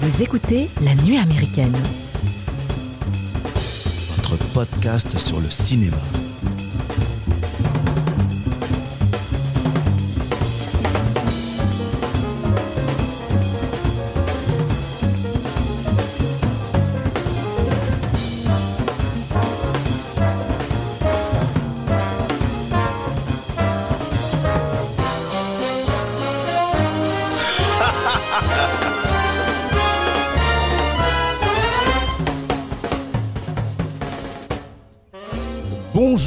Vous écoutez La Nuit américaine. Votre podcast sur le cinéma.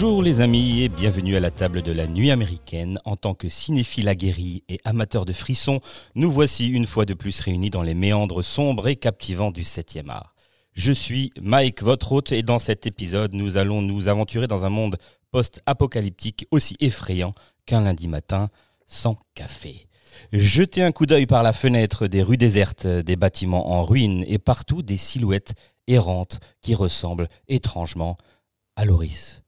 Bonjour les amis et bienvenue à la table de la nuit américaine. En tant que cinéphile aguerri et amateur de frissons, nous voici une fois de plus réunis dans les méandres sombres et captivants du 7e art. Je suis Mike, votre hôte, et dans cet épisode, nous allons nous aventurer dans un monde post-apocalyptique aussi effrayant qu'un lundi matin sans café. Jetez un coup d'œil par la fenêtre des rues désertes, des bâtiments en ruine et partout des silhouettes errantes qui ressemblent étrangement à Loris.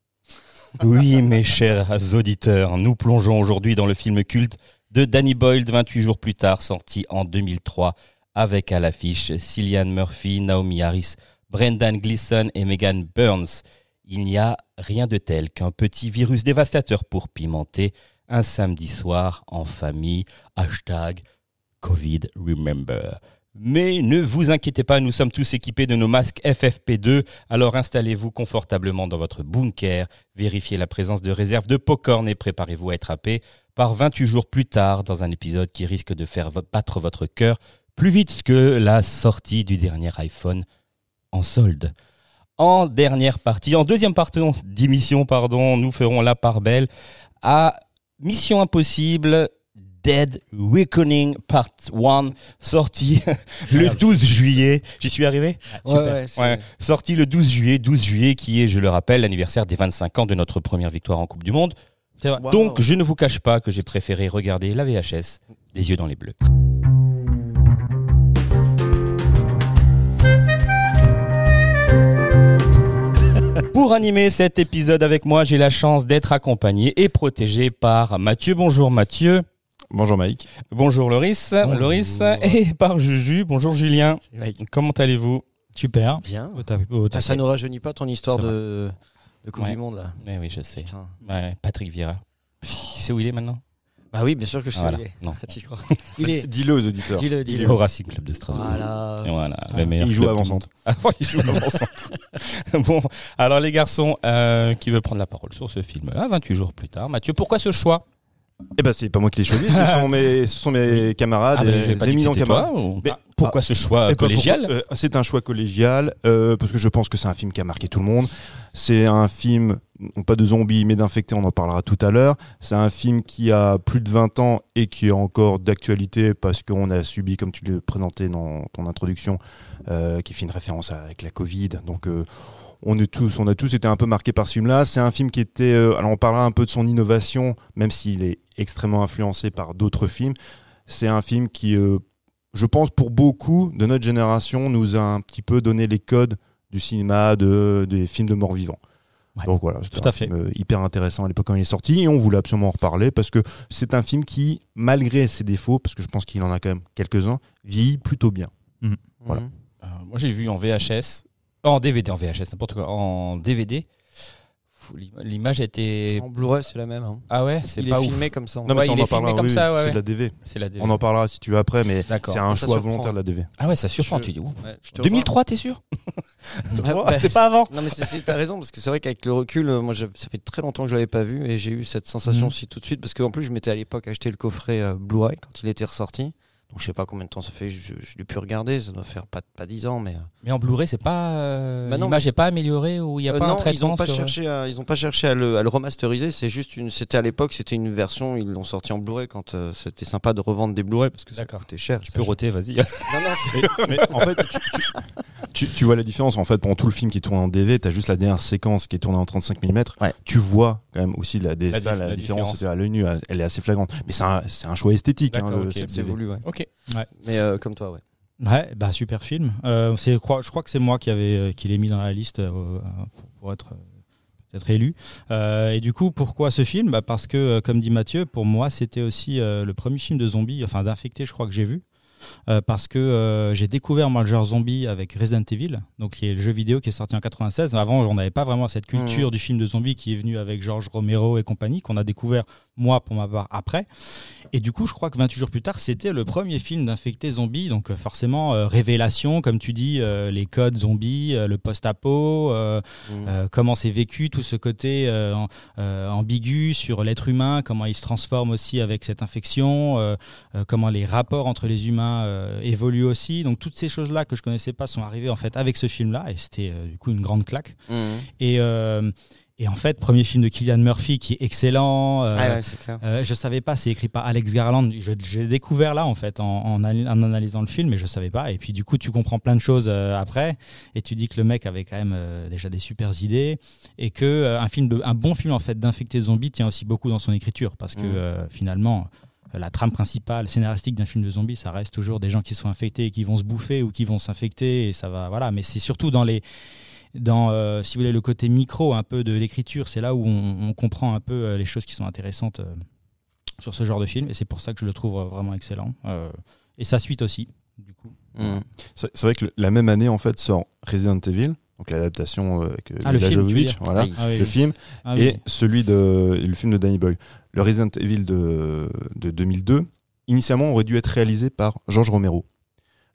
Oui, mes chers auditeurs, nous plongeons aujourd'hui dans le film culte de Danny Boyle 28 jours plus tard, sorti en 2003, avec à l'affiche Cillian Murphy, Naomi Harris, Brendan Gleeson et Megan Burns. Il n'y a rien de tel qu'un petit virus dévastateur pour pimenter un samedi soir en famille. Hashtag Covid Remember. Mais ne vous inquiétez pas, nous sommes tous équipés de nos masques FFP2, alors installez-vous confortablement dans votre bunker, vérifiez la présence de réserve de popcorn et préparez-vous à être happé par 28 jours plus tard dans un épisode qui risque de faire battre votre cœur plus vite que la sortie du dernier iPhone en solde. En dernière partie, en deuxième partie d'émission, pardon, nous ferons la part belle à Mission Impossible Dead Reckoning Part 1, sorti le 12 juillet. J'y suis arrivé Ouais, ouais, Ouais, sorti le 12 juillet, 12 juillet qui est, je le rappelle, l'anniversaire des 25 ans de notre première victoire en Coupe du Monde. Wow. Donc, je ne vous cache pas que j'ai préféré regarder la VHS des yeux dans les bleus. Pour animer cet épisode avec moi, j'ai la chance d'être accompagné et protégé par Mathieu. Bonjour Mathieu. Bonjour Mike. Bonjour Loris. Bonjour. Loris. Et par Juju. Bonjour Julien. Comment allez-vous? Super. Bien. Au ta- au Ah, ça ne rajeunit pas ton histoire de, de Coupe Ouais. du Monde là. Eh oui, je sais. Ouais, Patrick Vieira. Tu sais où il est maintenant? Bah oui, bien sûr que je sais. Voilà. où il est. Non. Ah, tu crois? Il est. Dis-le aux auditeurs. Dis-le, Il est dis-le. au Racing Club de Strasbourg. Voilà. Et voilà, Ah. le meilleur Il joue club avant du monde. centre. Ah, ouais, il joue avant centre. bon, alors les garçons, euh, qui veut prendre la parole sur ce film-là, 28 jours plus tard. Mathieu, pourquoi ce choix? Eh ben c'est pas moi qui l'ai choisi, ce sont mes, ce sont mes camarades, Ah, ben, et éminents camarades. toi. ou- Mais- Ah, pourquoi ce choix Eh ben, collégial euh, C'est un choix collégial euh, parce que je pense que c'est un film qui a marqué tout le monde. C'est un film non pas de zombies mais d'infectés, on en parlera tout à l'heure. C'est un film qui a plus de 20 ans et qui est encore d'actualité parce qu'on a subi, comme tu le présentais dans ton introduction, euh, qui fait une référence avec la Covid. Donc on est tous, on a tous été un peu marqués par ce film-là. C'est un film qui était, euh, alors on parlera un peu de son innovation, même s'il est extrêmement influencé par d'autres films. C'est un film qui, euh, je pense, pour beaucoup de notre génération, nous a un petit peu donné les codes du cinéma, de, des films de morts-vivants. Ouais, Donc voilà, à un fait. film euh, hyper intéressant à l'époque quand il est sorti et on voulait absolument en reparler parce que c'est un film qui, malgré ses défauts, parce que je pense qu'il en a quand même quelques-uns, vieillit plutôt bien. Voilà. Mhm. Euh, Moi, j'ai vu en VHS, en DVD, en VHS, n'importe quoi, en DVD. L'image était. En Blu-ray, c'est la même. hein. Ah ouais, c'est Il pas est ouf. filmé comme ça. en Non, mais Ouais, ça, il on est en parlera, filmé comme oui, ça, ouais, c'est de la DV. C'est la DVD. On en parlera si tu veux après, mais D'accord. c'est un Ça choix surprend. volontaire de la DV. Ah ouais, ça surprend. Je- Tu dis, ouh. Ouais, je te 2003, t'es sûr Ouais, bah, c'est pas avant. Non mais c'est- c'est- t'as raison parce que c'est vrai qu'avec le recul, euh, moi je- ça fait très longtemps que je l'avais pas vu et j'ai eu cette sensation Mhm. aussi tout de suite parce qu'en plus je m'étais à l'époque acheté le coffret euh, Blu-ray quand il était ressorti. Donc je sais pas combien de temps ça fait, je, je l'ai pu regarder, ça doit faire pas pas 10 ans mais euh, Mais en Blu-ray, c'est pas. euh, Bah non, L'image mais- n'est pas améliorée ou il n'y a Euh, pas un traitement ils ont pas sur- euh, cherché à, ils ont pas cherché à le, à le remasteriser, c'est juste une c'était à l'époque, c'était une version, ils l'ont sorti en Blu-ray quand euh, c'était sympa de revendre des Blu-ray parce que ça coûtait cher. Tu peux roter, vas-y. Non, non, c'est- mais en fait, tu, tu- tu- tu vois la différence. En fait, pendant tout le film qui est tourné en DV, tu as juste la dernière séquence qui est tournée en 35 mm. Ouais. Tu vois quand même aussi la, des- La différence à l'œil nu, elle est assez flagrante. Mais c'est un, choix esthétique. hein, D'accord, le- ok, cette c'est voulu, ouais. Ok. Mais euh, comme toi, ouais. Ouais, bah super film. Euh, c'est, je crois, je crois que c'est moi qui avait, euh, qui l'ai mis dans la liste euh, pour, pour être élu. Euh, et du coup, pourquoi ce film? Bah Parce que, comme dit Mathieu, pour moi, c'était aussi euh, le premier film de zombies, enfin d'infectés, je crois que j'ai vu. Euh, parce que euh, j'ai découvert moi le genre zombie avec Resident Evil, donc qui est le jeu vidéo qui est sorti en 96. Avant, on n'avait pas vraiment cette culture du film de zombie qui est venu avec George Romero et compagnie, qu'on a découvert moi pour ma part après. Et du coup, je crois que 28 jours plus tard, c'était le premier film d'infecté zombie. Donc euh, forcément, euh, révélation, comme tu dis, euh, les codes zombies, euh, le post-apo, euh, Mm. euh, comment c'est vécu, tout ce côté ambigu sur l'être humain, comment il se transforme aussi avec cette infection, comment les rapports entre les humains évoluent aussi. Donc toutes ces choses-là que je connaissais pas sont arrivées en fait avec ce film-là. Et c'était du coup une grande claque. Mm. Et, et en fait, premier film de Killian Murphy qui est excellent. euh, Ah ouais, c'est clair. euh, je savais pas, c'est écrit par Alex Garland. Je, l'ai découvert là en fait en, en ali- en analysant le film, mais je savais pas. Et puis du coup, tu comprends plein de choses euh, après, et tu dis que le mec avait quand même euh, déjà des super idées, et que un film, de, un bon film en fait d'infecté de zombies tient aussi beaucoup dans son écriture, parce que euh, finalement. La trame principale scénaristique d'un film de zombies, ça reste toujours des gens qui sont infectés et qui vont se bouffer ou qui vont s'infecter et ça va voilà. Mais c'est surtout dans les dans, euh, si vous voulez, le côté micro un peu de l'écriture, c'est là où on, on comprend un peu euh, les choses qui sont intéressantes euh, sur ce genre de film, et c'est pour ça que je le trouve vraiment excellent. Et sa suite aussi, du coup. Mm. C'est vrai que le- la même année, en fait, sort Resident Evil, donc l'adaptation avec euh, Ah, le film, voilà, Oui. Ah oui, le oui. film, Ah et celui de le film de Danny Boyle. Le Resident Evil de, de 2002, initialement, aurait dû être réalisé par George Romero.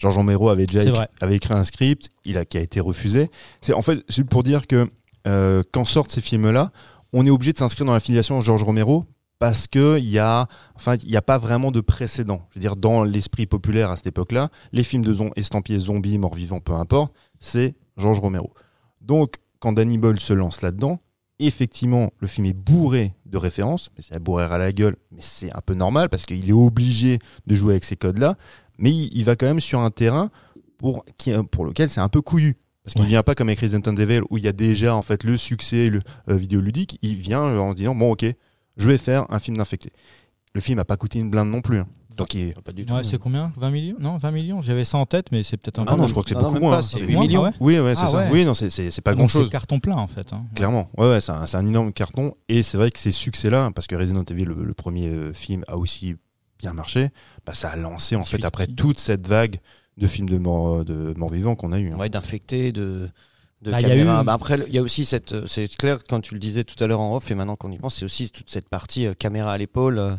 George Romero avait déjà écrit, avait écrit un script, il a, qui a été refusé. C'est en fait c'est pour dire que euh, quand sortent ces films-là, on est obligé de s'inscrire dans la filiation George Romero parce que il y a, enfin, il n'y a pas vraiment de précédent. Je veux dire, dans l'esprit populaire à cette époque-là, les films de zom estampillés zombies, morts-vivants, peu importe, c'est George Romero. Donc, quand Danny Boyle se lance là-dedans, effectivement, le film est bourré de références, mais c'est bourré à la gueule, mais c'est un peu normal parce qu'il est obligé de jouer avec ces codes-là, mais il, il va quand même sur un terrain pour, qui, pour lequel c'est un peu couillu. Parce qu'il Ouais. vient pas comme avec Resident Evil où il y a déjà en fait le succès le euh, vidéoludique, il vient euh, en disant bon ok, je vais faire un film d'infecté. Le film a pas coûté une blinde non plus. hein. Donc il- Pas du tout. Ouais, c'est combien? 20 millions? Non, 20 millions J'avais ça en tête, mais c'est peut-être un Ah peu non, je crois que c'est non, beaucoup moins. pas, hein. c'est C'est- 8 moins, millions. ah ouais Oui ouais c'est Ah ça. ouais. Oui non c'est c'est c'est pas Donc grand c'est chose. carton plein en fait. hein. Clairement, ouais, ouais c'est un, c'est un énorme carton. Et c'est vrai que ces succès-là, parce que Resident Evil, le, le premier euh, film, a aussi bien marché, bah, ça a lancé en fait après toute cette vague de films de morts de morts vivants qu'on a eu. hein. Ouais, d'infectés, de, de Bah, y caméras. eu- Bah, après, il y a aussi cette. euh, C'est clair, quand tu le disais tout à l'heure en off, et maintenant qu'on y pense, c'est aussi toute cette partie euh, caméra à l'épaule. euh,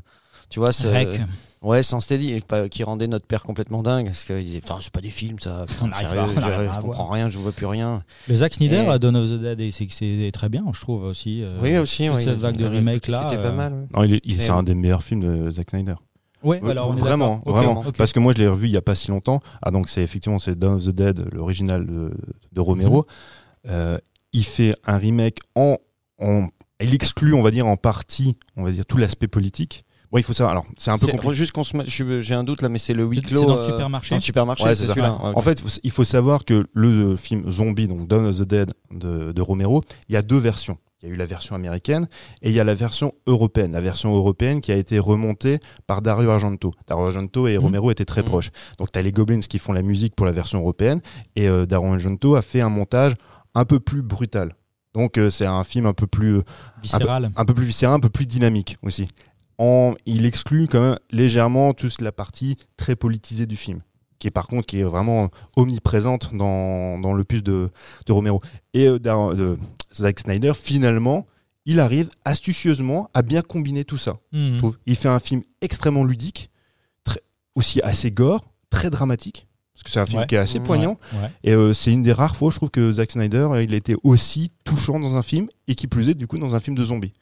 tu vois, c'est. Rec. Ouais, sans steady, qui rendait notre père complètement dingue. Parce qu'il disait, enfin, c'est pas des films, ça. Putain, sérieux, je, comprends rien, je vois plus rien. Le Zack Snyder, Et- à Dawn of the Dead, c'est que c'est très bien, je trouve aussi. euh, oui, aussi, toute oui. cette vague de remake là. C'était euh, pas mal. ouais. Non, il est, il- Et c'est un des meilleurs films de Zack Snyder. Ouais, alors on est vraiment, d'accord. Ok, vraiment. ok. Parce que moi, je l'ai revu il y a pas si longtemps. Ah, donc c'est effectivement c'est Dawn of the Dead, l'original de, de Romero. Euh, il fait un remake en, en, il exclut, on va dire en partie, on va dire tout l'aspect politique. Bon, il faut savoir. Alors, c'est un peu compliqué. Juste qu'on se J'ai un doute là, mais c'est le huis C'est- clos. c'est dans le euh, supermarché Dans le supermarché, Ouais, c'est celui-là. ouais, En fait, il faut savoir que le film Zombie, donc Dawn of the Dead de, de Romero, il y a deux versions. Il y a eu la version américaine et il y a la version européenne. La version européenne qui a été remontée par Dario Argento. Dario Argento et Mhm. Romero étaient très Mhm. proches. Donc tu as les Goblins qui font la musique pour la version européenne et euh, Dario Argento a fait un montage un peu plus brutal. Donc euh, c'est un film un peu plus euh, Viscéral. un peu plus viscéral, un peu plus dynamique aussi. En, il exclut quand même légèrement toute la partie très politisée du film, qui est par contre qui est vraiment omniprésente dans, dans l'opus de, de Romero. Et euh, de Zack Snyder, finalement, il arrive astucieusement à bien combiner tout ça. Mhm. Il fait un film extrêmement ludique, très, aussi assez gore, très dramatique, parce que c'est un film Ouais. qui est assez poignant. Ouais. Et euh, c'est une des rares fois, je trouve, que Zack Snyder, euh, il a été aussi touchant dans un film, et qui plus est, du coup, dans un film de zombies.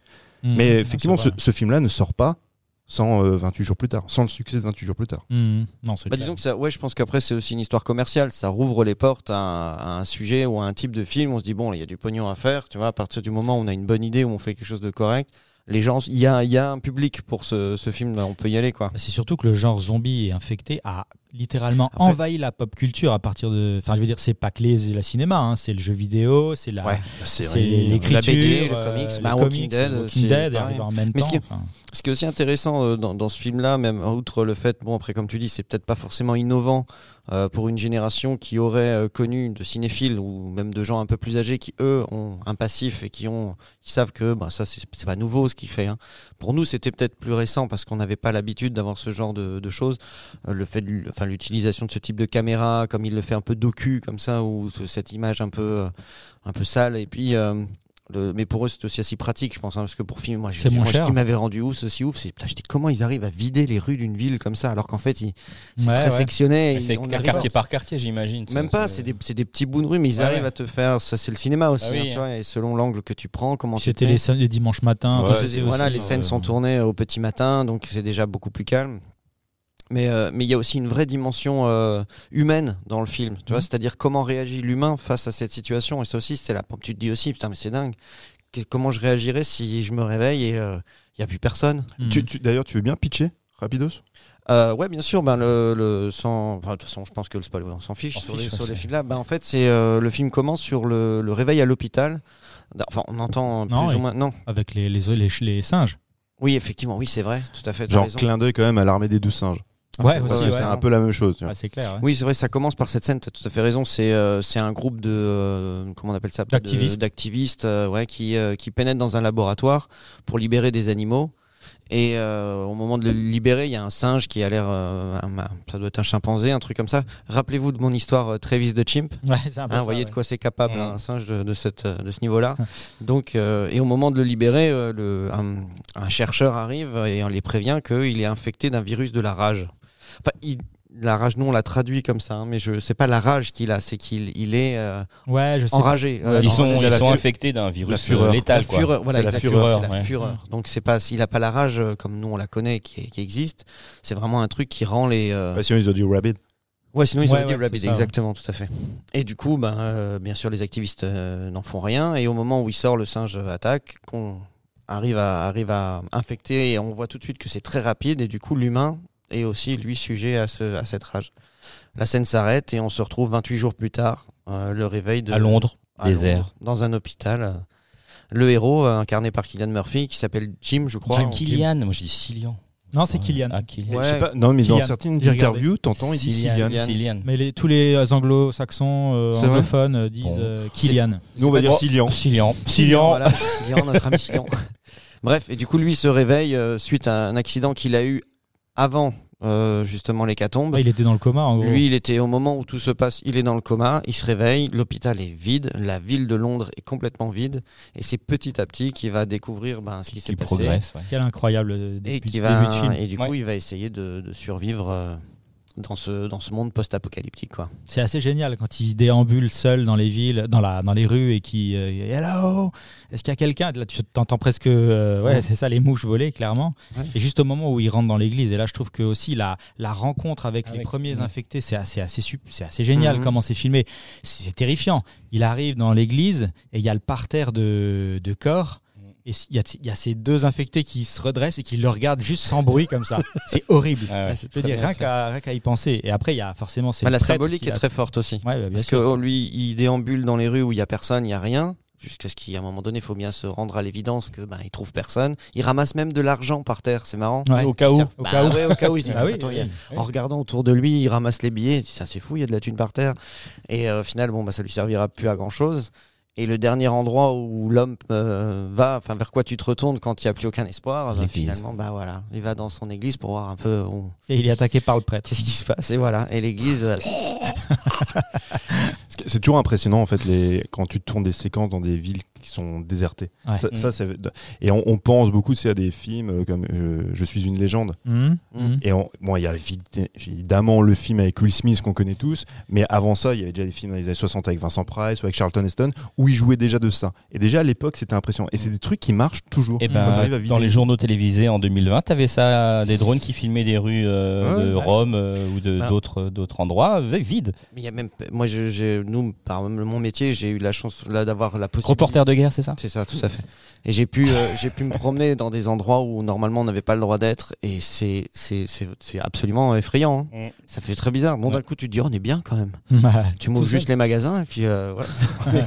Mhm. Mais effectivement, ce film-là ne sort pas sans euh, 28 jours plus tard, sans le succès de 28 jours plus tard. Mhm. Non, c'est Bah, clair. disons que ça, ouais, je pense qu'après c'est aussi une histoire commerciale. Ça rouvre les portes à un, à un sujet ou à un type de film. On se dit bon, il y a du pognon à faire. Tu vois, à partir du moment où on a une bonne idée, où on fait quelque chose de correct, les gens, il y a, il y a un public pour ce, ce film. On peut y aller quoi. C'est surtout que le genre zombie et infecté a littéralement Après- envahi la pop culture à partir de. Enfin, je veux dire, c'est pas que les, le cinéma, hein, c'est le jeu vidéo, c'est la. Ouais. C'est vrai. l'écriture, La BD, le euh, comics, les bah, Walking comics, Dead, Walking Dead en même Mais ce temps. qui est- enfin. Ce qui est aussi intéressant euh, dans, dans ce film-là, même outre le fait, bon après comme tu dis, c'est peut-être pas forcément innovant euh, pour une génération qui aurait euh, connu de cinéphiles ou même de gens un peu plus âgés qui eux ont un passif et qui ont, qui savent que bah, ça c'est c'est pas nouveau ce qu'il fait. hein. Pour nous c'était peut-être plus récent parce qu'on n'avait pas l'habitude d'avoir ce genre de, de choses. Euh, le fait, de- enfin l'utilisation de ce type de caméra, comme il le fait un peu docu comme ça, ou ce- cette image un peu, euh, un peu sale. Et puis, euh, le- mais pour eux, c'est aussi assez pratique, je pense, hein, parce que pour filmer, moi, je- moi, ce qui m'avait rendu ouf, aussi ouf, c'est putain, je dis comment ils arrivent à vider les rues d'une ville comme ça, alors qu'en fait, ils, c'est Ouais, très ouais. sectionné. C'est quartier par quartier, j'imagine. Même pas, c'est des, c'est des petits bouts de rue, mais ils Ouais, arrivent ouais. à te faire. Ça, c'est le cinéma aussi, Ah oui, hein, tu vois, et selon l'angle que tu prends, comment C'était les, mets. scènes- les dimanches matins. Enfin, voilà, aussi, les euh, scènes sont tournées au petit matin, donc c'est déjà beaucoup plus calme. Mais euh, mais il y a aussi une vraie dimension euh, humaine dans le film, tu vois, Mhm. c'est-à-dire comment réagit l'humain face à cette situation. Et ça aussi, c'était là. Tu te dis aussi, putain, mais c'est dingue. Que- comment je réagirais si je me réveille et il y a plus personne? Hmm. Tu- tu- D'ailleurs, tu veux bien pitcher Rapidos? Euh, ouais, bien sûr. Ben le, le sans, enfin, de toute façon, je pense que le spoil, on s'en fiche On sur fiche, les, sur les c'est- films là. Ben en fait, c'est euh, le film commence sur le, le réveil à l'hôpital. Enfin, on entend Non, plus oui. ou moins. Non. Avec les, les, les, les singes. Oui, effectivement, oui, c'est vrai, tout à fait. Genre raison. clin d'œil quand même à l'armée des douze singes. Ouais, c'est- aussi, ouais, ouais. c'est un peu la même chose. tu vois. Ah, c'est clair. ouais. Oui, c'est vrai, ça commence par cette scène, tu as tout à fait raison. C'est euh, c'est un groupe de. euh, comment on appelle ça D'activistes. D'activistes euh, ouais, qui, euh, qui pénètrent dans un laboratoire pour libérer des animaux. Et euh, au moment de le libérer, il y a un singe qui a l'air. euh, un- ça doit être un chimpanzé, un truc comme ça. Rappelez-vous de mon histoire euh, Travis de Chimp. Ouais, c'est un peu Hein, ça, vous voyez ouais. de quoi c'est capable Mm. hein, un singe de, de cette, euh, de ce niveau-là. Donc, euh, et au moment de le libérer, euh, le, un, un chercheur arrive et on les prévient qu'il est infecté d'un virus de la rage. Enfin, il- la rage, nous on l'a traduit comme ça, hein, mais je sais pas la rage qu'il a, c'est qu'il il est euh, Ouais, je sais. enragé. euh, Ils sont, ils sont infectés d'un virus la fureur. euh, létal. la quoi. fureur, voilà, C'est la fureur. la ouais. fureur. Donc c'est pas s'il a pas la rage euh, comme nous on la connaît, qui, qui existe, c'est vraiment un truc qui rend les. euh, Bah, sinon, ils ont dit Rabbit. Ouais, sinon ils Ouais, dit ouais, Rabbit, ça, exactement, tout à fait. Et du coup, ben, euh, bien sûr, les activistes euh, n'en font rien. Et au moment où il sort, le singe attaque, qu'on arrive à, arrive à infecter, et on voit tout de suite que c'est très rapide. Et du coup, l'humain est aussi, lui, sujet à, ce, à cette rage. La scène s'arrête et on se retrouve 28 jours plus tard, euh, le réveil de, À Londres, à désert. Londres, dans un hôpital. Le héros, euh, incarné par Kylian Murphy, qui s'appelle Jim, je crois. Jim Killian, moi je dis Cillian. Non, c'est Kylian. Ah, Killian. Ouais. Je sais pas, non, mais dans certaines interviews, t'entends, il dit Cillian. Cillian. Mais les, tous les anglo-saxons, euh, anglophones euh, disent Bon. euh, Kylian. Nous, on va dire Cillian. Cillian. Cillian, Cillian. voilà, Cillian, notre ami Cillian. Bref, et du coup, lui se réveille euh, suite à un accident qu'il a eu avant euh, justement l'hécatombe. Ouais, il était dans le coma, en gros. Lui, il était au moment où tout se passe, il est dans le coma, il se réveille, l'hôpital est vide, la ville de Londres est complètement vide, et c'est petit à petit qu'il va découvrir ben, ce qui s'est passé. progresse. ouais. Quel incroyable euh, Et, début, qui début va, de film. et du coup, il va essayer de, de survivre euh, dans, ce, dans ce monde post-apocalyptique. quoi. C'est assez génial quand il déambule seul dans les villes, dans, la, dans les rues et qui euh, Hello? Est-ce qu'il y a quelqu'un? Là, tu t'entends presque. euh, ouais, Ouais. c'est ça, les mouches voler, clairement. Ouais. Et juste au moment où il rentre dans l'église, et là, je trouve que aussi la, la rencontre avec, les Avec- premiers ouais. infectés, c'est assez, assez, c'est assez génial Mhm. comment c'est filmé. C'est terrifiant. Il arrive dans l'église et il y a le parterre de, de corps. Et il y, a, il y a ces deux infectés qui se redressent et qui le regardent juste sans bruit comme ça. C'est horrible. Ah ouais, c'est rien qu'à y penser. Et après, il y a forcément ces Bah, la symbolique est a- très forte aussi. Ouais, bah, bien Parce sûr. que oh, lui, il déambule dans les rues où il y a personne, il y a rien, jusqu'à ce qu'à un moment donné, il faut bien se rendre à l'évidence que ben il trouve personne. Il ramasse même de l'argent par terre, c'est marrant. Ouais. Au cas où. Bah Au cas où. ouais, au cas où, il se dit, oui, attends, il y a- oui. En regardant autour de lui, il ramasse les billets, il dit, ça c'est fou, il y a de la thune par terre. Et euh, au final, bon, bah, ça lui servira plus à grand chose. Et le dernier endroit où l'homme euh, va, enfin vers quoi tu te retournes quand il n'y a plus aucun espoir, bah, finalement, bah voilà, il va dans son église pour voir un peu où- Et il est attaqué par le prêtre. qu'est-ce qui se passe? Et voilà, et l'église, euh, C'est toujours impressionnant en fait les... quand tu tournes des séquences dans des villes qui sont désertées. Ouais. Ça, Mm. ça, c'est- et on, on pense beaucoup tu sais, à des films euh, comme euh, Je suis une légende. Mm. Mhm. Et on- bon, il y a évid- évidemment le film avec Will Smith qu'on connaît tous, mais avant ça, il y avait déjà des films dans les années 60 avec Vincent Price ou avec Charlton Heston où il jouait déjà de ça. Et déjà à l'époque, c'était impressionnant. Et c'est des trucs qui marchent toujours. Et quand ben, t'arrives à dans les journaux télévisés en 2020, t'avais ça, des drones qui filmaient des rues euh, Ouais, de ouais. Rome euh, ou de Bah. d'autres d'autres endroits vides. Mais il y a même, moi, je, j'ai- nous, par mon métier, j'ai eu la chance là d'avoir la possibilité. Reporter de guerre, c'est ça? C'est ça, tout à fait. Et j'ai pu, euh, j'ai pu me promener dans des endroits où normalement on n'avait pas le droit d'être, et c'est, c'est, c'est, c'est absolument effrayant. hein. Mm. Ça fait très bizarre. Bon, d'un Ouais. coup, tu te dis, on est bien quand même. Bah, Tu m'ouvres juste les magasins, et puis euh, voilà. mais,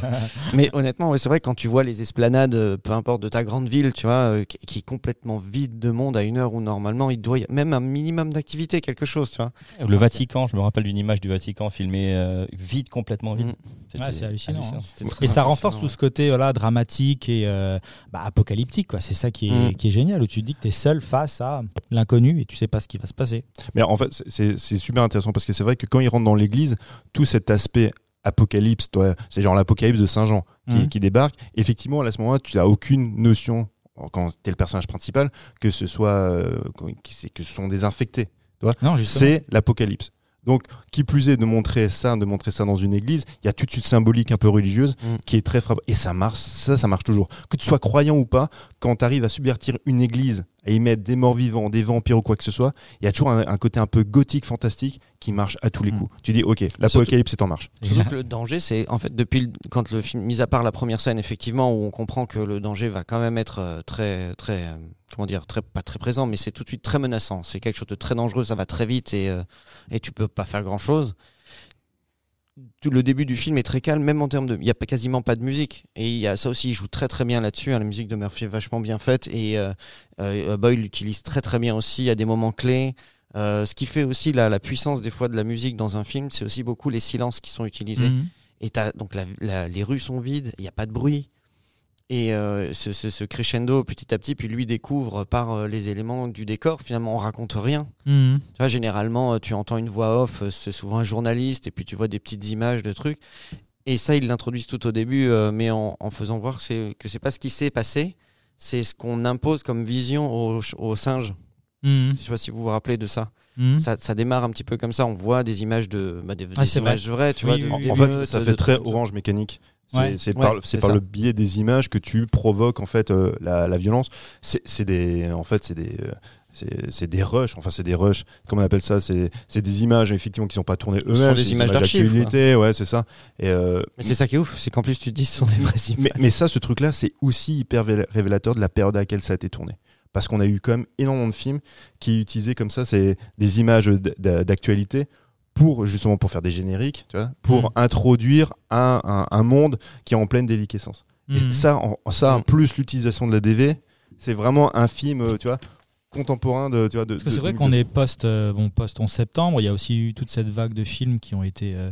mais honnêtement, ouais, c'est vrai que quand tu vois les esplanades, euh, peu importe de ta grande ville, tu vois, euh, qui, qui est complètement vide de monde à une heure où normalement il doit y même un minimum d'activité, quelque chose, tu vois. Le Vatican, je me rappelle d'une image du Vatican filmé euh, vide, complètement vide. Mm. C'était Ouais, c'est hallucinant, hein. Très Et ça renforce tout ce côté voilà, fois dramatique et euh, bah, apocalyptique. C'est ça qui est, Mm. qui est génial, où tu te dis que tu es seul face à l'inconnu et tu sais pas ce qui va se passer. Mais en fait, c'est c'est super intéressant parce que c'est vrai que quand ils rentrent dans l'église, tout cet aspect apocalypse, c'est genre l'apocalypse de Saint Jean qui, qui débarque. Effectivement, à ce moment-là, tu n'as aucune notion, quand tu es le personnage principal, que ce soit euh, que ce sont des infectés. C'est l'apocalypse. Donc, qui plus est de montrer ça, de montrer ça dans une église, il y a tout de suite symbolique un peu religieuse Mm. qui est très frappante. Et ça marche, ça, ça marche toujours. Que tu sois croyant ou pas, quand tu arrives à subvertir une église et y mettre des morts vivants, des vampires ou quoi que ce soit, il y a toujours un, un côté un peu gothique, fantastique qui marche à tous les Mm. coups. Tu dis, ok, l'apocalypse est en marche. Surtout que le danger, c'est en fait depuis le- quand le film, mis à part la première scène, effectivement, où on comprend que le danger va quand même être euh, très, très, euh, comment dire, très, pas très présent, mais c'est tout de suite très menaçant. C'est quelque chose de très dangereux, ça va très vite et, euh, et tu peux pas faire grand chose. Tout le début du film est très calme, même en termes de. Il n'y a pas, quasiment pas de musique. Et il y a ça aussi, il joue très très bien là-dessus. hein. la musique de Murphy est vachement bien faite. Et euh, euh, Boyle l'utilise très très bien aussi à des moments clés. Ce qui fait aussi la, la puissance des fois de la musique dans un film, c'est aussi beaucoup les silences qui sont utilisés. Mhm. Et donc la- la- les rues sont vides, il n'y a pas de bruit. Et euh, ce, ce- ce crescendo petit à petit, puis lui découvre par euh, les éléments du décor, finalement on raconte rien. Mhm. Tu vois, généralement, euh, tu entends une voix off, c'est souvent un journaliste, et puis tu vois des petites images de trucs. Et ça, ils l'introduisent tout au début, euh, mais en, en faisant voir que c'est, c'est pas ce qui s'est passé, c'est ce qu'on impose comme vision aux, aux singes. Mhm. Je sais pas si vous vous rappelez de ça. Mhm. Ça, ça démarre un petit peu comme ça. On voit des images de, bah, des, Ah, des c'est vrai. images vraies, tu Oui, vois. de- En, en fait, ça fait très orange mécanique. C'est Ouais. c'est Ouais, par, par le biais des images que tu provoques en fait euh, la, la violence. C'est c'est des, en fait, c'est des, euh, c'est c'est des rushs. Enfin, c'est des rushs. Comment on appelle ça? C'est c'est des images effectivement qui sont pas tournées sont eux-mêmes. des c'est images d'archives, d'actualité. Ouais, c'est ça. Et euh, Mais c'est ça qui est ouf, c'est qu'en plus tu te dis ce sont des vraies images. mais, mais ça, ce truc-là, c'est aussi hyper vé- révélateur de la période à laquelle ça a été tourné. Parce qu'on a eu quand même énormément de films qui utilisaient comme ça c'est des images d'actualité pour justement pour faire des génériques, tu vois, pour Mhm. introduire un, un- un monde qui est en pleine déliquescence. Et Mhm. ça, en- ça Mhm. plus l'utilisation de la DV, c'est vraiment un film, euh, tu vois, contemporain de, tu vois, de. Parce que de- c'est vrai de- qu'on est post, euh, bon, post 11 septembre. Il y a aussi eu toute cette vague de films qui ont été, euh,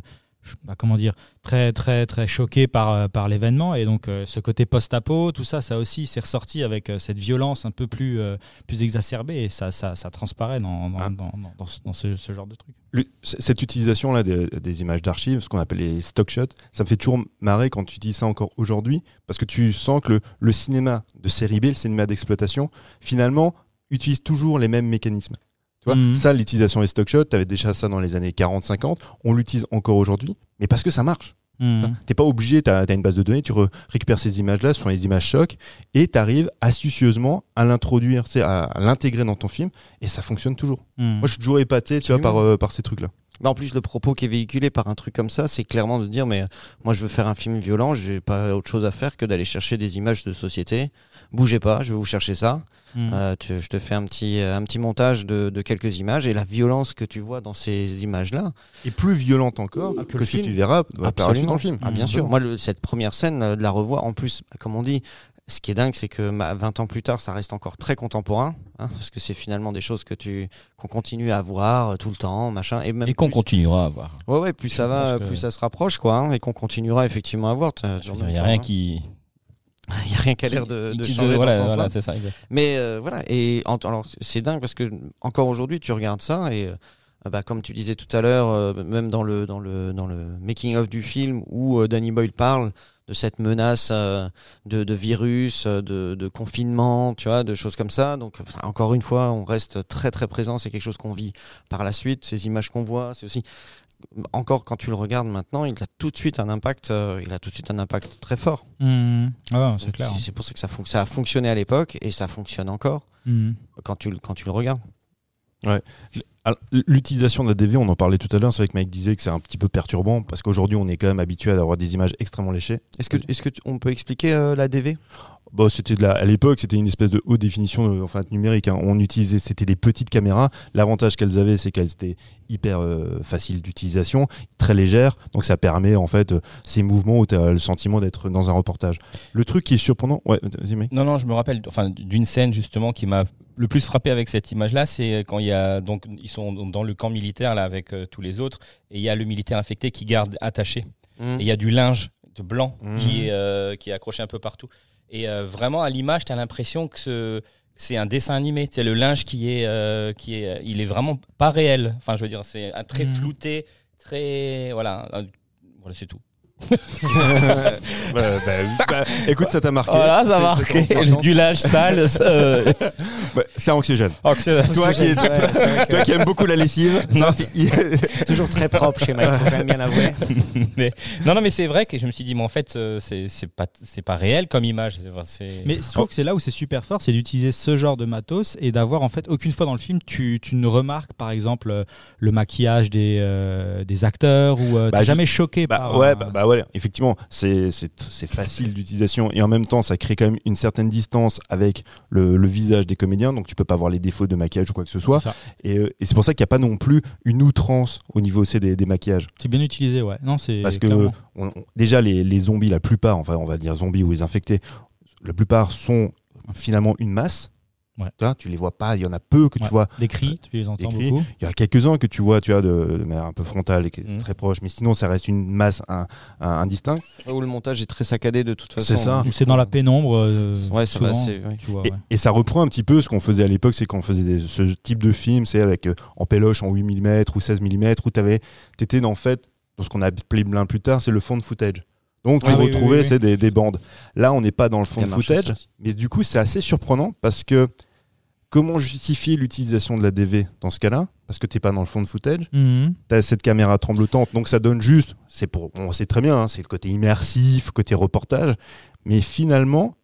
bah, comment dire, très, très, très choqués par, euh, par l'événement. Et donc, euh, ce côté post-apo, tout ça, ça aussi, c'est ressorti avec euh, cette violence un peu plus, euh, plus exacerbée. Et ça, ça, ça transparaît dans, dans, Ah. dans, ce, genre de truc. Le- cette utilisation là des, des images d'archives, ce qu'on appelle les stock shots, ça me fait toujours marrer quand tu dis ça encore aujourd'hui, parce que tu sens que le, le cinéma de série B, le cinéma d'exploitation, finalement, utilise toujours les mêmes mécanismes. Tu vois, Mhm. ça, l'utilisation des stock shots, tu avais déjà ça dans les années 40-50, on l'utilise encore aujourd'hui, mais parce que ça marche. Mhm. T'es pas obligé, tu as, une base de données, tu re- récupères ces images-là, ce sont les images chocs, et tu arrives astucieusement à l'introduire, à, à l'intégrer dans ton film, et ça fonctionne toujours. Mhm. Moi, je suis toujours épaté, tu vois, par, euh, par ces trucs-là. En plus, le propos qui est véhiculé par un truc comme ça, c'est clairement de dire mais moi je veux faire un film violent, j'ai pas autre chose à faire que d'aller chercher des images de société. Bougez pas, je vais vous chercher ça. Mhm. Euh, tu- je te fais un petit, euh, un petit montage de, de quelques images et la violence que tu vois dans ces images-là. et plus violente encore Ah, que, ce que film. tu verras dans le film. Ah, bien sûr. Moi, le- cette première scène, euh, de la revoir, en plus, comme on dit, ce qui est dingue, c'est que ma- 20 ans plus tard, ça reste encore très contemporain, hein, parce que c'est finalement des choses que tu qu'on continue à voir euh, tout le temps, machin, et Et qu'on continuera à voir. Ouais, ouais, plus ça va, que- plus ça se rapproche, quoi, hein, et qu'on continuera effectivement à voir. Il n'y même a rien hein. qui. Il y a rien qui a l'air de, de changer voilà, dans ce voilà, ça. Mais euh, voilà, et en- alors c'est dingue parce que encore aujourd'hui, tu regardes ça et euh, bah, comme tu disais tout à l'heure, euh, même dans le dans le dans le making of du film où Danny Boyle parle de cette menace euh, de, de virus, euh, de, de confinement, tu vois, de choses comme ça. Donc enfin, encore une fois, on reste très très présent. C'est quelque chose qu'on vit par la suite. Ces images qu'on voit, c'est aussi encore quand tu le regardes maintenant, il a tout de suite un impact. euh, il a tout de suite un impact très fort. Mhm. Ah c'est clair. C'est pour ça que ça, fon- ça a fonctionné à l'époque et ça fonctionne encore Mhm. quand tu, quand tu le regardes. Alors, L'utilisation de la DV, on en parlait tout à l'heure, c'est vrai que Mike disait que c'est un petit peu perturbant parce qu'aujourd'hui on est quand même habitué à avoir des images extrêmement léchées. Est-ce que, est-ce que on peut expliquer euh, la DV Bon, c'était de la, à l'époque, c'était une espèce de haute définition, de- enfin numérique. hein. On utilisait, c'était des petites caméras. L'avantage qu'elles avaient, c'est qu'elles étaient hyper euh, faciles d'utilisation, très légères. Donc ça permet en fait euh, ces mouvements où tu as le sentiment d'être dans un reportage. Le truc qui est surprenant, ouais. Non, non, je me rappelle enfin, d'une scène justement qui m'a le plus frappé avec cette image-là, c'est quand il y a donc ils sont dans le camp militaire là avec euh, tous les autres et il y a le militaire infecté qui garde attaché. Hmm. Et il y a du linge de blanc qui, est, euh, qui est accroché un peu partout. Et euh, vraiment, à l'image, tu as l'impression que ce- c'est un dessin animé. C'est le linge qui est, euh, qui est, il est vraiment pas réel. Enfin, je veux dire, c'est un très Mhm. flouté, très, voilà, voilà, c'est tout. Bah, bah, bah, écoute, ça t'a marqué. Voilà, ça c'est ton- Du linge sale. euh, C'est anxiogène. anxieux. Toi qui, Ouais, toi, c'est vrai que toi qui aimes beaucoup la lessive, Non. c'est toujours très propre chez Mike, faut quand même bien l'avouer. mais, non, non, mais c'est vrai que je me suis dit, mais en fait, euh, c'est pas, pas réel comme image. Mais je trouve que c'est là où c'est super fort, c'est d'utiliser ce genre de matos et d'avoir en fait aucune fois dans le film tu, tu ne remarques par exemple euh, le maquillage des, euh, des acteurs ou euh, t'es jamais choqué Bah par. ouais, bah, ouais, effectivement, c'est facile d'utilisation et en même temps, ça crée quand même une certaine distance avec le, le visage des comédiens, donc tu peux pas voir les défauts de maquillage ou quoi que ce soit. Et, euh, et c'est pour ça qu'il n'y a pas non plus une outrance au niveau c'est des, des maquillages. C'est bien utilisé, ouais. Non, c'est Parce que clairement. on- on- déjà les, les zombies, la plupart, enfin on va dire zombies ou les infectés, la plupart sont finalement une masse. Ouais. Tu, vois, tu les vois pas, il y en a peu que Ouais. tu vois. les cris, tu les entends cris. beaucoup. Il y a quelques-uns que tu vois, tu vois, de, de manière un peu frontale et Mhm. très proche, mais sinon ça reste une masse un- un- indistincte. Où le montage est très saccadé de toute façon. C'est ça. C'est dans la pénombre. euh, Ouais, ça va, oui. tu vois, Et, ouais. et ça reprend un petit peu ce qu'on faisait à l'époque, c'est qu'on faisait des- ce type de film, c'est avec euh, en péloche en 8 mm ou 16 mm, où tu étais en fait, dans ce qu'on a appelé plein plus tard, c'est le fond de footage. Donc tu Ah oui, retrouvais oui, des, des bandes. Là, on n'est pas dans le fond de footage, mais du coup, c'est assez surprenant parce que comment justifier l'utilisation de la DV dans ce cas-là? Parce que t'es pas dans le fond de footage. Mhm. T'as cette caméra tremblotante, donc ça donne juste, c'est pour, on sait très bien, hein, c'est le côté immersif, côté reportage, mais finalement,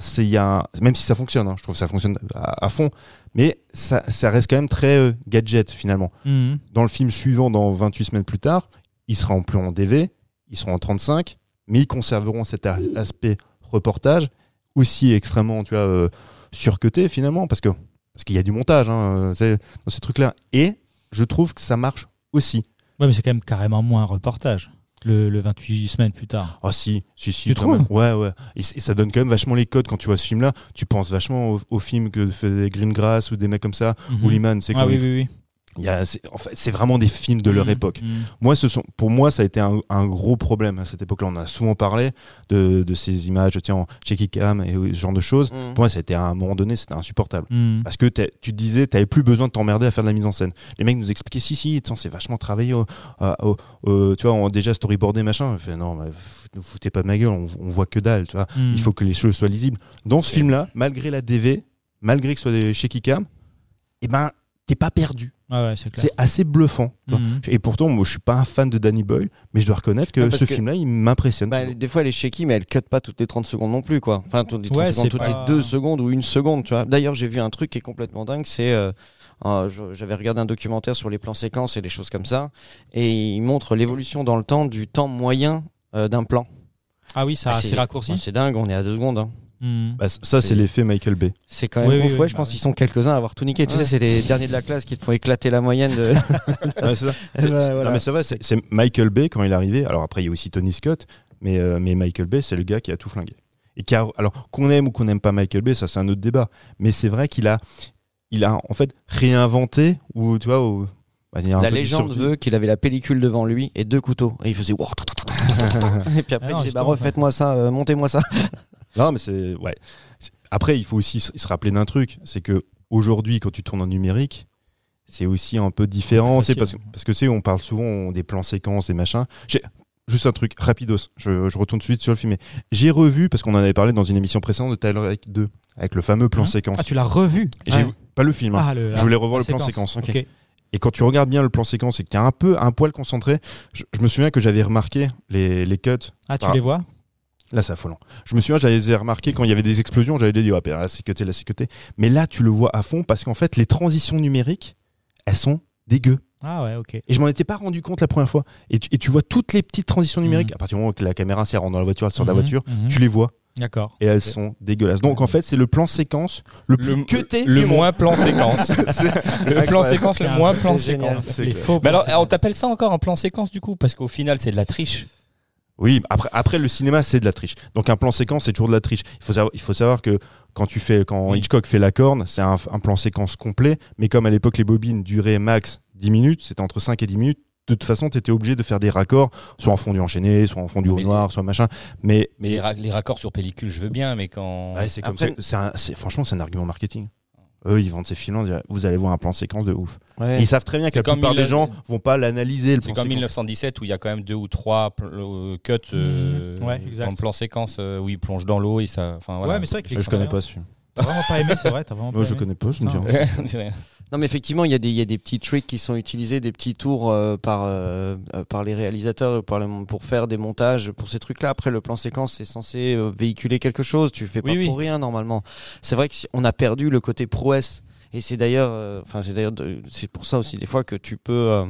c'est y a un- même si ça fonctionne, hein, je trouve que ça fonctionne à, à fond, mais ça, ça reste quand même très euh, gadget finalement. Mhm. Dans le film suivant, dans 28 semaines plus tard, il sera en plus en DV, ils seront en 35, mais ils conserveront cet aspect reportage aussi extrêmement, tu vois, euh, surcuté finalement, parce que parce qu'il y a du montage hein, euh, dans ces trucs-là, et je trouve que ça marche aussi. Ouais, mais c'est quand même carrément moins un reportage. Le, le 28 semaines plus tard. Ah si, si, si. Tu trouves. Ouais, ouais. Et, ça donne quand même vachement les codes quand tu vois ce film-là. Tu penses vachement au, au film que faisait Greengrass ou des mecs comme ça. Mhm. Ou Liman, c'est Ah oui, oui, oui. Il y a- c'est en fait, c'est vraiment des films de leur Mhm. époque. Mhm. Moi, ce sont, pour moi, ça a été un, un gros problème à cette époque-là. On en a souvent parlé de, de ces images, tiens, en shaky cam et ce genre de choses. Mm. Pour moi, ça a été à un moment donné, c'était insupportable. Parce que tu te disais, t'avais plus besoin de t'emmerder à faire de la mise en scène. Les mecs nous expliquaient, si, si, c'est vachement travaillé, au- à- au- au- tu vois, on a déjà storyboardé, machin. Je fais, non, ne foutez pas de ma gueule, on, on voit que dalle, tu vois. Il faut que les choses soient lisibles. Dans ce film-là, malgré la DV, malgré que ce soit des shaky cam, eh ben, t'es pas perdu. Ah ouais, c'est clair. C'est assez bluffant. Mhm. Et pourtant, moi, je suis pas un fan de Danny Boyle, mais je dois reconnaître que parce ce que- film-là, il m'impressionne. Bah, des fois, elle est shaky, mais elle cut pas toutes les 30 secondes non plus, quoi. Enfin, toutes les 30 Ouais, secondes, c'est toutes pas- les 2 secondes ou une seconde, tu vois. D'ailleurs, j'ai vu un truc qui est complètement dingue, c'est. euh, euh, je- J'avais regardé un documentaire sur les plans séquences et des choses comme ça, et il montre l'évolution dans le temps du temps moyen euh, d'un plan. Ah oui, ça Ah, c'est raccourci. C'est dingue, on est à 2 secondes. hein. Mhm. Bah, ça, c'est l'effet Michael Bay. C'est quand même Oui, ouf. oui, ouais, oui, je bah pense qu'ils sont quelques-uns à avoir tout niqué. Tu sais, c'est les derniers de la classe qui te font éclater la moyenne de. Ouais, c'est ça. Eh C'est- c'est- voilà. non, mais c'est vrai, c'est c'est Michael Bay quand il est arrivé. Alors après, il y a aussi Tony Scott, mais, euh, mais Michael Bay, c'est le gars qui a tout flingué. Et qui a, alors qu'on aime ou qu'on n'aime pas Michael Bay, ça c'est un autre débat. Mais c'est vrai qu'il a, il a en fait réinventé ou tu vois, ou, bah, La légende veut qu'il avait la pellicule devant lui et deux couteaux. Et il faisait. et puis après, Ah non, il disait bah, refaites-moi ça, euh, montez-moi ça. Non, mais c'est ouais. C'est- Après, il faut aussi se rappeler d'un truc, c'est que aujourd'hui, quand tu tournes en numérique, c'est aussi un peu différent. C'est parce, que- parce que tu sais, on parle souvent des plans séquences, des machins. Juste un truc rapidos. Je, je retourne tout de suite sur le film. J'ai revu parce qu'on en avait parlé dans une émission précédente de Tyler Rake 2 avec le fameux plan Hein séquence. Ah, tu l'as revu Ouais. vu- pas le film. hein. Ah, le- Je voulais revoir le plan séquence. Ok. Et quand tu regardes bien le plan séquence et que tu es un peu un poil concentré, je, je me souviens que j'avais remarqué les, les cuts Ah, tu Ah. les vois Là, c'est affolant. Je me souviens, j'avais remarqué quand il y avait des explosions, j'avais dit, ouais, la sécurité, la sécurité. Mais là, tu le vois à fond parce qu'en fait, les transitions numériques, elles sont dégueu. Ah ouais, ok. Et je m'en étais pas rendu compte la première fois. Et tu, et tu vois toutes les petites transitions numériques, à partir du moment que la caméra s'est dans la voiture, elle sort de la Mhm, voiture, mhm. tu les vois D'accord. et elles sont dégueulasses. Donc en fait, c'est le plan séquence le plus Le, cuté le moins plan séquence. le plan séquence, le moins plan séquence. Faux. Mais alors, on t'appelle ça encore un plan séquence du coup? Parce qu'au final, c'est de la triche. Oui, après, après le cinéma, c'est de la triche. Donc un plan séquence, c'est toujours de la triche. Il faut savoir, il faut savoir que quand tu fais, quand Oui. Hitchcock fait la corne, c'est un, un plan séquence complet. Mais comme à l'époque les bobines duraient max 10 minutes, c'était entre 5 et 10 minutes. toute façon, tu étais obligé de faire des raccords, soit en fond du enchaîné, soit en fond du haut Mais- noir, soit machin. Mais, Mais les, ra- les raccords sur pellicule, je veux bien, mais quand. Ouais, c'est comme Après- ça. c'est un- c'est- franchement, c'est un argument marketing. Eux, ils vendent ces films, vous allez voir un plan séquence de ouf. Ouais. Ils savent très bien que la plupart des gens vont pas l'analyser le C'est plan comme séquence. 1917 où il y a quand même deux ou trois pl- euh, cuts euh. Ouais, exact. en plan séquence euh, où il plonge dans l'eau et ça. Enfin voilà. Ouais, mais c'est vrai que Je, je connais pas ce film. T'as vraiment pas aimé, c'est vrai. T'as vraiment Moi, pas je aimé. connais pas, je me dis Non, mais effectivement, il y, a des- il y a des petits tricks qui sont utilisés, des petits tours euh, par, euh, euh, par les réalisateurs par le- pour faire des montages pour ces trucs-là. Après, le plan séquence, c'est censé euh, véhiculer quelque chose. Tu fais pas Oui, oui. pour rien, normalement. C'est vrai qu'on a perdu le côté prouesse. Et c'est d'ailleurs, euh, enfin, c'est d'ailleurs, c'est pour ça aussi, des fois, que tu peux, euh,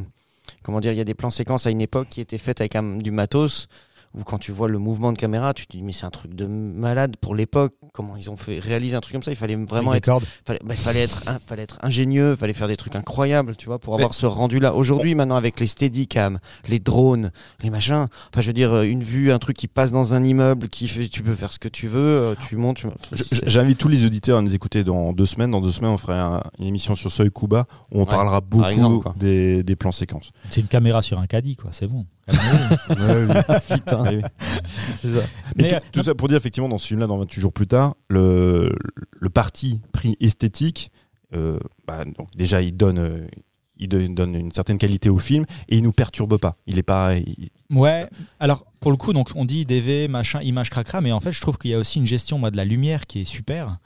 comment dire, il y a des plans séquences à une époque qui étaient faites avec un- du matos. Où quand tu vois le mouvement de caméra, tu te dis mais c'est un truc de malade pour l'époque. Comment ils ont fait réaliser un truc comme ça Il fallait vraiment Avec être fallait, bah, fallait être fallait être ingénieux, fallait faire des trucs incroyables, tu vois, pour avoir ce rendu là. Aujourd'hui, maintenant avec les Steadicam, les drones, les machins, enfin je veux dire une vue, un truc qui passe dans un immeuble, qui fait, tu peux faire ce que tu veux, euh, tu montes. tu- J'invite tous les auditeurs à nous écouter dans deux semaines. Dans deux semaines, on fera un- une émission sur Seuil Kuba où on parlera beaucoup exemple, des, des plans séquences. C'est une caméra sur un caddie, quoi. C'est bon. Putain. Oui. Ça. Mais, tout, euh, tout ça pour dire effectivement dans ce film-là, dans 28 jours plus tard, le, le parti pris esthétique, euh, bah, donc déjà il donne, euh, il donne- donne une certaine qualité au film et il nous perturbe pas. Il est pas, il- Ouais, alors pour le coup, donc on dit DV, machin, image cracra, mais en fait, je trouve qu'il y a aussi une gestion moi, de la lumière qui est super.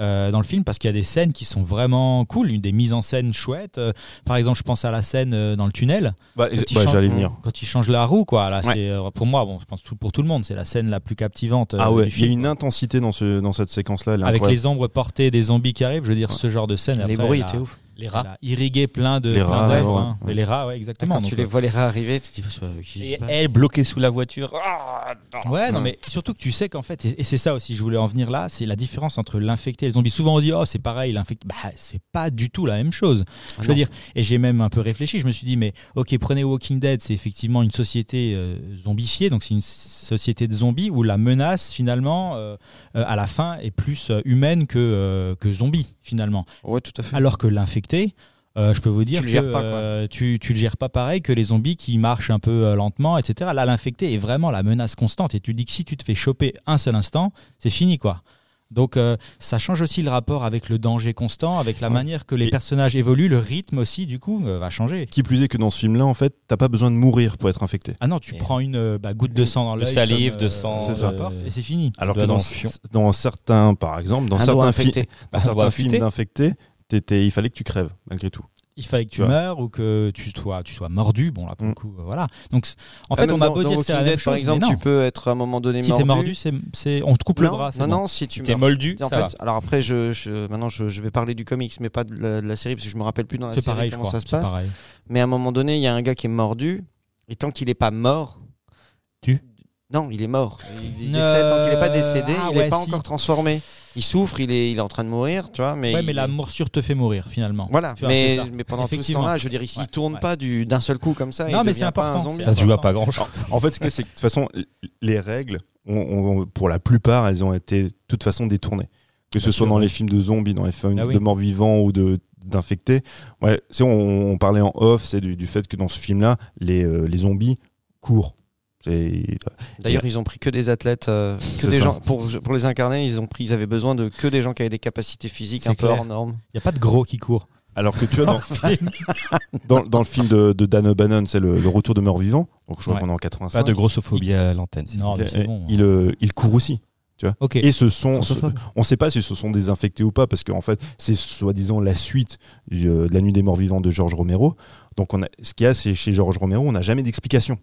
Euh, dans le film parce qu'il y a des scènes qui sont vraiment cool, une des mises en scène chouettes. Euh, par exemple, je pense à la scène euh, dans le tunnel. bah, Quand il bah, change- j'allais venir. Quand il change la roue, quoi. Là, Ouais. c'est euh, pour moi, bon, je pense tout- pour tout le monde, c'est la scène la plus captivante. euh, Ah ouais, du il y a une quoi. intensité dans ce dans cette séquence-là. Avec incroyable. les ombres portées des zombies qui arrivent, je veux dire, ce genre de scène. les après, bruits étaient ouf. Les rats. a irrigué plein de Les plein rats, d'œuvres, ouais, hein. ouais. Les rats, ouais, exactement. Quand Donc, tu les euh, vois les rats arriver, tu te dis bah, Et elle bloquée sous la voiture. Ah, non. Ouais, non, mais surtout que tu sais qu'en fait, et et c'est ça aussi, je voulais en venir là, c'est la différence entre l'infecté et le zombie. Souvent on dit, oh, c'est pareil, l'infecté. Bah, c'est pas du tout la même chose. Ah je veux non. dire, et j'ai même un peu réfléchi, je me suis dit, mais ok, prenez Walking Dead, c'est effectivement une société euh, zombifiée, donc c'est une société de zombies où la menace, finalement, euh, euh, à la fin, est plus euh, humaine que, euh, que zombie, finalement. Ouais, tout à fait. Alors que l'infecté, euh, je peux vous dire Tu le que pas, quoi. euh, tu, tu le gères pas pareil que les zombies qui marchent un peu euh, lentement, etc. Là, l'infecté est vraiment la menace constante. Et tu dis que si tu te fais choper un seul instant, c'est fini, quoi. Donc euh, ça change aussi le rapport avec le danger constant, avec la Ouais. manière que les Et- personnages évoluent, le rythme aussi, du coup, euh, va changer. Qui plus est que dans ce film-là, en fait, t'as pas besoin de mourir pour être infecté. Ah non, tu Et- prends une euh, bah, goutte de sang dans De l'œil, salive, de sang, ça. importe, et c'est fini. Alors que dans le certains, par exemple, dans un certains, fi- dans certains films d'infectés, il fallait que tu crèves malgré tout. Il fallait que tu meurs ou que tu sois, tu sois mordu. Bon, là, pour Mm. le coup, euh, voilà. Donc, en Ah, fait, on a beau dire que c'est la même par exemple, tu peux être à un moment donné Si t'es mordu, c'est, c'est- on te coupe le bras. non, bon. non, si tu t'es meurs. moldu. En ça fait, va. alors après, je, je- maintenant, je, je vais parler du comics, mais pas de la, de la série, parce que je me rappelle plus dans la série pareil, comment ça se passe. pareil. Mais à un moment donné, il y a un gars qui est mordu, et tant qu'il n'est pas mort. Tu? Non, il est mort. Il, Euh, décède, tant qu'il n'est pas décédé, ah il n'est ouais, pas si. encore transformé. Il souffre, il est, il est en train de mourir, tu vois. Mais, Ouais, il- mais la morsure te fait mourir finalement. Voilà, vois, mais, mais pendant tout ce temps-là, je veux dire, il Ouais, tourne ouais. pas du- d'un seul coup comme ça. Non, il mais c'est pas un important, zombie. Ça se joue à pas grand chose. En fait, ce que c'est que de toute façon, les règles, on- on- pour la plupart, elles ont été de toute façon détournées. Que ce Bien soit sûr, dans les films de zombies, dans les films Ah oui. de morts vivants ou de d'infectés. Ouais, on, on parlait en off, c'est du, du fait que dans ce film-là, les, euh, les zombies courent. D'ailleurs, ils ont pris que des athlètes, euh, que des ça. gens pour, pour les incarner. Ils ont pris, ils avaient besoin de que des gens qui avaient des capacités physiques un peu hors normes. Il n'y a pas de gros qui court. alors que tu vois dans, dans, dans le film de, de Dan O'Bannon, c'est le, le retour de mort-vivant. Donc je crois Ouais. qu'on est en 85. Pas de grossophobie à l'antenne. Non, c'est bon. il, euh, il court aussi. Ok. Et ce sont, on ne sait pas si ce sont des infectés ou pas, parce qu'en fait, c'est soi-disant la suite du, euh, de la nuit des morts vivants de Georges Romero. Donc, on a, ce qu'il y a, c'est chez Georges Romero, on n'a jamais d'explication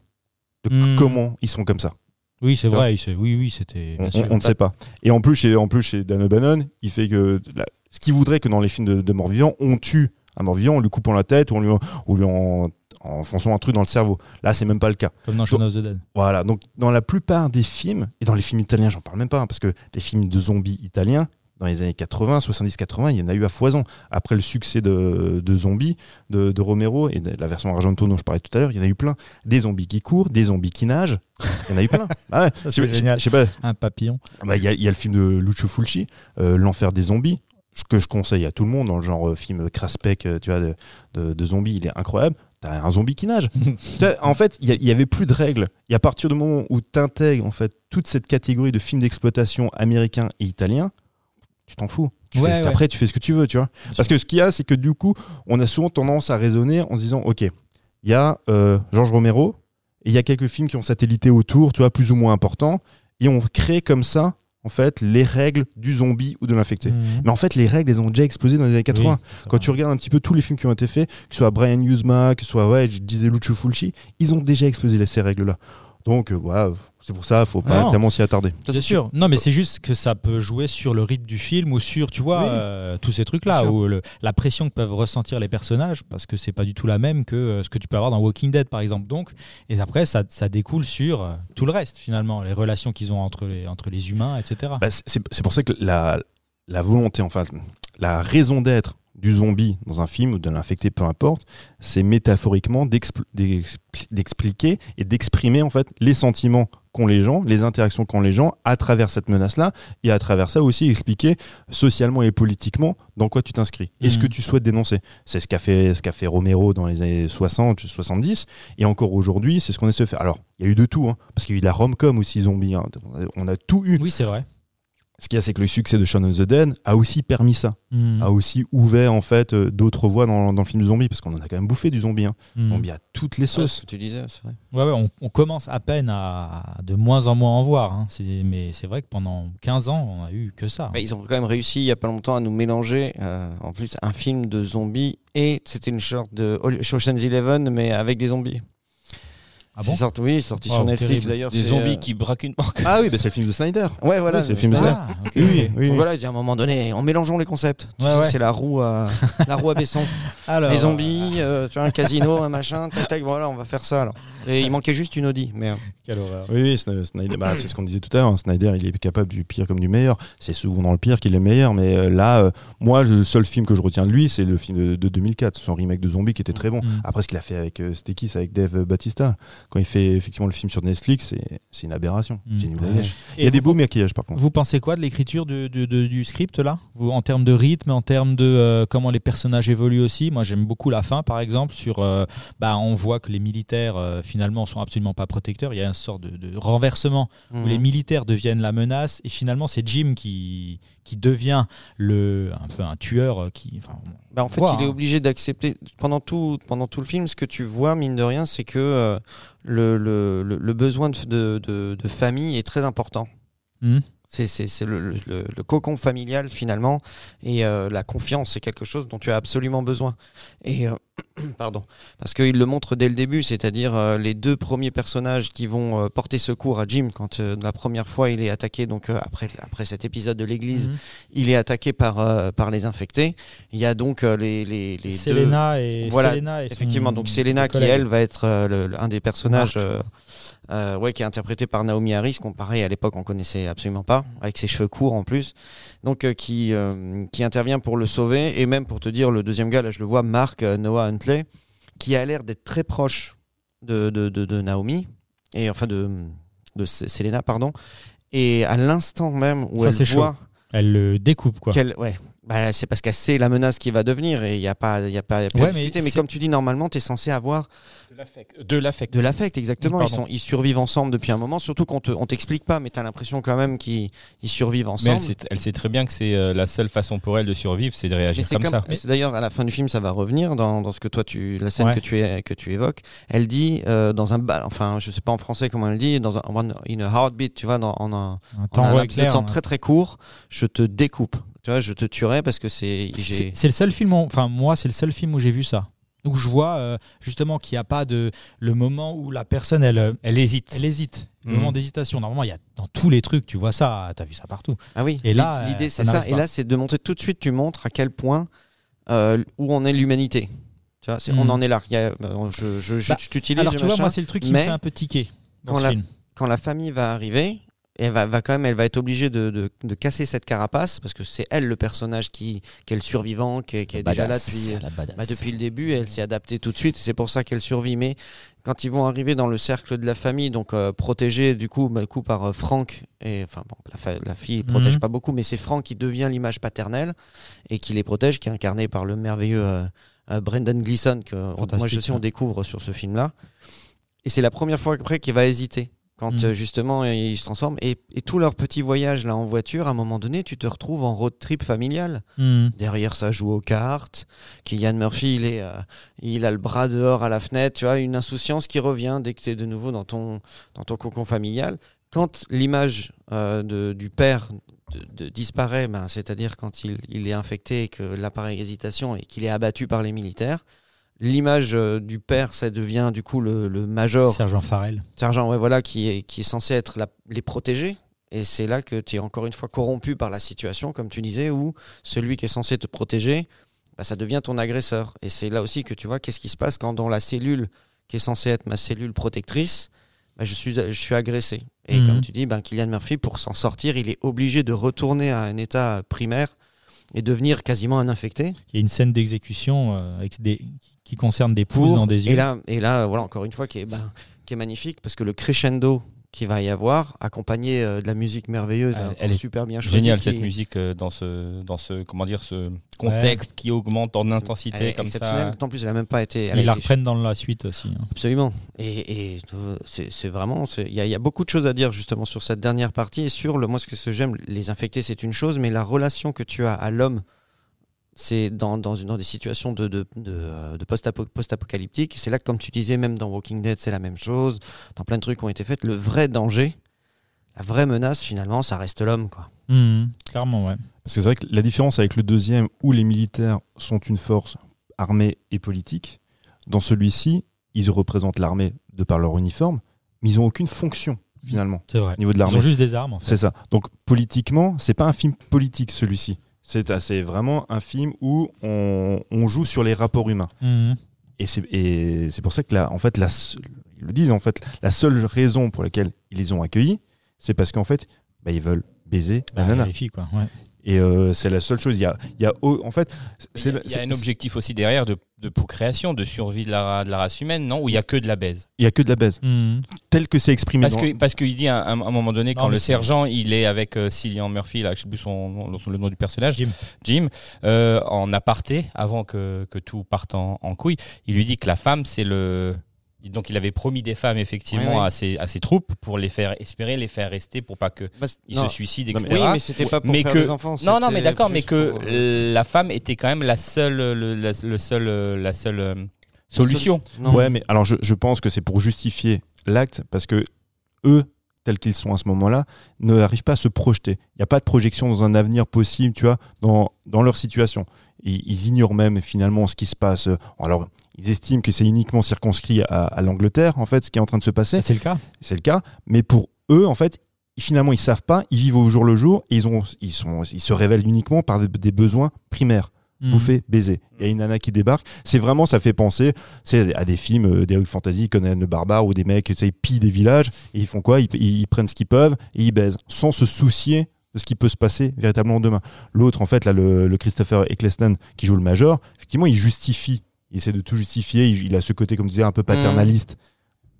de Hmm. comment ils sont comme ça. Oui, c'est vrai. Oui, oui, c'était. On, ne sait pas. Et en plus, chez, en plus, chez Dan O'Bannon, il fait que ce qu'il voudrait que dans les films de, de morts vivants, on tue un mort vivant en lui coupant la tête ou en lui, ou lui en, en fonçant un truc dans le cerveau. Là, c'est même pas le cas. Comme dans Shaun of the Dead. Voilà, donc dans la plupart des films, et dans les films italiens, j'en parle même pas, hein, parce que les films de zombies italiens, dans les années 80, 70-80, il y en a eu à foison. Après le succès de, de Zombies, de, de Romero, et de la version Argento dont je parlais tout à l'heure, il y en a eu plein. Des zombies qui courent, des zombies qui nagent, il y en a eu plein. Ah ouais, c'est génial. Pas, Un papillon. bah, il y, a- il y a le film de Lucio Fulci, euh, L'enfer des zombies, que je conseille à tout le monde dans le genre euh, film Craspec, euh, tu vois, de, de, de zombies, il est incroyable. t'as un zombie qui nage. En fait, il y, a- il y avait plus de règles. Et à partir du moment où tu intègres en fait toute cette catégorie de films d'exploitation américains et italiens, tu t'en fous. Tu Ouais, fais- ouais. Après, tu fais ce que tu veux, tu vois. Parce que ce qu'il y a, c'est que du coup, on a souvent tendance à raisonner en se disant, ok, il y a euh, Georges Romero et il y a quelques films qui ont satellité autour, tu vois, plus ou moins importants, et on crée comme ça, en fait, les règles du zombie ou de l'infecté. Mhm. Mais en fait, les règles, elles ont déjà explosé dans les années 80. Quand tu regardes un petit peu tous les films qui ont été faits, que ce soit Brian Yuzma, que ce soit, ouais, je disais Lucio Fulci, ils ont déjà explosé ces règles-là. Donc, euh, voilà, c'est pour ça, faut pas Non. tellement s'y attarder. C'est sûr. Non, mais c'est juste que ça peut jouer sur le rythme du film ou sur, tu vois, Oui. euh, tous ces trucs-là, le- la pression que peuvent ressentir les personnages, parce que c'est pas du tout la même que euh, ce que tu peux avoir dans Walking Dead, par exemple. Donc, et après, ça, ça découle sur tout le reste, finalement, les relations qu'ils ont entre les, entre les humains, etc. Bah, c'est pour ça que la, la volonté, enfin, la raison d'être du zombie dans un film ou de l'infecté, peu importe, c'est métaphoriquement d'expl- d'ex- d'expliquer et d'exprimer en fait les sentiments qu'ont les gens, les interactions qu'ont les gens à travers cette menace-là et à travers ça aussi expliquer socialement et politiquement dans quoi tu t'inscris et ce Mhm. que tu souhaites dénoncer. C'est ce qu'a fait, ce fait Romero dans les années 60, 70 et encore aujourd'hui, c'est ce qu'on essaie de faire. Alors, il y a eu de tout, hein, parce qu'il y a eu de la rom-com aussi zombie, hein. on a tout eu. Oui, c'est vrai. Ce qu'il y a, c'est que le succès de Shaun of the Dead a aussi permis ça, Mhm. a aussi ouvert en fait euh, d'autres voies dans, dans le film zombie, parce qu'on en a quand même bouffé du zombie. Hein. Mhm. Zombie à toutes les Ouais, ce sauces. que tu disais, c'est vrai. Ouais, ouais, on, on commence à peine à de moins en moins en voir. hein. C'est- Mais c'est vrai que pendant 15 ans, on a eu que ça. Mais ils ont quand même réussi il y a pas longtemps à nous mélanger euh, en plus un film de zombies et c'était une sorte de Ocean's Eleven mais avec des zombies. Ah bon C'est sorti, oui, c'est sorti Oh, sur Netflix d'ailleurs. Des c'est, zombies euh, qui braquent une banque. Ah oui, bah, c'est le film de Snyder. Ouais, voilà. Oui, c'est le film de Ah. Ah, ok, Oui, oui, oui. Donc voilà, a un moment donné, en mélangeant les concepts. Tu Ouais, sais, ouais. C'est la roue à la roue à Besson. Alors, les zombies, euh, tu vois, un casino, un machin, tac tac, voilà, on va faire ça alors. Et il manquait juste une Audi, mais euh, Quelle horreur. Oui, oui, Snyder, bah, c'est ce qu'on disait tout à l'heure. hein. Snyder, il est capable du pire comme du meilleur. C'est souvent dans le pire qu'il est meilleur, mais euh, là, euh, moi, le seul film que je retiens de lui, c'est le film de, de 2004, son remake de Zombie qui était très bon. Mm. Après, ce qu'il a fait avec euh, C'est avec Dave Batista. Quand il fait effectivement le film sur Netflix, c'est c'est une aberration. Mm. Ouais. Il y a des beaux maquillages par contre. Vous pensez quoi de l'écriture du, du- du- du script là? Vous, En termes de rythme, en termes de euh, comment les personnages évoluent aussi? Moi j'aime beaucoup la fin par exemple. Sur, euh, bah, on voit que les militaires euh, finalement sont absolument pas protecteurs. Il y a une sorte de, de renversement où mhm. les militaires deviennent la menace et finalement c'est Jim qui, qui devient le, un peu un tueur. euh, Qui, enfin, Bah, en fait, il est hein. obligé d'accepter pendant tout pendant tout le film. Ce que tu vois, mine de rien, c'est que euh, le, le, besoin de, de, famille est très important. Hmm. C'est le, le- cocon familial finalement. Et euh, la confiance c'est quelque chose dont tu as absolument besoin. Et euh, pardon. Parce qu'il le montre dès le début c'est-à-dire euh, les deux premiers personnages qui vont porter secours à Jim quand la première fois il est attaqué donc après après cet épisode de l'église Mhm. il est attaqué par par les infectés. Il y a donc les les, les deux Selena et Voilà, Selena et Effectivement, donc Selena qui elle va être le- un des personnages euh, ouais, qui est interprété par Naomi Harris, qu'on pareil à l'époque on connaissait absolument pas, avec ses cheveux courts en plus, donc euh, qui euh, qui intervient pour le sauver et même pour te dire le deuxième gars là je le vois Mark Noah Huntley qui a l'air d'être très proche de, de, de, de Naomi et enfin de de Selena pardon et à l'instant même où Ça, elle chaud. voit Elle le découpe quoi. ouais bah, c'est parce qu'elle sait la menace qui va devenir et il n'y a pas, y a pas, il y a pas Ouais, à mais discuter. Mais, comme tu dis, normalement, tu es censé avoir De l'affect. De l'affect. de l'affect, exactement. Ils, sont, ils survivent ensemble depuis un moment, surtout qu'on te, on t'explique pas, mais tu as l'impression quand même qu'ils ils survivent Mais ensemble. elle sait, elle sait très bien que c'est euh, la seule façon pour elle de survivre, c'est de réagir c'est comme, ça. D'ailleurs, à la fin du film, ça va revenir dans, dans ce que toi, tu, la scène Ouais. que, tu, es- que tu évoques. Elle dit euh, dans un, enfin, je sais pas en français comment elle dit, dans un one- in a heartbeat, tu vois, dans, en un, Un en temps un laps de éclair, temps hein. très très court, je te découpe. Tu vois, je te tuerai parce que c'est, C'est le seul film, où- enfin moi c'est le seul film où j'ai vu ça. Où je vois euh, justement qu'il n'y a pas de le moment où la personne elle, euh, Elle hésite. elle hésite. Le Mhm. moment d'hésitation. Normalement il y a dans tous les trucs, tu vois ça, t'as vu ça partout. Ah oui. Et là, l'idée euh, ça c'est ça. Et là, c'est de montrer tout de suite. Tu montres à quel point euh, où on est l'humanité. Tu vois, c'est- on en est là. Il y a- euh, je, je, je- Bah, t'utilise. Alors tu vois machin. moi c'est le truc qui mais me fait un peu tiquer dans quand ce la- film. quand la famille va arriver, elle va, va quand même, elle va être obligée de, de, de casser cette carapace parce que c'est elle le personnage qui, qui est le survivant, qui est, qui est déjà là depuis, bah, depuis le début. Elle s'est adaptée tout de suite. C'est pour ça qu'elle survit. Mais quand ils vont arriver dans le cercle de la famille, donc euh, protégés du coup, bah, du coup par euh, Franck et enfin bon, la, fa- la fille ne protège Mhm. pas beaucoup, mais c'est Franck qui devient l'image paternelle et qui les protège, qui est incarné par le merveilleux. euh, euh, Brendan Gleeson, que moi je sais, on découvre sur ce film-là. Et c'est la première fois après qu'il va hésiter. Quand Mm. euh, justement il se transforme. Et, et tout leur petit voyage là en voiture, à un moment donné, tu te retrouves en road trip familial. Mhm. Derrière, ça joue aux cartes. Kylian Murphy, il, est, euh, il a le bras dehors à la fenêtre. Tu vois, une insouciance qui revient dès que tu es de nouveau dans ton, dans ton cocon familial. Quand l'image euh, du père de- de- disparaît, ben, c'est-à-dire quand il, il est infecté et que l'appareil hésitation et qu'il est abattu par les militaires, l'image euh, du père, ça devient du coup le, le major Sergent Farrell. sergent ouais, voilà, qui, est, qui est censé être la- les protéger. Et c'est là que tu es encore une fois corrompu par la situation, comme tu disais, où celui qui est censé te protéger, bah, ça devient ton agresseur. Et c'est là aussi que tu vois qu'est-ce qui se passe quand dans la cellule qui est censée être ma cellule protectrice, bah, je, suis, je suis agressé. Et Mhm. comme tu dis, ben, Kylian Murphy, pour s'en sortir, il est obligé de retourner à un état primaire et devenir quasiment un infecté. Il y a une scène d'exécution euh, avec des, qui concerne des pouces dans des yeux. Et là, et là voilà, encore une fois, qui est, ben, qui est magnifique parce que le crescendo qu'il va y avoir, accompagné euh, de la musique merveilleuse, Elle- hein, elle est super bien choisie. Génial cette musique euh, dans ce dans ce comment dire ce contexte qui augmente en intensité est comme ça. En plus, elle a même pas été. Ils la reprennent dans la suite aussi. hein. Absolument. Et, et, c'est vraiment. Il y, y a beaucoup de choses à dire justement sur cette dernière partie et sur le. Moi, ce que ce que j'aime, les infectés, c'est une chose, mais la relation que tu as à l'homme, c'est dans, dans, des situations de, de, de, de post-apo- post-apocalyptique. c'est là que, comme tu disais, même dans Walking Dead, c'est la même chose. Dans plein de trucs qui ont été faits, le vrai danger, la vraie menace, finalement, ça reste l'homme. quoi. Mhm. Clairement, ouais. Parce que c'est vrai que la différence avec le deuxième, où les militaires sont une force armée et politique, dans celui-ci, ils représentent l'armée de par leur uniforme, mais ils n'ont aucune fonction, finalement, C'est vrai. au niveau de Ils ont l'armée. juste des armes, en fait. C'est ça. Donc, politiquement, c'est pas un film politique, celui-ci. C'est vraiment un film où on, on joue sur les rapports humains. Mhm. Et c'est pour ça que là, en fait, la, ils le disent, en fait, la seule raison pour laquelle ils les ont accueillis, c'est parce qu'en fait, bah, ils veulent baiser la Bah, nana. les filles, quoi. Ouais. Et euh, c'est la seule chose. Il y a, il y a en fait, Il y a- y un objectif aussi derrière de, de procréation, de survie de la, de la race humaine, non? Où il y a que de la baise? il y a que de la baise, Mhm. tel que c'est exprimé. Parce que parce qu'il dit à un, à un moment donné Non, quand le sergent il est avec euh, Cillian Murphy là, je sais plus son, le nom du personnage, Jim. Jim, euh, en aparté avant que, que tout parte en, en couille, il lui dit que la femme c'est le donc il avait promis des femmes effectivement Oui, oui. à ses à ses troupes pour les faire espérer les faire rester pour pas que Bah, ils se suicident Non, mais- etc. Oui, mais c'était pas pour Mais faire que- des enfants. Non, non, mais d'accord, mais que pour, euh, la femme était quand même la seule, le, la, le seul, euh, la seule euh, solution. Non. Ouais, mais alors je, je pense que c'est pour justifier l'acte parce que eux, tels qu'ils sont à ce moment-là, ne arrivent pas à se projeter. Il n'y a pas de projection dans un avenir possible, tu vois, dans, dans leur situation. Ils, ils ignorent même finalement ce qui se passe. Alors, ils estiment que c'est uniquement circonscrit à, à l'Angleterre, en fait, ce qui est en train de se passer. C'est le cas. C'est le cas. Mais pour eux, en fait, finalement, ils savent pas. Ils vivent au jour le jour et ils, ont, ils, sont, ils se révèlent uniquement par des, des besoins primaires Mhm. bouffer, baiser. Il y a une nana qui débarque. C'est vraiment, ça fait penser c'est à des films, euh, des fantasy, Conan le barbare, où des mecs, tu sais, ils pillent des villages et ils font quoi? Ils, ils- ils prennent ce qu'ils peuvent et ils baisent, sans se soucier de ce qui peut se passer véritablement demain. L'autre, en fait, là, le, le Christopher Eccleston qui joue le major, effectivement, il justifie. Il essaie de tout justifier. Il, il a ce côté, comme tu disais, un peu paternaliste.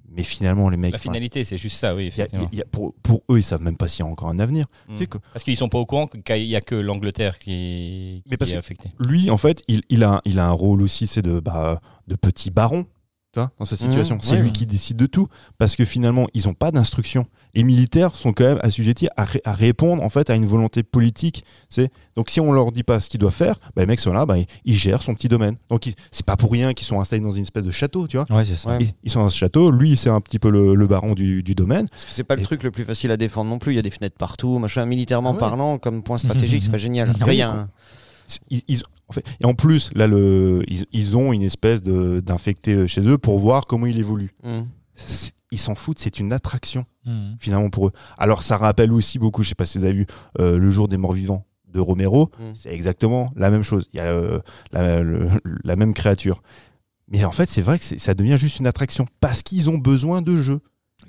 Mais finalement, les mecs. La finalité, c'est juste ça, oui, y a- y pour, pour eux, ils savent même pas s'il y a encore un avenir. Mm. Tu sais que- Parce qu'ils sont pas au courant qu'il y a que l'Angleterre qui, qui Mais parce est que- affectée. lui, en fait, il, il, a, il a un rôle aussi, c'est de, bah, de petit baron vois, dans situation. Mmh, c'est ouais, lui ouais. qui décide de tout. Parce que finalement, ils n'ont pas d'instruction. Les militaires sont quand même assujettis à, ré- à répondre en fait à une volonté politique. C'est donc si on leur dit pas ce qu'ils doivent faire, bah, les mecs sont là, bah, ils, gèrent son petit domaine. Donc ils- c'est pas pour rien qu'ils sont installés dans une espèce de château, tu vois. Ouais, c'est ça. Ouais. Ils, ils sont dans ce château. Lui, c'est un petit peu le, le baron du, du domaine. Parce que c'est pas le Et- truc le plus facile à défendre non plus. Il y a des fenêtres partout, machin. Militairement Ah parlant, comme point stratégique, c'est pas génial. Après, il y a mais un- C'est- Ils, ils- en fait, et en plus, là, le, ils, ils ont une espèce de- d'infecté chez eux pour voir comment il évolue. C'est- Ils s'en foutent, c'est une attraction. Mhm. finalement pour eux. Alors ça rappelle aussi beaucoup, je sais pas si vous avez vu euh, Le jour des morts vivants de Romero, Mm. c'est exactement la même chose. Il y a euh, la, le- la même créature. Mais en fait, c'est vrai que ça devient juste une attraction parce qu'ils ont besoin de jeu.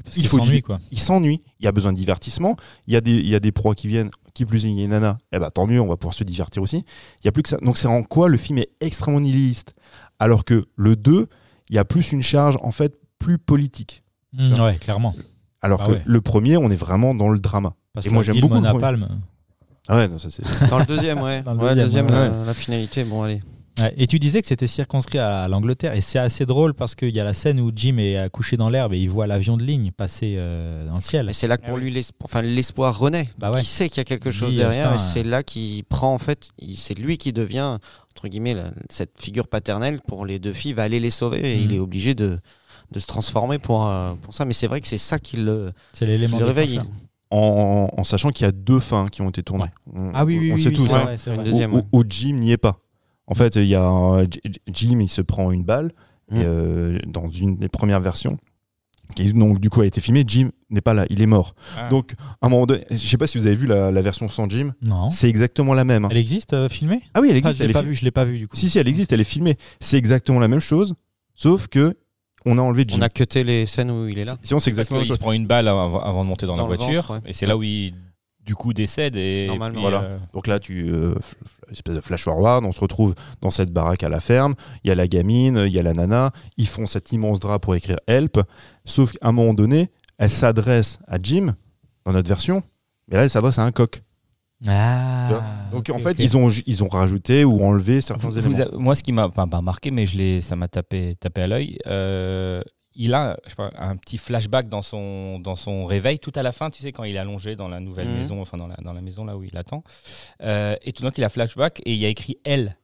Parce Il faut s'ennuie, quoi. Ils s'ennuient. Il y a besoin de divertissement. Il y a des, il y a des proies qui viennent. Qui plus est, il y a une nana. Eh ben, tant mieux, on va pouvoir se divertir aussi. Il y a plus que ça. Donc c'est en quoi le film est extrêmement nihiliste? Alors que le 2, il y a plus une charge en fait plus politique. Mhm, Ouais, clairement. Alors Ah que ouais. le premier, on est vraiment dans le drama. Parce Et que moi, j'aime beaucoup Palme. Ah ouais, non, ça c'est. Dans le deuxième, ouais. Dans le Ouais, deuxième, deuxième, ouais. la, la finalité. Bon, allez. Ouais, et tu disais que c'était circonscrit à l'Angleterre, et c'est assez drôle parce qu'il y a la scène où Jim est accouché dans l'herbe et il voit l'avion de ligne passer euh, dans le ciel. Mais c'est là que pour oui. lui l'espoir, enfin, l'espoir renaît. Bah ouais. Il sait qu'il y a quelque chose dit, derrière putain, et c'est là qu'il prend en fait, il- c'est lui qui devient entre guillemets la- cette figure paternelle pour les deux filles, va aller les sauver et il est obligé de, de se transformer pour, euh, pour ça. Mais c'est vrai que c'est ça qui le, C'est qui le réveille. En, en sachant qu'il y a deux fins qui ont été tournées. On- Ah oui, oui, on oui, sait oui, tous. c'est hein. vrai, vrai. où Jim n'y est pas. En fait, il y a un- Jim, il se prend une balle Mm. et, euh, dans une des premières versions. Qui donc du coup a été filmé, Jim n'est pas là, il est mort. Ah. Donc à un moment donné, je sais pas si vous avez vu la, la version sans Jim, Non. c'est exactement la même. hein. Elle existe euh, filmée? Ah oui, elle Ah, existe. Je l'ai pas fi- vu, je l'ai pas vu du coup. Si si, elle existe, elle est filmée. C'est exactement la même chose, sauf que on a enlevé Jim. On a cuté les scènes où il est là. Sinon c'est Parce exactement la qu'il même se chose. prend une balle avant, avant de monter dans, Dans la voiture, ventre, ouais. et c'est là où il du coup décède et Normalement. puis, Voilà. euh, Donc là, tu euh, espèce de flash forward, on se retrouve dans cette baraque à la ferme. Il y a la gamine, il y a la nana. Ils font cet immense drap pour écrire help. Sauf qu'à un moment donné, elle s'adresse à Jim dans notre version, mais là, elle s'adresse à un coq. Ah. Donc ok, en fait, ils ont ils ont rajouté ou enlevé certains Vous- éléments. vous avez- moi, ce qui m'a enfin, pas marqué, mais je l'ai, ça m'a tapé, tapé à l'œil. euh, il a je sais pas, un petit flashback dans son, dans son réveil tout à la fin, tu sais, quand il est allongé dans la nouvelle Mhm. maison, enfin dans la, dans la maison là où il attend. Euh, et tout d'un coup, il a flashback et il y a écrit L.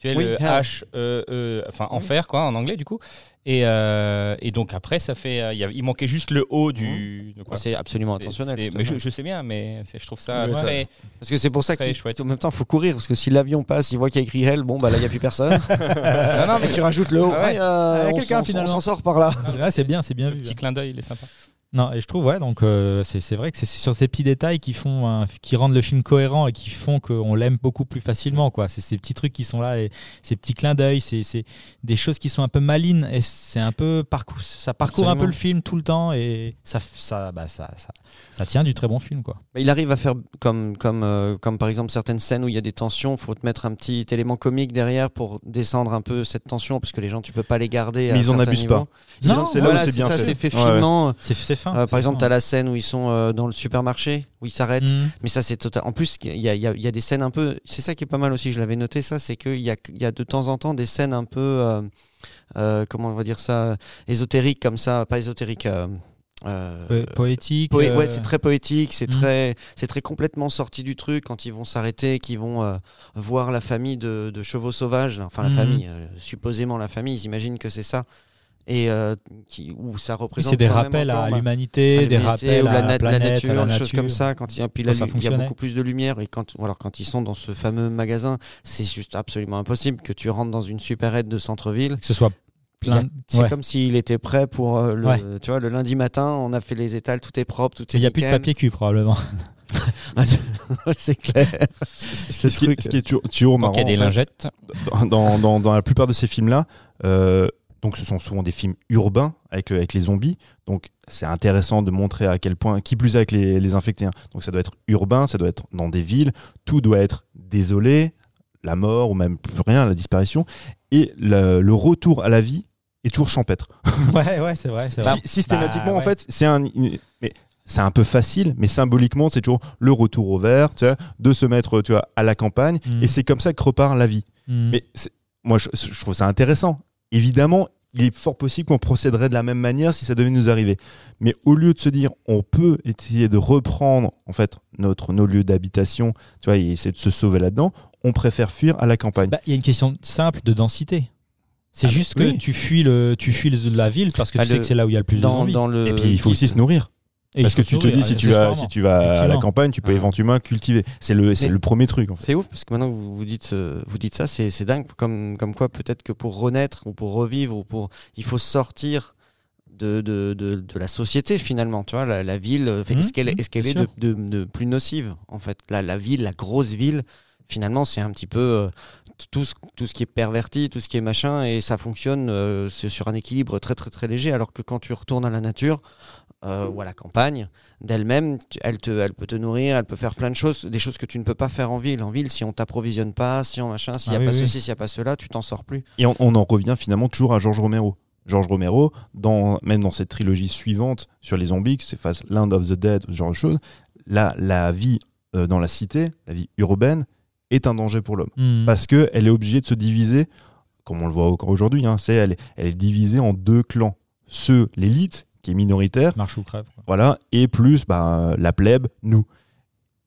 Tu Oui, le Hell. H, E, E, enfin enfer, quoi, en anglais, du coup. Et, euh, et donc après, ça fait. euh, il y a- il manquait juste le O du. quoi. C'est absolument intentionnel. mais je, je sais bien, mais je trouve ça Ouais, très. Parce que c'est pour ça qu'en même temps, il faut courir. Parce que si l'avion passe, il voit qu'il y a écrit Hell, bon, bah là, il n'y a plus personne. non, non, mais Et tu rajoutes le haut. Ah ouais. Ah, il y a- Ah, y a on quelqu'un, finalement. On s'en sort par là. C'est bien, c'est bien vu. petit clin d'œil, il est sympa. Non, et je trouve, ouais, donc euh, c'est vrai que c'est sur ces petits détails qui font, qui rendent le film cohérent et qui font qu'on l'aime beaucoup plus facilement, quoi. C'est ces petits trucs qui sont là, et ces petits clins d'œil, c'est des choses qui sont un peu malines et c'est un peu parcours, ça parcourt un peu le film tout le temps et ça, ça, bah, ça, ça, ça tient du très bon film, quoi. Mais Il arrive à faire comme, comme, euh, comme par exemple certaines scènes où il y a des tensions, il faut te mettre un petit élément comique derrière pour descendre un peu cette tension, parce que les gens, tu peux pas les garder. à Mais ils en abusent niveaux. pas. Non, c'est là voilà, où c'est bien ça, fait. c'est fait Ouais, ouais. finement. C'est c'est fin. Euh, c'est par exemple, fin. tu as la scène où ils sont euh, dans le supermarché, où ils s'arrêtent. Mhm. Mais ça, c'est total. En plus, il y a, il y y a des scènes un peu. C'est ça qui est pas mal aussi, je l'avais noté, ça, c'est qu'il y a, il y a de temps en temps des scènes un peu. euh, euh, comment on va dire ça Ésotériques comme ça. Pas ésotériques. euh, euh, Po- poétique. Poé- euh, Ouais, c'est très poétique, c'est Mm. très, c'est très complètement sorti du truc quand ils vont s'arrêter, qu'ils vont euh, voir la famille de, de chevaux sauvages, enfin la Mhm. famille, euh, supposément la famille, ils imaginent que c'est ça, et qui, où ça représente. c'est des rappels à bah, l'humanité, des rappels à la, planète, la nature, à la des choses nature. comme ça. Quand il, puis là, ça il y a beaucoup plus de lumière et quand, alors quand ils sont dans ce fameux magasin, c'est juste absolument impossible que tu rentres dans une supérette de centre-ville. Que ce soit C'est ouais. comme s'il était prêt pour euh, le, Ouais. tu vois, le lundi matin. On a fait les étals, tout est propre, tout est. Il n'y a plus de papier cul probablement. c'est clair. Ce qui, est- ce qui est toujours, toujours marrant. Donc il y a des fait, lingettes. dans, dans, dans la plupart de ces films-là, euh, donc ce sont souvent des films urbains avec, le- avec les zombies. Donc c'est intéressant de montrer à quel point, qui plus est avec les, les infectés. hein. Donc ça doit être urbain, ça doit être dans des villes, tout doit être désolé, la mort ou même plus rien, la disparition. Et le, le retour à la vie est toujours champêtre. ouais, ouais, c'est vrai. vrai. Sy- systématiquement, Bah, en fait, c'est un. mais c'est un peu facile, mais symboliquement, c'est toujours le retour au vert, tu vois, de se mettre tu vois, à la campagne. Mm. Et c'est comme ça que repart la vie. Mm. Mais moi, je, je trouve ça intéressant. Évidemment, il est fort possible qu'on procéderait de la même manière si ça devait nous arriver. Mais au lieu de se dire, on peut essayer de reprendre en fait notre nos lieux d'habitation, tu vois, et essayer de se sauver là-dedans, on préfère fuir à la campagne. Bah, il y a une question simple de densité. C'est Ah juste que oui. tu fuis le, tu fuis le- la ville parce que Bah, tu sais que c'est là où il y a le plus de Dans, zombies. dans le et puis il faut aussi se nourrir. Et Parce que tu te dis, si tu vas, si tu vas à la campagne, tu peux Ah. éventuellement cultiver. C'est le, le premier truc. En fait. C'est ouf parce que maintenant que vous, vous dites, euh, vous dites ça, c'est c'est dingue. Comme, comme quoi, peut-être que pour renaître ou pour revivre ou pour, il faut sortir de, de, de, de la société finalement. Tu vois, la, la ville, fait- Mhm, est-ce qu'elle est, est-ce qu'elle bien est de, de- de plus nocive en fait? La, la ville, la grosse ville, finalement, c'est un petit peu euh, tout ce, tout ce qui est perverti, tout ce qui est machin, et ça fonctionne euh, c'est sur un équilibre très très très léger. Alors que quand tu retournes à la nature euh, ou à la campagne, d'elle-même, elle, te, elle peut te nourrir, elle peut faire plein de choses, des choses que tu ne peux pas faire en ville. En ville, si on t'approvisionne pas, si on machin, s'il n'y Ah a oui, pas oui. ceci, s'il n'y a pas cela, tu t'en sors plus. Et on, on en revient finalement toujours à Georges Romero. Georges Romero, dans, même dans cette trilogie suivante sur les zombies, que c'est face Land of the Dead, ce genre de choses, la, la vie euh, dans la cité, la vie urbaine, est un danger pour l'homme. Mhm. Parce qu'elle est obligée de se diviser, comme on le voit encore aujourd'hui, hein, c'est, elle, est- elle est divisée en deux clans. Ceux, l'élite, qui est minoritaire, Marche ou crève. quoi. voilà, et plus bah, la plèbe, nous.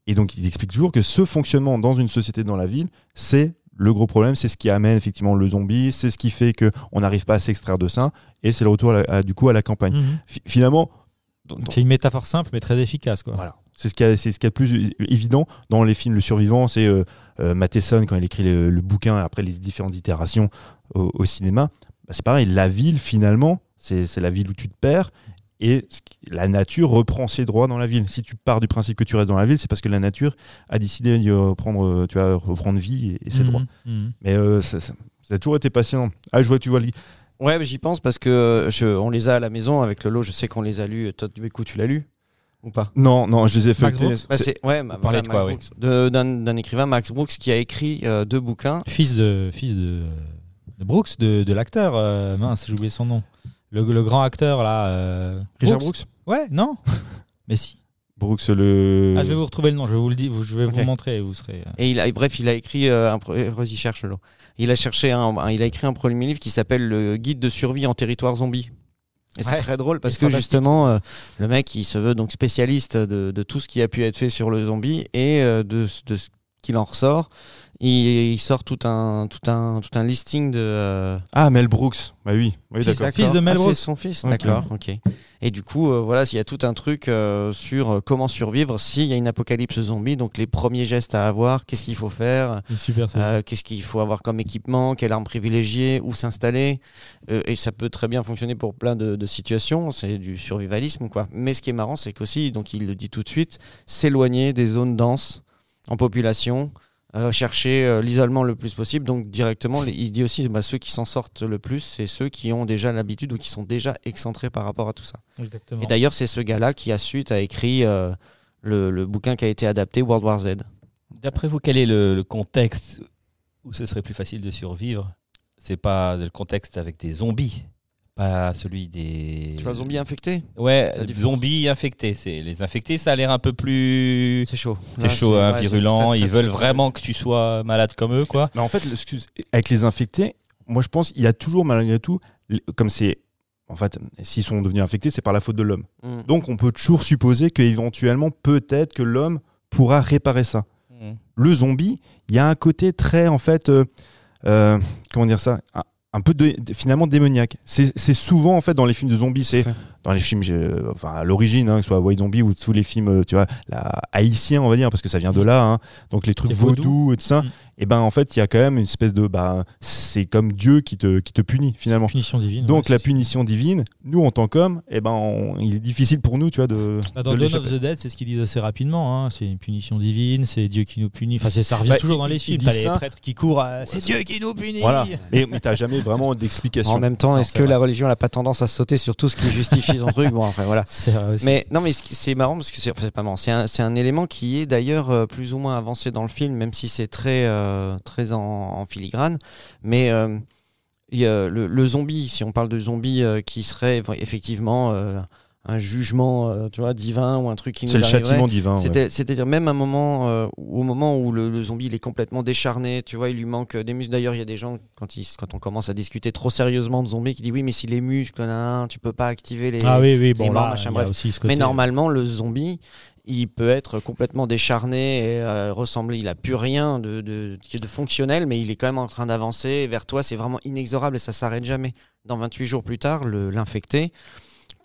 Et donc il explique toujours que ce fonctionnement dans une société dans la ville, c'est le gros problème, c'est ce qui amène effectivement le zombie, c'est ce qui fait qu'on n'arrive pas à s'extraire de ça, et c'est le retour à la- à- du coup à la campagne. Mhm. Fi- finalement, C'est une métaphore simple mais très efficace. Quoi. voilà. C'est ce qui est ce qu'il y a de plus évident dans les films Le Survivant, c'est euh, Matheson quand il écrit le, le bouquin après les différentes itérations au, au cinéma. Bah, c'est pareil, la ville finalement, c'est c'est la ville où tu te perds et la nature reprend ses droits dans la ville. Si tu pars du principe que tu restes dans la ville, c'est parce que la nature a décidé de reprendre, euh, tu vois, reprendre vie et, et ses Mhm. droits. Mhm. Mais euh, ça, ça- ça a toujours été passionnant. Ah, je vois, tu vois, le- Ouais, j'y pense parce que euh, je- on les a à la maison avec Lolo. Je sais qu'on les a lus. Toi, du coup, tu l'as lu? Ou pas? Non, non, je les ai Max feuilletés. Bah, ouais, bah, voilà, de quoi, Max Brooks. De- d'un d'un écrivain Max Brooks qui a écrit euh, deux bouquins. Fils de fils de, de Brooks, de, de l'acteur. euh, mince, j'ai oublié son nom. Le, le grand acteur là. euh, Richard Brooks? Ouais, non. mais si. Brooks, le. Ah, je vais vous retrouver le nom. Je vais vous le dire. Je vais vous montrer. et Vous serez. euh, Et il a, bref, il a écrit euh, un. Vas-y. Il a cherché un, un- il a écrit un premier livre qui s'appelle Le guide de survie en territoire zombie. Et c'est Ouais. très drôle parce que justement, euh, le mec, il se veut donc spécialiste de, de tout ce qui a pu être fait sur le zombie et euh, de, de ce qu'il en ressort. Il, il sort tout un, tout un, tout un listing de. euh, Ah, Mel Brooks. Bah oui, oui Fils- d'accord. Fils de Mel Ah, c'est Brooks. son fils, d'accord, ok. Et du coup, euh, voilà, il y a tout un truc euh, sur comment survivre s'il y a une apocalypse zombie, donc les premiers gestes à avoir, qu'est-ce qu'il faut faire, c'est super. ça. euh, qu'est-ce qu'il faut avoir comme équipement, quelle arme privilégiée, où s'installer. Euh, et ça peut très bien fonctionner pour plein de, de situations, c'est du survivalisme, quoi. Mais ce qui est marrant, c'est qu'aussi, donc il le dit tout de suite, s'éloigner des zones denses en population. Euh, chercher euh, l'isolement le plus possible. Donc directement, les- il dit aussi bah, ceux qui s'en sortent le plus, c'est ceux qui ont déjà l'habitude ou qui sont déjà excentrés par rapport à tout ça. Exactement. Et d'ailleurs, c'est ce gars-là qui a suite a écrit euh, le, le bouquin qui a été adapté, World War Z. D'après vous, quel est le, le contexte où ce serait plus facile de survivre? C'est pas le contexte avec des zombies, pas celui des. Tu vois, zombie infecté Ouais, zombies infectés. C'est les infectés, ça a l'air un peu plus. C'est chaud. C'est Là, chaud, hein, ouais, virulent. très, très, Ils veulent très, vraiment que tu sois malade comme eux, quoi. Mais en fait, excuse- avec les infectés, moi je pense qu'il y a toujours malgré tout, comme c'est. En fait, s'ils sont devenus infectés, c'est par la faute de l'homme. Mm. Donc on peut toujours supposer qu'éventuellement, peut-être que l'homme pourra réparer ça. Le zombie, il y a un côté très, en fait, euh, euh, comment dire ça? Un, peu finalement démoniaque. C'est souvent, en fait, dans les films de zombies, c'est. Dans les films, enfin à l'origine, hein, que ce soit White Zombie ou tous les films, euh, tu vois, la, haïtiens, on va dire, parce que ça vient de là, hein, donc les trucs vaudous et tout ça. Mm. Et ben en fait, il y a quand même une espèce de, bah, c'est comme Dieu qui te, qui te punit finalement. Punition divine. Donc ouais, la punition divine, nous en tant qu'hommes, eh ben on- il est difficile pour nous, tu vois, de. Bah, dans de Dawn of the Dead, c'est ce qu'ils disent assez rapidement. hein. C'est une punition divine, c'est Dieu qui nous punit. Enfin, ça revient Bah, toujours dans les films. T'as les prêtres qui courent. euh, c'est Dieu qui nous punit. Voilà. Mais, mais t'as jamais vraiment d'explication. En même temps, est-ce que vrai. la religion n'a pas tendance à sauter sur tout ce qui justifie son truc Bon, après, voilà. Mais non, mais c'est marrant parce que c'est enfin, pas marrant. C'est un, un élément qui est d'ailleurs euh, plus ou moins avancé dans le film, même si c'est très, euh, très en, en filigrane. Mais euh, il y a le, le zombie, si on parle de zombie euh, qui serait effectivement euh, un jugement, euh, tu vois, divin ou un truc qui nous C'est le arriverait, châtiment divin. ouais. C'est-à-dire même un moment, euh, au moment où le, le zombie il est complètement décharné, tu vois, il lui manque des muscles. D'ailleurs, il y a des gens quand, ils, quand on commence à discuter trop sérieusement de zombies qui disent oui, mais si les muscles, nan, tu peux pas activer les. ah oui, oui, bon, morts, là, machin, il y a bref. aussi ce mais normalement, le zombie, il peut être complètement décharné et euh, ressembler. Il a plus rien de, de, de fonctionnel, mais il est quand même en train d'avancer vers toi. C'est vraiment inexorable et ça s'arrête jamais. Dans 28 jours plus tard, le- l'infecté.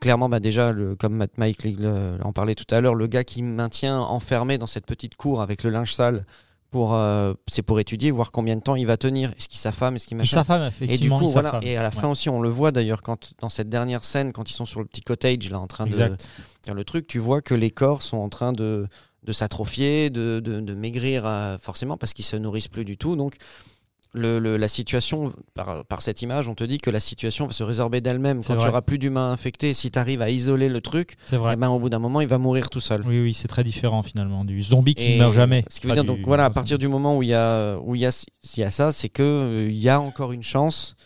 Clairement, bah déjà, le, comme Matt Mike le- en parlait tout à l'heure, le gars qui maintient enfermé dans cette petite cour avec le linge sale, pour, euh, c'est pour étudier, voir combien de temps il va tenir. Est-ce qu'il sa femme, est-ce qu'il machin. Et du coup, voilà. femme. Et à la fin Ouais. aussi, on le voit d'ailleurs quand dans cette dernière scène, quand ils sont sur le petit cottage là, en train de faire le truc, tu vois que les corps sont en train de, de s'atrophier, de, de- de maigrir euh, forcément parce qu'ils se nourrissent plus du tout. Donc le, le- la situation, par, par cette image, on te dit que la situation va se résorber d'elle-même. Quand il vrai. n'y aura plus d'humains infectés, si tu arrives à isoler le truc, vrai. eh ben, au bout d'un moment, il va mourir tout seul. Oui, oui, c'est très différent finalement du zombie qui ne meurt jamais. Ce qui veut dire, du- donc voilà, à partir du moment où il y a, où il y a, y a ça, c'est que euh, y a encore une chance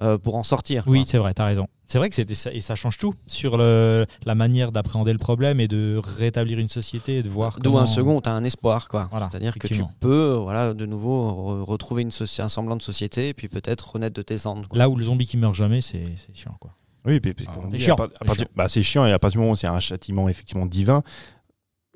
euh, pour en sortir. Oui, c'est vrai, t'as raison. C'est vrai que c'était ça, et ça change tout sur le, la manière d'appréhender le problème et de rétablir une société et de voir. D'où comment- un second, tu as un espoir. quoi. Voilà, C'est-à-dire que tu peux voilà, de nouveau re- retrouver une un semblant de société et puis peut-être renaître de tes cendres. quoi. Là où le zombie qui meurt jamais, c'est c'est chiant quoi. Oui, puis, puis Ah, c'est dit, chiant, c'est bah, c'est chiant et à partir du moment où c'est un châtiment effectivement divin,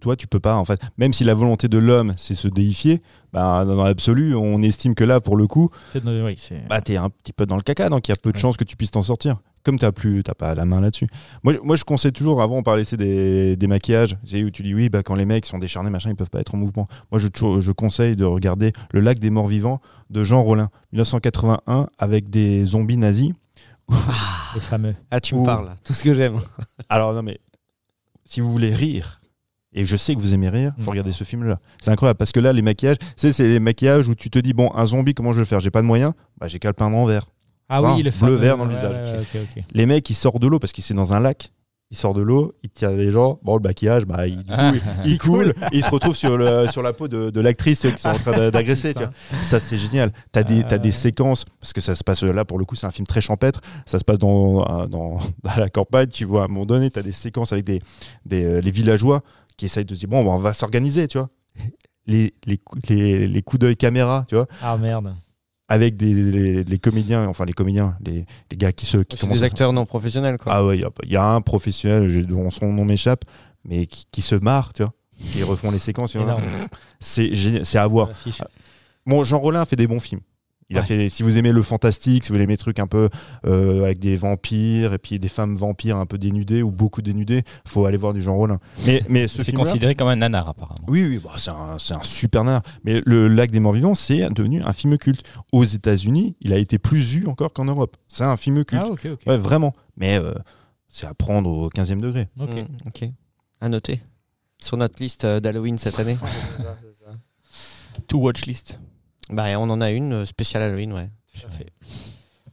toi tu peux pas en fait, même si la volonté de l'homme c'est se déifier, bah, dans l'absolu on estime que là pour le coup, euh, oui, bah, t'es un petit peu dans le caca donc il y a peu de Ouais. chances que tu puisses t'en sortir. Comme t'as plus, t'as pas la main là-dessus. Moi, moi, je conseille toujours. Avant, on parlait c'est des, des maquillages. Où tu dis oui, bah quand les mecs sont décharnés, machin, ils peuvent pas être en mouvement. Moi, je, je conseille de regarder Le Lac des Morts Vivants de Jean Rollin, 1981, avec des zombies nazis. les fameux. Ah, tu me parles, tout ce que j'aime. Alors non mais si vous voulez rire et je sais que vous aimez rire, faut Mm. regarder ce film-là. C'est incroyable parce que là les maquillages, c'est c'est les maquillages où tu te dis bon un zombie comment je vais le faire? J'ai pas de moyens, bah j'ai qu'à le peindre en vert. Ah oui, le bleu, vert dans le visage. Les mecs ils sortent de l'eau parce qu'ils sont dans un lac. Ils sortent de l'eau, ils tirent des gens. Bon, le maquillage, bah, il, du coup, il, il coule. et ils se retrouvent sur, le, sur la peau de, de l'actrice qui sont en train d'a- d'agresser. Ça, c'est génial. T'as des, t'as des Euh. séquences, parce que ça se passe là, pour le coup, c'est un film très champêtre. Ça se passe dans, euh, dans, dans la campagne. Tu vois, à un moment donné, t'as des séquences avec des, des, euh, les villageois qui essayent de se dire bon, bah, on va s'organiser, tu vois. Les, les, cou- les, les coups d'œil caméra, tu vois, Ah merde. Avec des, les, les comédiens, enfin les comédiens, les, les gars qui se qui commencent des à- acteurs non professionnels. Quoi. ah ouais, il y a- y, a un professionnel je- dont son nom m'échappe, mais qui, qui se marre, tu vois, qui refont les séquences. tu vois. Énorme. C'est génial, c'est à voir. Bon, Jean Rollin fait des bons films. Il a fait, si vous aimez le fantastique, si vous aimez les trucs un peu euh, avec des vampires et puis des femmes vampires un peu dénudées ou beaucoup dénudées, faut aller voir du Jean Rollin. Mais, mais ce C'est considéré comme un nanar apparemment. oui, oui, bah, c'est un, c'est un super nain. Mais le Lac des Morts Vivants, c'est devenu un film culte. Aux États-Unis, il a été plus vu encore qu'en Europe. C'est un film culte. Ah ok, ok. Ouais, vraiment. Mais euh, c'est à prendre au 15e degré. Ok. Ok. À noter. Sur notre liste euh, d'Halloween cette année. To watch list. Bah, on en a une euh, spéciale Halloween, ouais. Tout à fait.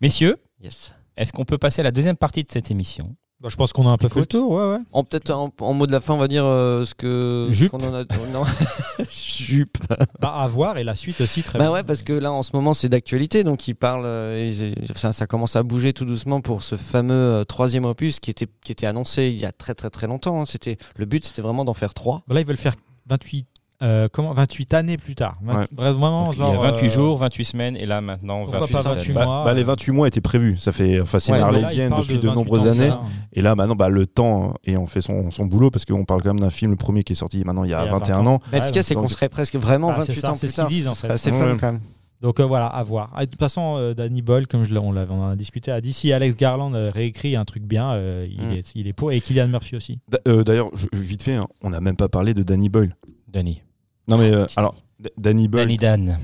Messieurs, Yes. est-ce qu'on peut passer à la deuxième partie de cette émission? Bah, je pense qu'on a un peu fait le Écoute. tour, ouais, ouais. En peut-être en, en mot de la fin, on va dire euh, ce que ce Jupe. qu'on en a. oh, non. Jupe. Bah, à voir et la suite aussi très Bah bien. ouais, parce que là en ce moment c'est d'actualité, donc il parle, euh, ils- ça, ça commence à bouger tout doucement pour ce fameux euh, troisième opus qui était qui était annoncé il y a très très très longtemps. hein. C'était le but, c'était vraiment d'en faire trois. Là, ils veulent faire 28, euh, comment, 28 années plus tard. Vingt- Ouais. Bref, vraiment, Donc, genre. Il y a 28 euh, jours, 28 semaines, et là maintenant Pourquoi 28 pas semaines. 28 Bah, mois, bah, les euh. 28 mois étaient prévus. Ça fait, enfin, c'est Ouais, une arlésienne parlent depuis de, 28 nombreuses ans, années. ça. Et là, maintenant, bah, le temps et on fait son, son boulot parce qu'on parle quand même d'un film, le premier qui est sorti maintenant il y a Il y a 21 20 ans. Mais ce qu'il y a, c'est qu'on serait presque vraiment Ah, c'est 28 ça, ans c'est plus tard. disent, en fait. C'est assez Ouais, fun quand même. Donc euh, voilà, à voir. Ah, de toute façon, euh, Danny Boyle, comme je on, l'avait- on en a discuté, a dit si Alex Garland euh, réécrit un truc bien, euh, il, Mm. est, il est pour. Et Kylian Murphy aussi. Euh, D'ailleurs, vite fait, hein, on n'a même pas parlé de Danny Boyle. Danny. Non mais euh, alors, Danny Boyle, Danny Dan.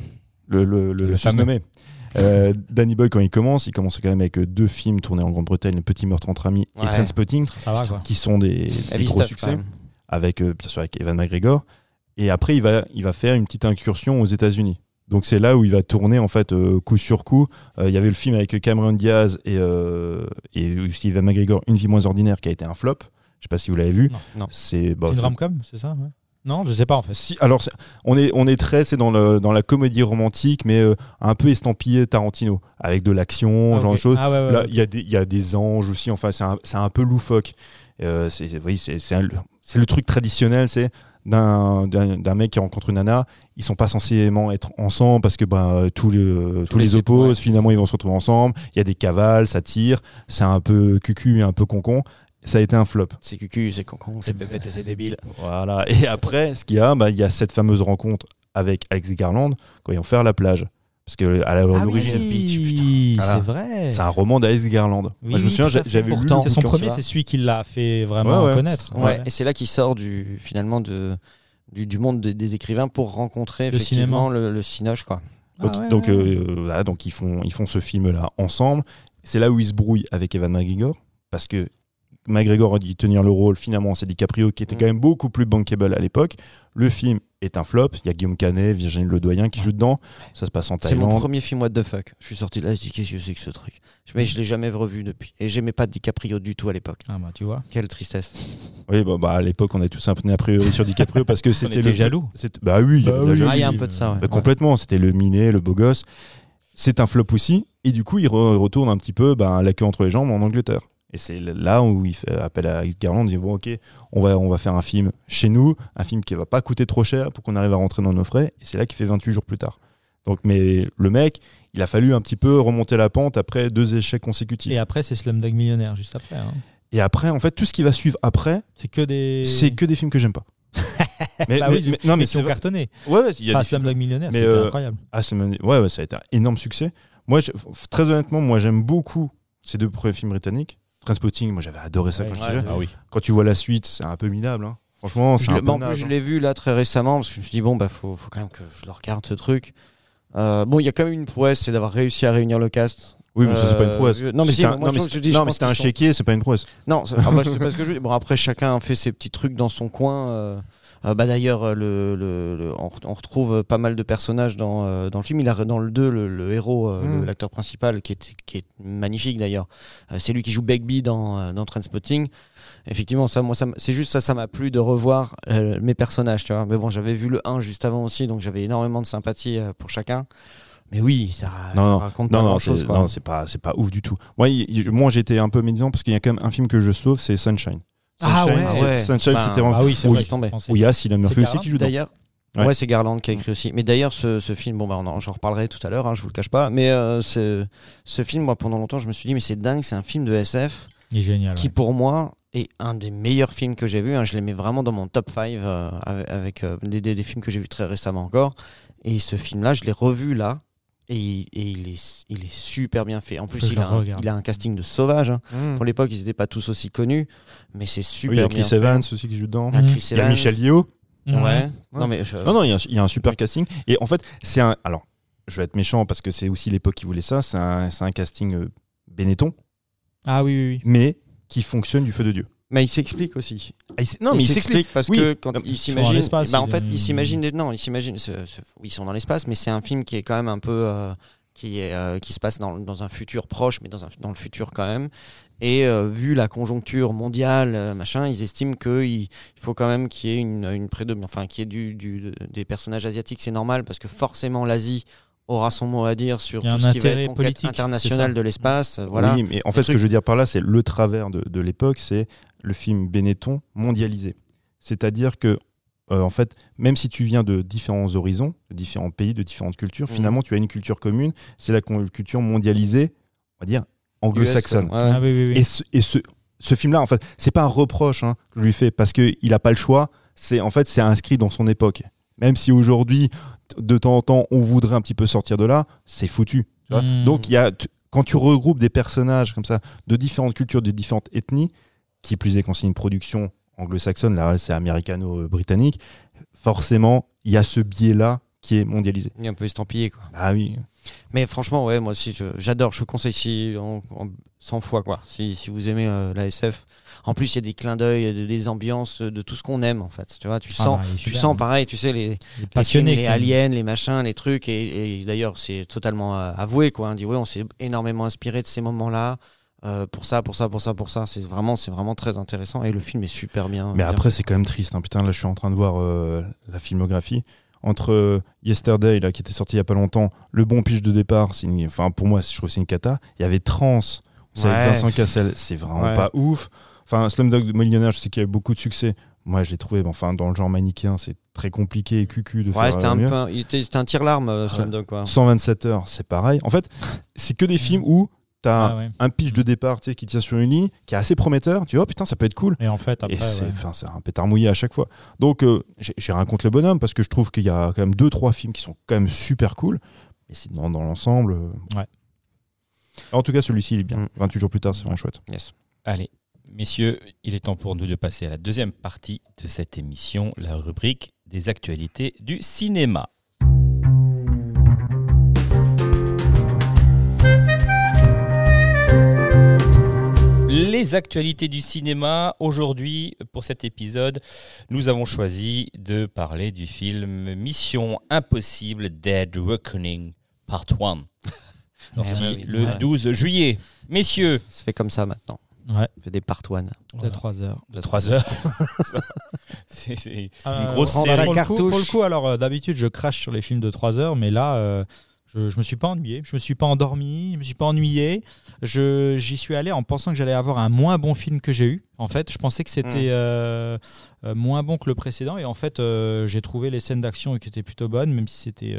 le, le, le. Euh, Danny Boyle, quand il commence, il commence quand même avec euh, deux films tournés en Grande-Bretagne, Le Petit meurtre entre amis et. Trainspotting, va qui sont des, des gros stuff, succès. avec euh, bien sûr avec Evan McGregor. Et après, il va, il va faire une petite incursion aux États-Unis. Donc c'est là où il va tourner en fait euh, coup sur coup. Euh, Il y avait le film avec Cameron Diaz et, euh, et Evan McGregor, Une vie moins ordinaire, qui a été un flop. Je sais pas si vous l'avez vu. Non. Non. C'est bah, C'est une c'est- rom-com, c'est ça ouais Non, je sais pas en fait. si, alors on est on est très c'est dans le dans la comédie romantique, mais euh, un peu estampillé Tarantino avec de l'action, Ah, genre ok. de choses. Ah, ouais, ouais, Là, ouais. il y, a des- il y a des anges aussi. Enfin, c'est un, c'est un peu loufoque. Euh, c'est, oui, c'est, le truc traditionnel, c'est d'un, mec qui rencontre une nana. Ils sont pas censément être ensemble parce que bah, tous les, tous les les sé- opposent. ouais. Finalement, ils vont se retrouver ensemble. Il y a des cavales, ça tire. C'est un peu cucu et un peu concon. Ça a été un flop. C'est cucu, c'est concon, c'est bébête et c'est débile. Voilà. Et après, ce qu'il y a, bah, il y a cette fameuse rencontre avec Alex Garland quand ils vont faire la plage. Parce que à Ah l'origine, oui, Voilà. c'est vrai. c'est un roman d'Alex Garland. Oui, Moi, je me oui, souviens, fait. j'avais lu. Pourtant, C'est son premier, c'est celui qui l'a fait vraiment Ouais, ouais. connaître. Ouais. Et c'est là qu'il sort du finalement de du, du monde des, des écrivains pour rencontrer Le effectivement cinéma. le, le cinoche quoi. Donc, Ah ouais, donc, ouais. euh, voilà, donc ils font, ils font ce film-là ensemble. C'est là où ils se brouillent avec Evan McGregor, parce que McGregor a dit tenir le rôle, finalement c'est DiCaprio qui était Mm. quand même beaucoup plus bankable à l'époque. Le film est un flop, il y a Guillaume Canet, Virginie Ledoyen qui jouent dedans, ça se passe en C'est mon Thaïlande. premier film what the fuck. Je suis sorti de là, je dis qu'est-ce que c'est que ce truc? Mais je l'ai jamais revu depuis. Et j'aimais pas DiCaprio du tout à l'époque. Ah bah tu vois. Quelle tristesse. Oui, bah, bah, à l'époque on a tous un peu a priori sur DiCaprio parce que c'était était le jaloux. Bah oui, Bah oui. Ah, il y a un peu de ça, ouais. Bah, complètement, c'était le minet, le beau gosse. C'est un flop aussi, et du coup il re- retourne un petit peu bah, la queue entre les jambes en Angleterre. Et c'est là où il fait appel à Garland, il dit bon ok, on va, on va faire un film chez nous, un film qui va pas coûter trop cher pour qu'on arrive à rentrer dans nos frais. Et c'est là qu'il fait 28 jours plus tard. Donc, mais le mec, il a fallu un petit peu remonter la pente après deux échecs consécutifs. Et après, c'est Slumdog Millionnaire, juste après. hein. Et après, en fait, tout ce qui va suivre après, C'est que des. c'est que des films que j'aime pas. mais, Bah mais- oui, mais- non, mais qui ont vrai. cartonné. Ouais, y a Enfin, films- Slumdog Millionnaire, c'était euh, incroyable. Ah, ouais, ouais, ça a été un énorme succès. Moi, je- très honnêtement, moi, j'aime beaucoup ces deux premiers films britanniques. Trainspotting, moi, j'avais adoré ça Ouais, quand j'étais ouais, jeune. Ah oui. Quand tu vois la suite, c'est un peu minable. hein. Franchement, c'est Je un l'ai- peu en plus, naze, je hein. l'ai vu là très récemment parce que je me suis dit bon bah faut, faut quand même que je le regarde ce truc. Euh, bon, il y a quand même une prouesse, c'est d'avoir réussi à réunir le cast. Oui, mais ça, c'est pas une Euh, prouesse. non, mais si, c'était un, moi, non, je dis, non, mais c'était un sont- chéquier, c'est pas une prouesse. Non, c'est- ah bah, pas ce que je veux dire. Bon après chacun fait ses petits trucs dans son coin. Euh, bah d'ailleurs euh, le, le- le- on, re- on retrouve pas mal de personnages dans, euh, dans le film. Il a dans le 2 le, héros, euh, Mm. l'acteur principal qui est, qui est magnifique d'ailleurs. C'est lui qui joue Begbie dans, dans Trainspotting. Effectivement, ça, moi, ça m- c'est juste ça, ça m'a plu de revoir euh, mes personnages, tu vois. Mais bon, j'avais vu le 1 juste avant aussi, donc j'avais énormément de sympathie euh, pour chacun. Mais oui, ça, ça Non, non, raconte Non, pas non, quoi. non, c'est pas, c'est pas ouf du tout. Moi, il- il- moi, j'étais un peu médisant parce qu'il y a quand même un film que je sauve, c'est Sunshine. Ah Sunshine, ouais. c'est- Ah ouais. Sunshine, Bah, c'était vraiment. Ah oui, c'est où vrai. Où il y a Cillian Murphy C'est aussi Garland, qui joue. D'ailleurs, Ouais. ouais, c'est Garland qui a écrit aussi. Mais d'ailleurs, ce, ce film, bon, bah, j'en reparlerai tout à l'heure, hein, je vous le cache pas. Mais euh, ce, ce film, moi, pendant longtemps, je me suis dit, mais c'est dingue, c'est un film de SF Il est génial. qui, ouais. pour moi, est un des meilleurs films que j'ai vu. hein. Je l'ai mis vraiment dans mon top 5 euh, avec, avec, euh, des, des- des films que j'ai vus très récemment encore. Et ce film-là, je l'ai revu là. Et, il, et il, est, il est super bien fait. En plus, il a, un, regarde. il a un casting de sauvage. hein. Mmh. Pour l'époque, ils n'étaient pas tous aussi connus. Mais c'est super Oui, il y a bien Chris fait. Evans aussi qui joue dedans. Il y a. Michel Yeoh. Ouais. Non, mais je- Non, non, il y a un- il y, a un super casting. Et en fait, c'est un. Alors, je vais être méchant parce que c'est aussi l'époque qui voulait ça. C'est un, c'est un casting euh, Benetton, Ah oui, oui, oui. mais qui fonctionne du feu de Dieu. Mais il s'explique aussi. Ah, il non, mais il s'explique. parce Oui. que quand Non, il sont dans s'imagine, l'espace, bah, en fait, il il- s'imagine des- non, il s'imagine, ce- ce- oui, ils sont dans l'espace, mais c'est un film qui est quand même un peu, euh, qui est, euh, qui se passe dans, dans un futur proche, mais dans un, dans le futur quand même. Et euh, vu la conjoncture mondiale, euh, machin, ils estiment qu'il il faut quand même qu'il y ait une, une prédom- enfin, qu'il y ait du, du- des personnages asiatiques, c'est normal parce que forcément l'Asie aura son mot à dire sur tout ce qui va être politique, ça. de l'espace. euh, Voilà. Oui, mais en fait, ce que je veux dire par là, c'est le travers de, de l'époque, c'est le film Benetton mondialisé. C'est-à-dire que, euh, en fait, même si tu viens de différents horizons, de différents pays, de différentes cultures, Mhm. finalement, tu as une culture commune. C'est la culture mondialisée, on va dire, anglo-saxonne. Ouais. Ah oui, oui, oui. Et ce, et ce, ce film-là, en fait, c'est pas un reproche hein, que je lui fais parce qu'il n'a pas le choix. C'est en fait, c'est inscrit dans son époque. Même si aujourd'hui, de temps en temps, on voudrait un petit peu sortir de là, c'est foutu. tu vois. Mm. Donc, il y a, tu- quand tu regroupes des personnages comme ça, de différentes cultures, de différentes ethnies, qui plus est quand c'est une production anglo-saxonne, là, c'est américano-britannique, forcément, il y a ce biais-là qui est mondialisé. Il est un peu estampillé, quoi. Ah oui. Mais franchement, ouais, moi aussi, je- j'adore. Je vous conseille si, en, en 100 fois, quoi. Si, si vous aimez euh, la SF. En plus, il y a des clins d'œil, de- des ambiances, de tout ce qu'on aime, en fait. Tu vois, tu Ah sens, bah, tu sens hein. pareil, tu sais, les, est les, aliens, les machins, les trucs. Et, et d'ailleurs, c'est totalement euh, avoué, quoi. On dit, ouais, on s'est énormément inspiré de ces moments-là. Euh, pour ça, pour ça, pour ça, pour ça. C'est vraiment, c'est vraiment très intéressant. Et le film est super bien. Mais bien après, c'est quand même triste. hein. Putain, là, je suis en train de voir euh, la filmographie. Entre euh, Yesterday, là, qui était sorti il y a pas longtemps, Le Bon Pitch de départ, une- enfin, pour moi, je trouve que c'est une cata. Il y avait Trans, c'est avec. Vincent Cassel, c'est vraiment Ouais. pas ouf. Enfin, Slumdog Millionnaire, je sais qu'il y a eu beaucoup de succès. Moi, je l'ai trouvé, enfin, dans le genre manichéen, c'est très compliqué et cucu de Ouais, faire c'était un, mieux. peu, c'était un tire-larme, euh, Slumdog, quoi. 127 heures, c'est pareil. En fait, c'est que des films où t'as Ah ouais. un pitch de départ tu sais, qui tient sur une ligne, qui est assez prometteur. Tu vois, oh, putain, ça peut être cool. Et en fait, après, c'est ouais. enfin, c'est un pétard mouillé à chaque fois. Donc, euh, j'ai rien contre le bonhomme parce que je trouve qu'il y a quand même deux, trois films qui sont quand même super cool. Mais sinon, dans l'ensemble. euh, Ouais. En tout cas, celui-ci, il est bien. Mm. 28 jours plus tard, c'est vraiment chouette. Yes. Allez, messieurs, il est temps pour nous de passer à la deuxième partie de cette émission, la rubrique des actualités du cinéma. Les actualités du cinéma, aujourd'hui, pour cet épisode, nous avons choisi de parler du film Mission Impossible Dead Reckoning Part 1, sorti ouais, oui. le Ouais. 12 juillet. Messieurs, Ça fait comme ça maintenant. Ouais. Fait des part one. De 3 heures. de 3 heures. c'est c'est une Euh, grosse pour série. cartouche. Pour le coup, alors euh, d'habitude, je crache sur les films de 3 heures, mais là, euh, Je, je me suis pas ennuyé, je me suis pas endormi, je me suis pas ennuyé. Je j'y suis allé en pensant que j'allais avoir un moins bon film que j'ai eu. En fait, je pensais que c'était Mm. euh, euh, moins bon que le précédent et en fait, euh, j'ai trouvé les scènes d'action qui étaient plutôt bonnes, même si c'était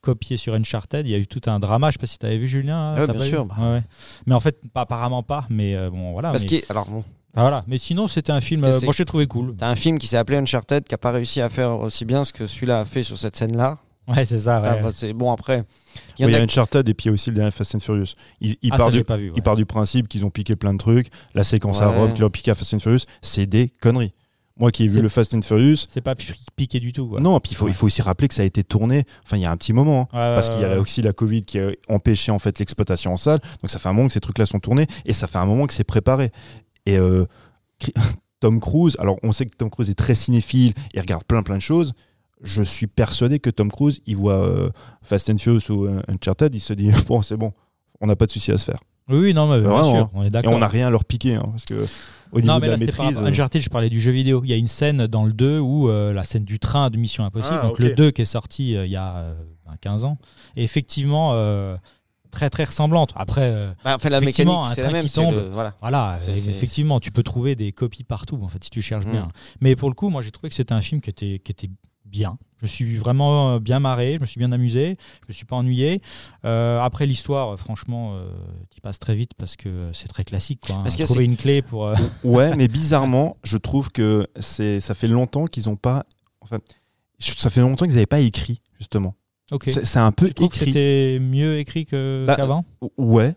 copié sur Uncharted. Il y a eu tout un drama. Je sais pas si tu avais vu Julien. là, Ouais, t'as bien sûr, bah. Ouais, ouais. Mais en fait, pas, apparemment pas. Mais bon, voilà. Parce mais, alors bon, Ah, voilà. mais sinon, c'était un film. Moi, j'ai trouvé cool. t'as un film qui s'est appelé Uncharted qui a pas réussi à faire aussi bien ce que celui-là a fait sur cette scène-là. Ouais, c'est ça. Ouais. bah, c'est bon après. Il y en y a Uncharted et puis il y a aussi le dernier Fast and Furious. Il, il Ah, part ça, du, j'ai pas vu. ouais. il part du principe qu'ils ont piqué plein de trucs. La séquence à Ouais. Rob qu'ils ont piqué à Fast and Furious, c'est des conneries. Moi qui ai vu le Fast and Furious, C'est pas pi- piqué du tout. Quoi. non, puis il faut, Ouais. il faut aussi rappeler que ça a été tourné, enfin il y a un petit moment, hein, Ouais, parce ouais, qu'il y a ouais. aussi la Covid qui a empêché en fait l'exploitation en salle, donc ça fait un moment que ces trucs-là sont tournés, et ça fait un moment que c'est préparé. Et euh, Tom Cruise, alors on sait que Tom Cruise est très cinéphile, il regarde plein plein de choses, je suis persuadé que Tom Cruise, il voit euh, Fast and Furious ou euh, Uncharted, il se dit, bon c'est bon, on n'a pas de souci à se faire. Oui, oui, non, mais bien Vraiment, sûr, hein. on est Et d'accord. on n'a rien à leur piquer, hein, parce que au niveau non, mais de là, la par maîtrise... à Uncharted, je parlais du jeu vidéo. Il y a une scène dans le 2 où euh, la scène du train de Mission Impossible, Ah, donc le 2 qui est sorti euh, il y a euh, ben, 15 ans, est effectivement euh, très très ressemblante. Après, euh, Bah, enfin, la Effectivement, mécanique, un c'est la train même. qui tombe. le- voilà. voilà, C'est- euh, c'est- effectivement, tu peux trouver des copies partout, en fait, si tu cherches Mm. bien. Mais pour le coup, moi, j'ai trouvé que c'était un film qui était, qui était bien. Je me suis vraiment euh, bien marré, je me suis bien amusé, je me suis pas ennuyé. Euh, après l'histoire, franchement, euh, tu passes très vite parce que c'est très classique. Quoi, hein. Parce Trouver une clé pour. euh, Ouais, mais bizarrement, je trouve que c'est, ça fait longtemps qu'ils n'ont pas. Enfin, ça fait longtemps qu'ils n'avaient pas écrit, justement. Ok. C'est, un peu Tu écrit. c'était mieux écrit Bah, qu'avant? Ouais.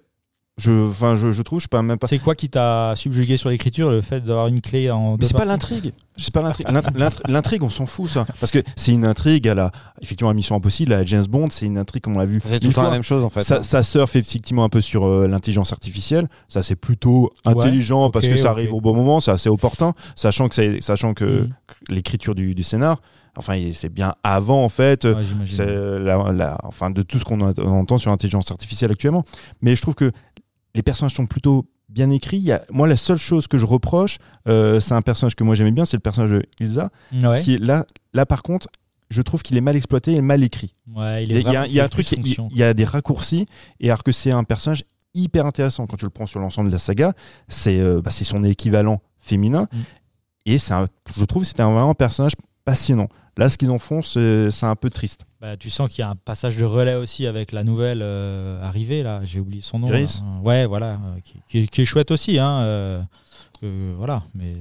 Je, enfin, je, je trouve, je sais pas même pas. C'est quoi qui t'a subjugué sur l'écriture Le fait d'avoir une clé en Mais c'est pas l'intrigue. C'est pas l'intrigue. L'int- l'int- L'intrigue, on s'en fout ça, parce que c'est une intrigue à la, effectivement, à Mission Impossible, à James Bond, c'est une intrigue comme on l'a vu. C'est tout le temps la même chose en fait. Ça, hein. ça surfe effectivement un peu sur euh, l'intelligence artificielle. Ça, c'est plutôt Ouais, intelligent parce que ça arrive au bon moment. C'est assez opportun, sachant que, c'est- sachant que, que l'écriture du, du scénar, enfin, c'est bien avant en fait. Ouais, la- la- enfin, de tout ce qu'on entend sur l'intelligence artificielle actuellement. Mais je trouve que les personnages sont plutôt bien écrits. Il y a, moi, la seule chose que je reproche, euh, c'est un personnage que moi j'aimais bien, c'est le personnage de Ilsa, Ouais. qui est là, là par contre, je trouve qu'il est mal exploité et mal écrit. Ouais, il est y a, il y a- vraiment il y a un truc, il y, fonction. il y a des raccourcis, et alors que c'est un personnage hyper intéressant quand tu le prends sur l'ensemble de la saga, c'est euh, bah, c'est son équivalent féminin, Mm. et c'est un- je trouve que c'était un vraiment personnage passionnant. Là, ce qu'ils en font, c'est c'est un peu triste. Bah, tu sens qu'il y a un passage de relais aussi avec la nouvelle euh, arrivée là. J'ai oublié son nom. Là. Euh, Ouais, voilà, euh, qui, qui- qui est chouette aussi. Hein, euh, voilà, mais.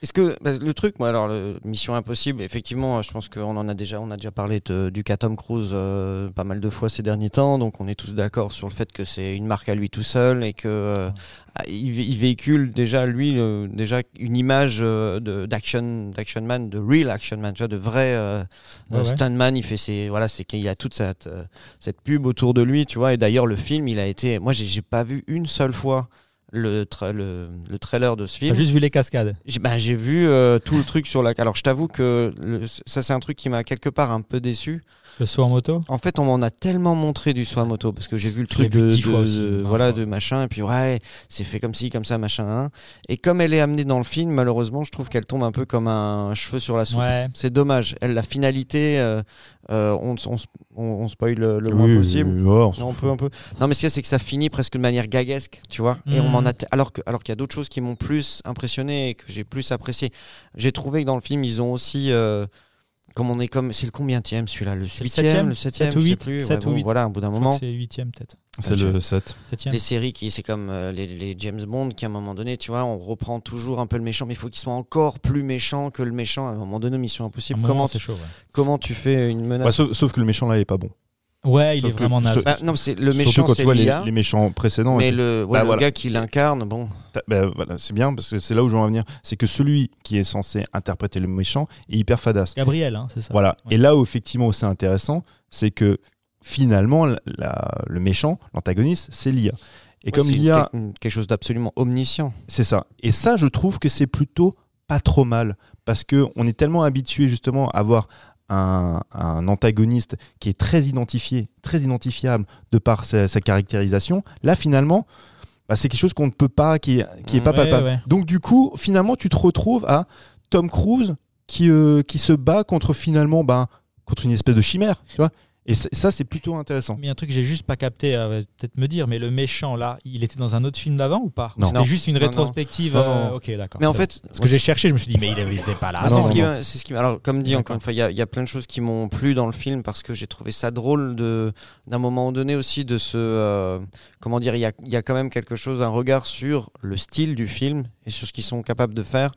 Est-ce que bah, le truc, moi, alors, le- Mission Impossible, effectivement, je pense qu'on en a déjà, on a déjà parlé de- du cas Tom Cruise euh, pas mal de fois ces derniers temps, donc on est tous d'accord sur le fait que c'est une marque à lui tout seul et que euh, ah, il, vé- il véhicule déjà lui déjà une image euh, de d'action d'action man, de real action man, tu vois, de vrai euh, Ouais, euh, ouais. Il fait ses voilà, c'est qu'il a toute cette euh, cette pub autour de lui, tu vois. Et d'ailleurs, le film, il a été, moi, j'ai j'ai pas vu une seule fois. Le, tra- le, le trailer de ce film. T'as juste vu les cascades. J'ai bah, j'ai vu euh, tout le truc sur la. Alors, je t'avoue que le- ça, c'est un truc qui m'a quelque part un peu déçu. Le saut en moto? En fait, on m'en a tellement montré du saut moto parce que j'ai vu le truc vu de, fois de- aussi, de- vingt voilà, fois. de machin, et puis ouais, c'est fait comme ci, comme ça, machin. hein. Et comme elle est amenée dans le film, malheureusement, je trouve qu'elle tombe un peu comme un cheveu sur la soupe. Ouais. C'est dommage. Elle, la finalité, euh, euh, on, on, on, on spoil le, le moins Oui, possible. oui, ouais, on Non, peut un peu. Non, mais ce qu'il y a, c'est que ça finit presque de manière gaguesque, tu vois. Et on Mhm. m'en a. Alors que, alors qu'il y a d'autres choses qui m'ont plus impressionné et que j'ai plus apprécié. J'ai trouvé que dans le film, ils ont aussi. euh, comme on est comme. C'est le combienième celui-là? Le C'est le huitième, septième? le septième, Sept ou je sais huit? plus. Sept Ouais, ou bon, huit. Voilà, au bout d'un moment. C'est huitième peut-être. C'est le 7. Septième. Les séries qui c'est comme euh, les, les James Bond qui à un moment donné tu vois on reprend toujours un peu le méchant mais il faut qu'il soit encore plus méchant que le méchant à un moment donné Mission un Impossible moment, comment c'est tu, chaud. Ouais, comment tu fais une menace? Bah, sauf, sauf que le méchant là est pas bon. Ouais, il Sauf est que- vraiment naze. Bah, non c'est le Surtout méchant quand tu c'est vois les, l'IA les méchants précédents. mais le, ouais, Bah, le voilà. gars qui l'incarne bon T'as- bah, voilà, c'est bien parce que c'est là où je veux en venir. C'est que celui qui est censé interpréter le méchant est hyper fadasse. Gabriel, hein, c'est ça. Voilà. Ouais. Et là où effectivement c'est intéressant, c'est que finalement la- la- le méchant, l'antagoniste, c'est l'IA. Et Ouais, comme c'est l'IA, quel- quelque chose d'absolument omniscient c'est ça. Et ça, je trouve que c'est plutôt pas trop mal parce que on est tellement habitué justement à avoir un, un antagoniste qui est très identifié, très identifiable de par sa, sa caractérisation. Là, finalement, bah, c'est quelque chose qu'on ne peut pas, qui est, qui est pas Ouais, palpable. ouais. Donc du coup, finalement, tu te retrouves à Tom Cruise qui, euh, qui se bat contre finalement, ben, contre une espèce de chimère, tu vois. Et ça, c'est plutôt intéressant. Mais un truc que j'ai juste pas capté, euh, peut-être me dire, mais le méchant là, il était dans un autre film d'avant ou pas? Non. C'était juste une non. rétrospective. Non, euh, non. ok, d'accord. Mais en fait, ce que j'ai cherché, je me suis dit, mais il n'était pas là. Ah, non, c'est ce qui non. m'a- c'est ce qui m'a- Alors, comme dit, encore une fois, il y, a- il y a plein de choses qui m'ont plu dans le film parce que j'ai trouvé ça drôle de, d'un moment donné aussi de ce. euh, comment dire, il y a, y a quand même quelque chose, un regard sur le style du film et sur ce qu'ils sont capables de faire,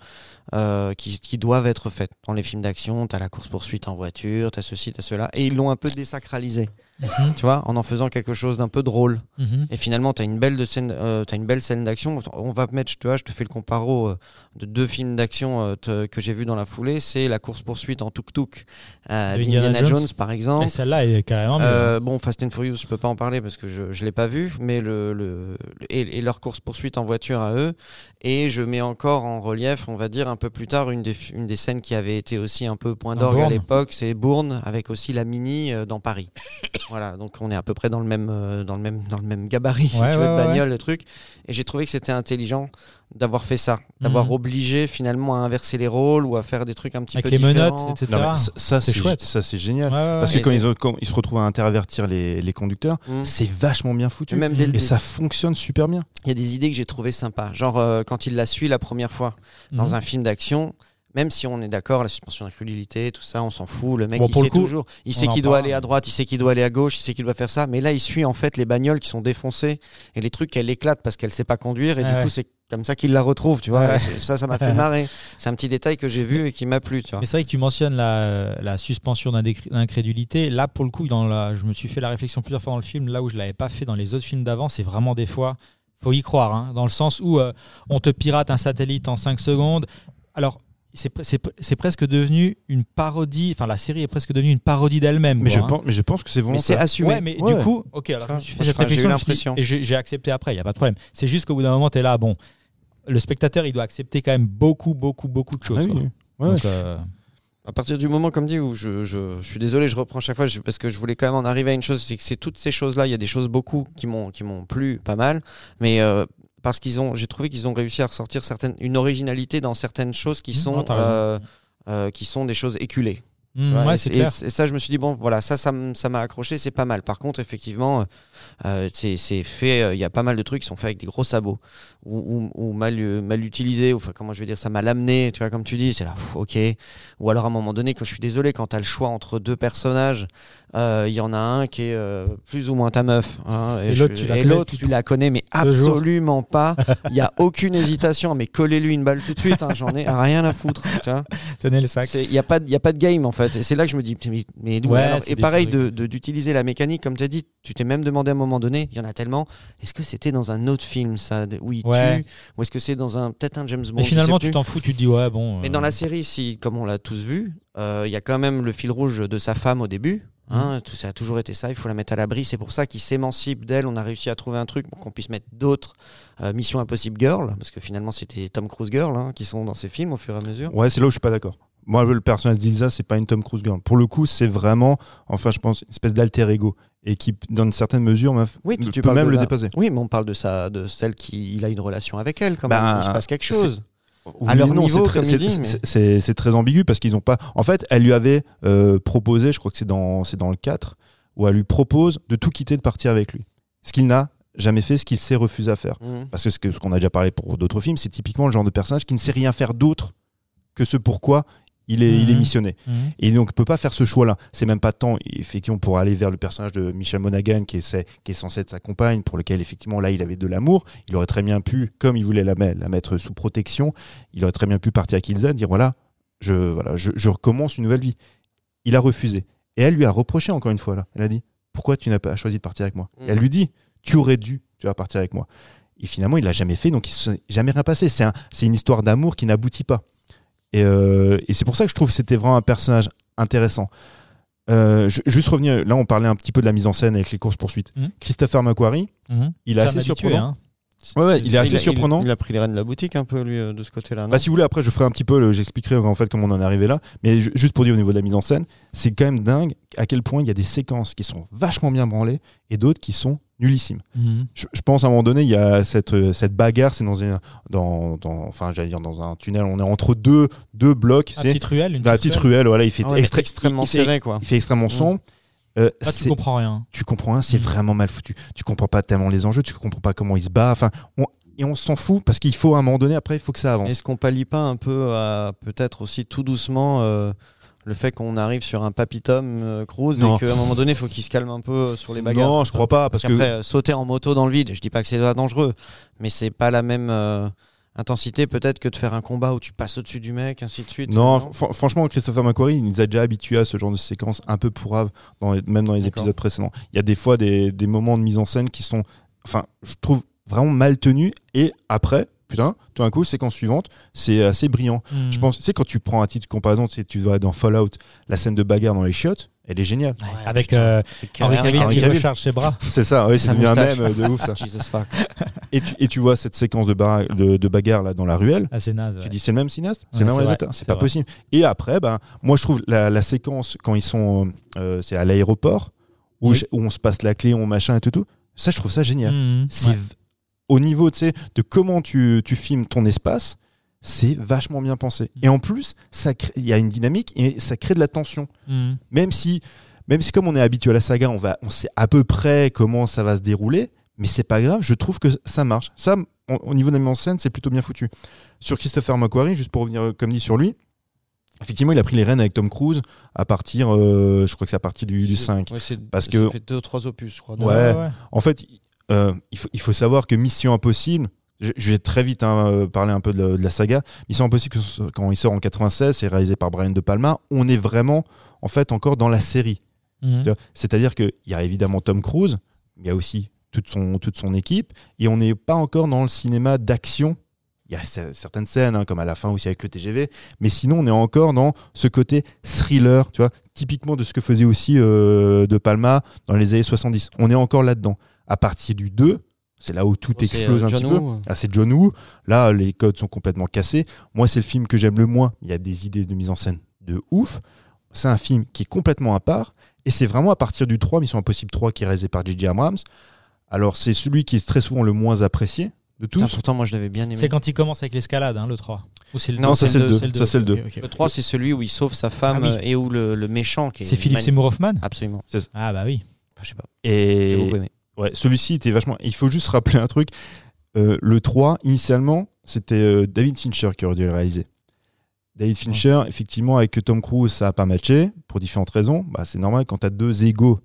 euh, qui, qui doivent être faites. Dans les films d'action, t'as la course-poursuite en voiture, t'as ceci, t'as cela. Et ils l'ont un peu désacralisé, Mhm, tu vois, en en faisant quelque chose d'un peu drôle. mhm. Et finalement, tu as une belle de scène, euh, une belle scène d'action. On va mettre, tu vois, je te fais le comparo euh, de deux films d'action euh, que j'ai vus dans la foulée. C'est la course poursuite en tuk tuk euh, d'Indiana Indiana Jones. Jones. par Et exemple. celle-là est carrément. bon, Fast and Furious, je peux pas en parler parce que je je l'ai pas vu, mais le, le et, et leur course poursuite en voiture à eux. Et je mets encore en relief, on va dire un peu plus tard, une des une des scènes qui avait été aussi un peu point d'orgue à l'époque, c'est Bourne avec aussi la Mini dans Paris. Voilà, donc on est à peu près dans le même euh, dans le même dans le même gabarit, si Ouais, tu veux, ouais, de ouais, bagnole, le truc. Et j'ai trouvé que c'était intelligent d'avoir fait ça, d'avoir Mhm. obligé finalement à inverser les rôles ou à faire des trucs un petit Avec peu les différents. menottes, etc. Non, mais c- ça, c'est chouette. Ça, c'est génial. Ouais, ouais, Parce que Et quand ils, ont- quand ils se retrouvent à intervertir les, les conducteurs, Mhm. c'est vachement bien foutu. Même dès le Et ça fonctionne super bien. Il y a des idées que j'ai trouvées sympas. Genre euh, quand il la suit la première fois dans Mhm. un film d'action, même si on est d'accord, la suspension d'incrédulité, tout ça, on s'en fout. Le mec, Bon, il sait coup, toujours. Il sait qu'il doit parle. aller à droite, il sait qu'il doit aller à gauche, il sait qu'il doit faire ça. Mais là, il suit en fait les bagnoles qui sont défoncées et les trucs qu'elle éclate parce qu'elle sait pas conduire. Et Ah du ouais. coup, c'est comme ça qu'il la retrouve, tu vois. Ouais. Ça, ça m'a fait marrer. C'est un petit détail que j'ai vu et qui m'a plu, tu vois. Mais c'est vrai que tu mentionnes la, la suspension d'incrédulité. Là, pour le coup, dans la, je me suis fait la réflexion plusieurs fois dans le film, là où je l'avais pas fait dans les autres films d'avant, c'est vraiment des fois, faut y croire, hein, dans le sens où euh, on te pirate un satellite en 5 secondes. Alors, c'est pre- c'est pre- c'est presque devenu une parodie, enfin la série est presque devenue une parodie d'elle-même. Mais quoi, je, hein. pense, mais je pense que c'est Mais c'est assumé. Ouais, mais Ouais. du coup, ok, alors je me suis fait cette j'ai réflexion et accepté après, il n'y a pas de problème. C'est juste qu'au bout d'un moment, tu es là, bon, le spectateur, il doit accepter quand même beaucoup, beaucoup, beaucoup de choses. Ah oui, quoi. oui. Ouais, Donc, euh, À partir du moment, comme dit, où je, je, je suis désolé, je reprends chaque fois je- parce que je voulais quand même en arriver à une chose, c'est que c'est toutes ces choses-là. Il y a des choses beaucoup qui m'ont qui m'ont plu pas mal, mais euh, parce qu'ils ont, j'ai trouvé qu'ils ont réussi à ressortir certaines, une originalité dans certaines choses qui Mmh, sont non, euh, euh, qui sont des choses éculées. Ouais, et, clair. ça, je me suis dit bon, voilà, ça, ça m'a accroché, c'est pas mal. Par contre, effectivement, euh, c'est c'est fait. euh, Il y a pas mal de trucs qui sont faits avec des gros sabots ou, ou- ou mal euh, mal utilisés. ou, Enfin, comment je vais dire, ça m'a lamené. Tu vois, comme tu dis, c'est là, pff, ok. Ou alors à un moment donné, quand je suis désolé, quand tu as le choix entre deux personnages, euh, il y en a un qui est euh, plus ou moins ta meuf, hein, Et l'autre, tu la connais l'autre, tout- tu la connais, mais absolument pas. Il y a aucune hésitation. Mais collez-lui une balle tout de suite. hein, J'en ai rien à foutre. Tu vois. Tenez le sac. Il n'y a, pas de- y a pas de game en fait. Et c'est là que je me dis, mais, mais d'où Ouais, Et pareil, trucs. de- de- d'utiliser la mécanique, comme tu as dit, tu t'es même demandé à un moment donné, il y en a tellement, est-ce que c'était dans un autre film ça où il Ouais. tue Ou est-ce que c'est dans un peut-être un James Bond Mais finalement, tu t'en fous, tu te dis, ouais, bon. Mais euh, dans la série, si, comme on l'a tous vu, euh, il y a quand même le fil rouge de sa femme au début. Hein, Mm. tout ça a toujours été ça, il faut la mettre à l'abri. C'est pour ça qu'il s'émancipe d'elle. On a réussi à trouver un truc pour qu'on puisse mettre d'autres euh, Mission Impossible Girl, parce que finalement c'était Tom Cruise Girl hein, qui sont dans ces films au fur et à mesure. Ouais, c'est là où je suis pas d'accord. Moi, le personnage d'Ilsa, c'est pas une Tom Cruise girl. Pour le coup, c'est vraiment, enfin, je pense, une espèce d'alter ego et qui, dans une certaine mesure, me- Oui, tu, tu peut même le la- dépasser. Oui, mais on parle de ça, de celle qui il a une relation avec elle quand Ben, même. Il se passe quelque chose. Oui À leur et non, niveau, c'est très- mais- ambigu parce qu'ils ont pas. En fait, elle lui avait euh, proposé, je crois que c'est dans, c'est dans le 4, où elle lui propose de tout quitter, de partir avec lui. Ce qu'il n'a jamais fait, ce qu'il s'est refusé à faire. Mhm. Parce que ce que- ce qu'on a déjà parlé pour d'autres films, c'est typiquement le genre de personnage qui ne sait rien faire d'autre que ce pourquoi il est, il est Mhm. missionné. mhm. Et donc, il peut pas faire ce choix-là. C'est même pas tant, effectivement, pour aller vers le personnage de Michel Monaghan, qui est, qui est censé être sa compagne, pour lequel, effectivement, là, il avait de l'amour. Il aurait très bien pu, comme il voulait la, mettre- la mettre sous protection, il aurait très bien pu partir à Kilza, dire voilà, je, voilà je, je recommence une nouvelle vie. Il a refusé. Et elle lui a reproché, encore une fois, là. Elle a dit pourquoi tu n'as pas choisi de partir avec moi? Mhm. Et elle lui dit tu aurais dû, tu vas partir avec moi. Et finalement, il l'a jamais fait, donc il s'est jamais rien passé. C'est un, c'est une histoire d'amour qui n'aboutit pas. Et, euh, et c'est pour ça que je trouve que c'était vraiment un personnage intéressant. Euh, ju- juste revenir, là on parlait un petit peu de la mise en scène avec les courses poursuites. Mhm. Christopher McQuarrie, Mhm. il est assez habitué, surprenant. hein. Ouais, ouais, il est assez a- surprenant. Il, a pris les rênes de la boutique un peu lui euh, de ce côté-là. Bah, si vous voulez, après, je ferai un petit peu, j'expliquerai en fait comment on en est arrivé là. Mais ju- juste pour dire au niveau de la mise en scène, c'est quand même dingue à quel point il y a des séquences qui sont vachement bien branlées et d'autres qui sont nullissimes. Mhm. Je, je pense à un moment donné, il y a cette, euh, cette bagarre, c'est dans, une- dans, dans, enfin, j'allais dire dans un tunnel, on est entre deux, deux blocs. La petite ruelle, une la petite ruelle, voilà, il fait, Ah ouais, extrêmement il fait- serré quoi. il fait extrêmement Mm. sombre. euh, Là, tu comprends rien. tu comprends rien, c'est Mhm. vraiment mal foutu. Tu comprends pas tellement les enjeux, tu comprends pas comment il se bat. Enfin, on- et on s'en fout parce qu'il faut à un moment donné, après, il faut que ça avance. Est-ce qu'on pallie pas un peu à peut-être aussi tout doucement euh, le fait qu'on arrive sur un papitum euh, Cruise Non. et qu'à un moment donné, il faut qu'il se calme un peu euh, sur les bagarres Non, je crois pas parce Parce qu'après, euh, sauter en moto dans le vide, je dis pas que c'est dangereux, mais c'est pas la même intensité peut-être que de faire un combat où tu passes au-dessus du mec, ainsi de suite. non, fr- franchement, Christopher McQuarrie, il nous a déjà habitués à ce genre de séquences un peu dans les- même dans les épisodes précédents. Il y a des fois des, des moments de mise en scène qui sont, enfin, je trouve vraiment mal tenus. Et après, putain, tout d'un coup, séquence suivante, c'est assez brillant. Hmm. Je pense, tu sais, quand tu prends un titre de comparaison, tu sais, tu vas dans Fallout, la scène de bagarre dans les chiottes, elle est géniale. Ouais, avec euh, Henri Henri Cavill qui Cavill. recharge ses bras. C'est ça, ouais, c'est devenu un mème de ouf ça. Jesus fuck. Et tu, et tu vois cette séquence de, bar- de, de bagarre là dans la ruelle. Ah, c'est naze. Tu dis c'est le même cinéaste? C'est Ouais, le même c'est réalisateur? C'est c'est pas vrai. possible. Et après, ben, moi je trouve la, la séquence quand ils sont, euh, c'est à l'aéroport où, Oui. on se passe la clé, on machin et tout, tout. Ça, je trouve ça génial. Mhm. C'est Ouais. v- au niveau, de comment tu, tu filmes ton espace, c'est vachement bien pensé. Mm. Et en plus, il y a une dynamique et ça crée de la tension. Mhm. Même si, même si comme on est habitué à la saga, on va, on sait à peu près comment ça va se dérouler, mais c'est pas grave. Je trouve que ça marche. Ça, au, au niveau de la mise en scène, c'est plutôt bien foutu. Sur Christopher McQuarrie, juste pour revenir euh, comme dit sur lui, effectivement, il a pris les rênes avec Tom Cruise à partir, euh, je crois que c'est à partir du, du 5. Ouais, Parce que- fait deux trois opus, je crois. Ouais. En fait, euh, il, faut, il faut savoir que Mission Impossible, je, je vais très vite hein, euh, parler un peu de la, de la saga. Mission Impossible, quand il sort en 96, c'est réalisé par Brian De Palma. On est vraiment, en fait, encore dans la série. Mhm. C'est-à-dire qu'il y a évidemment Tom Cruise, il y a aussi toute son, toute son équipe, et on n'est pas encore dans le cinéma d'action. Il y a cer- certaines scènes, hein, comme à la fin aussi avec le TGV, mais sinon on est encore dans ce côté thriller, tu vois, typiquement de ce que faisait aussi euh, De Palma dans les années 70. On est encore là-dedans. À partir du 2, c'est là où tout Oh, c'est, explose euh, un John petit peu. Ah, c'est John Woo. Là, les codes sont complètement cassés. Moi, c'est le film que j'aime le moins. Il y a des idées de mise en scène de ouf. C'est un film qui est complètement à part. Et c'est vraiment à partir du 3, Mission Impossible 3, qui est réalisé par J.J. Abrams. Alors, c'est celui qui est très souvent le moins apprécié de Putain, tous. pourtant, moi, je l'avais bien aimé. C'est quand il commence avec l'escalade, hein, le 3. Ou c'est le Non, Non, ça, c'est le 2. c'est Ça, c'est le 2. ok, ok. Le 3, c'est celui où il sauve sa femme Ah oui. euh, et où le, le méchant qui est. C'est Philippe. Seymour Hoffman Absolument. Ah bah oui. Enfin, je sais pas. J'ai beaucoup Et aimé. Ouais, celui-ci était vachement. Il faut juste rappeler un truc. Euh, le 3, initialement, c'était euh, David Fincher qui aurait dû le réaliser. David Fincher, effectivement, avec Tom Cruise, ça n'a pas matché pour différentes raisons. Bah, c'est normal quand tu as deux égaux.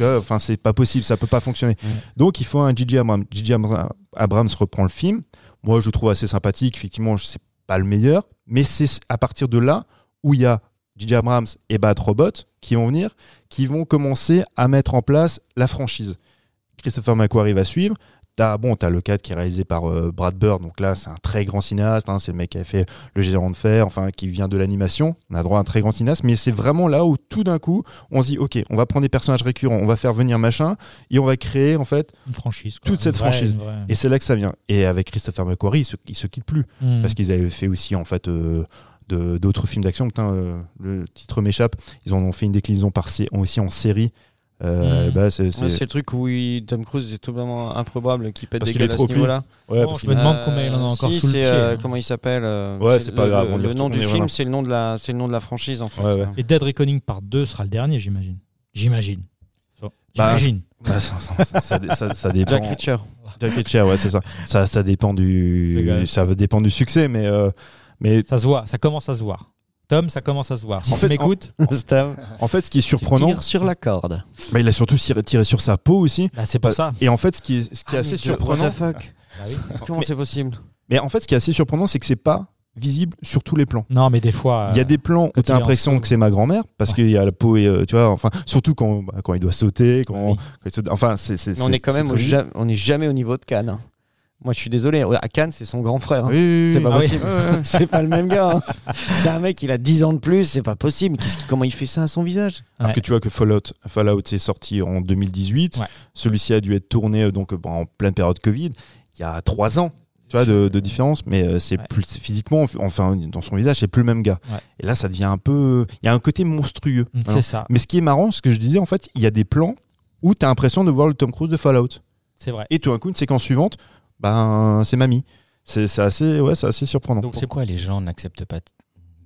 Enfin, c'est pas possible, ça peut pas fonctionner. Ouais. Donc, il faut un J.J. Abrams. J.J. Abra- Abrams reprend le film. Moi, je le trouve assez sympathique. Effectivement, c'est pas le meilleur, mais c'est à partir de là où il y a J.J. Abrams et Bad Robot qui vont venir, qui vont commencer à mettre en place la franchise. Christopher McQuarrie va suivre. T'as bon, as le cadre qui est réalisé par euh, Brad Bird, donc là c'est un très grand cinéaste, hein, c'est le mec qui a fait Le Géant de Fer, enfin qui vient de l'animation. On a droit à un très grand cinéaste, mais c'est vraiment là où tout d'un coup on se dit ok, on va prendre des personnages récurrents, on va faire venir machin et on va créer en fait, Une franchise. quoi. Toute cette vraie- franchise. et c'est là que ça vient. Et avec Christopher McQuarrie, il se, se quitte plus Mhm. parce qu'ils avaient fait aussi en fait euh, d'autres films d'action. Putain, euh, le titre m'échappe. Ils en ont fait une déclinaison par aussi en série. Euh, Mhm. bah, c'est- Ouais, le truc où il- Tom Cruise est totalement improbable, qui pète Parce des qu'il est gueules à trop ce niveau-là. ouais, Bon, parce je me demande combien il en a Euh, encore si, sous le pied. euh, hein. comment il s'appelle euh, Ouais, c'est pas le- grave, Le, le nom du film, c'est le nom de la, c'est le nom de la franchise en fait. Ouais, ouais. Et Dead Reckoning Part 2 sera le dernier, j'imagine. J'imagine. Bah, J'imagine. Bah, ça, ça- ça- ça- ça dépend. Jack Reacher. Jack Reacher, ouais, c'est ça. ça. Ça dépend du, ça va dépendre du succès, mais, euh, mais Ça se voit, ça commence à se voir. Tom, ça commence à se voir. Si En tu fait, m'écoutes, en fait, ce qui est surprenant, Tire sur la corde. bah, il a surtout tiré, sur sa peau aussi. bah, c'est pour ça. Et en fait, ce qui est, ce qui est Ah, assez surprenant, what the fuck Bah oui. Comment c'est possible mais en fait, ce qui est assez surprenant, c'est que c'est pas visible sur tous les plans. Non, mais des fois. Il y a euh, des plans où tu as en l'impression que c'est ma grand-mère parce Ouais. qu'il y a la peau et euh, tu vois enfin surtout quand bah, quand il doit sauter quand, Oui. quand il saute- enfin c'est on est quand même au ja- on est jamais au niveau de Cannes. hein. Moi, je suis désolé. À Cannes, c'est son grand frère. hein. Oui, oui, oui. C'est pas Ah oui. possible. c'est pas le même gars. hein. C'est un mec, il a 10 ans de plus. C'est pas possible. Comment il fait ça à son visage? Alors Ouais. que tu vois que Fallout, Fallout est sorti en 2018. Ouais. Celui-ci a dû être tourné euh, donc en pleine période Covid, il y a trois ans. Tu vois de, de différence, mais euh, c'est Ouais. plus c'est physiquement, enfin dans son visage, c'est plus le même gars. Ouais. Et là, ça devient un peu, il y a un côté monstrueux. C'est ça. mais ce qui est marrant, ce que je disais en fait, il y a des plans où tu as l'impression de voir le Tom Cruise de Fallout. C'est vrai. Et tout d'un coup, une séquence suivante, ben c'est mamie. C'est assez, ouais, c'est assez surprenant. Donc c'est pourquoi les gens n'acceptent pas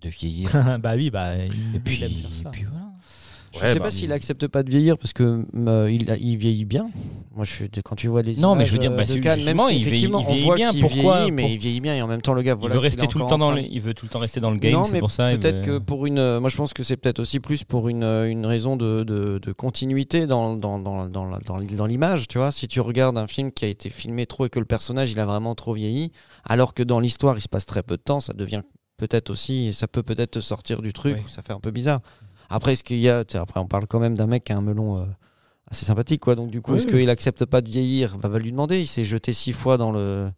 de vieillir bah oui, bah, Et puis, il aime faire ça. et puis voilà. Je Ouais, sais bah, pas s'il accepte pas de vieillir parce que euh, il, il vieillit bien. Moi, je quand tu vois les Non, mais je veux dire, euh, bah, de c'est- Cannes, même si il vieillit- il on voit bien. qu'il Pourquoi- vieillit, mais pour- il vieillit bien et en même temps le gars voilà il veut rester est tout le temps dans le, de- il veut tout le temps rester dans le game, c'est pour ça. il Peut-être veut- que pour une, euh, moi je pense que c'est peut-être aussi plus pour une, euh, une raison de, de, de continuité dans, dans, dans, dans, dans, dans l'image, tu vois. Si tu regardes un film qui a été filmé trop et que le personnage il a vraiment trop vieilli, alors que dans l'histoire il se passe très peu de temps, ça devient peut-être aussi, ça peut peut-être te sortir du truc, Oui. ça fait un peu bizarre. Après, est-ce qu'il y a, après on parle quand même d'un mec qui a un melon euh, assez sympathique, quoi. Donc du coup, Oui, est-ce oui. qu'il accepte pas de vieillir? Bah, va lui demander. Il s'est jeté six fois dans le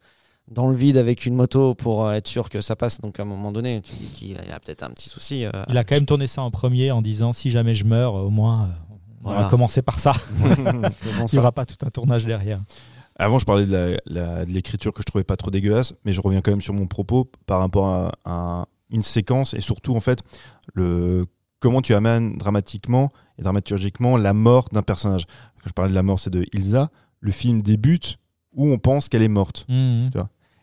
dans le vide avec une moto pour euh, être sûr que ça passe. Donc à un moment donné, tu dis qu'il a, il a peut-être un petit souci. euh, Il a quand même tourné ça en premier en disant si jamais je meurs, au moins euh, on Voilà. va commencer par ça. Il n'y aura pas tout un tournage derrière. Avant, je parlais de la- la- de l'écriture que je trouvais pas trop dégueulasse, mais je reviens quand même sur mon propos par rapport à, à une séquence et surtout en fait le comment tu amènes dramatiquement et dramaturgiquement la mort d'un personnage. Quand je parlais de la mort, c'est de Ilsa. Le film débute où on pense qu'elle est morte. Mhm.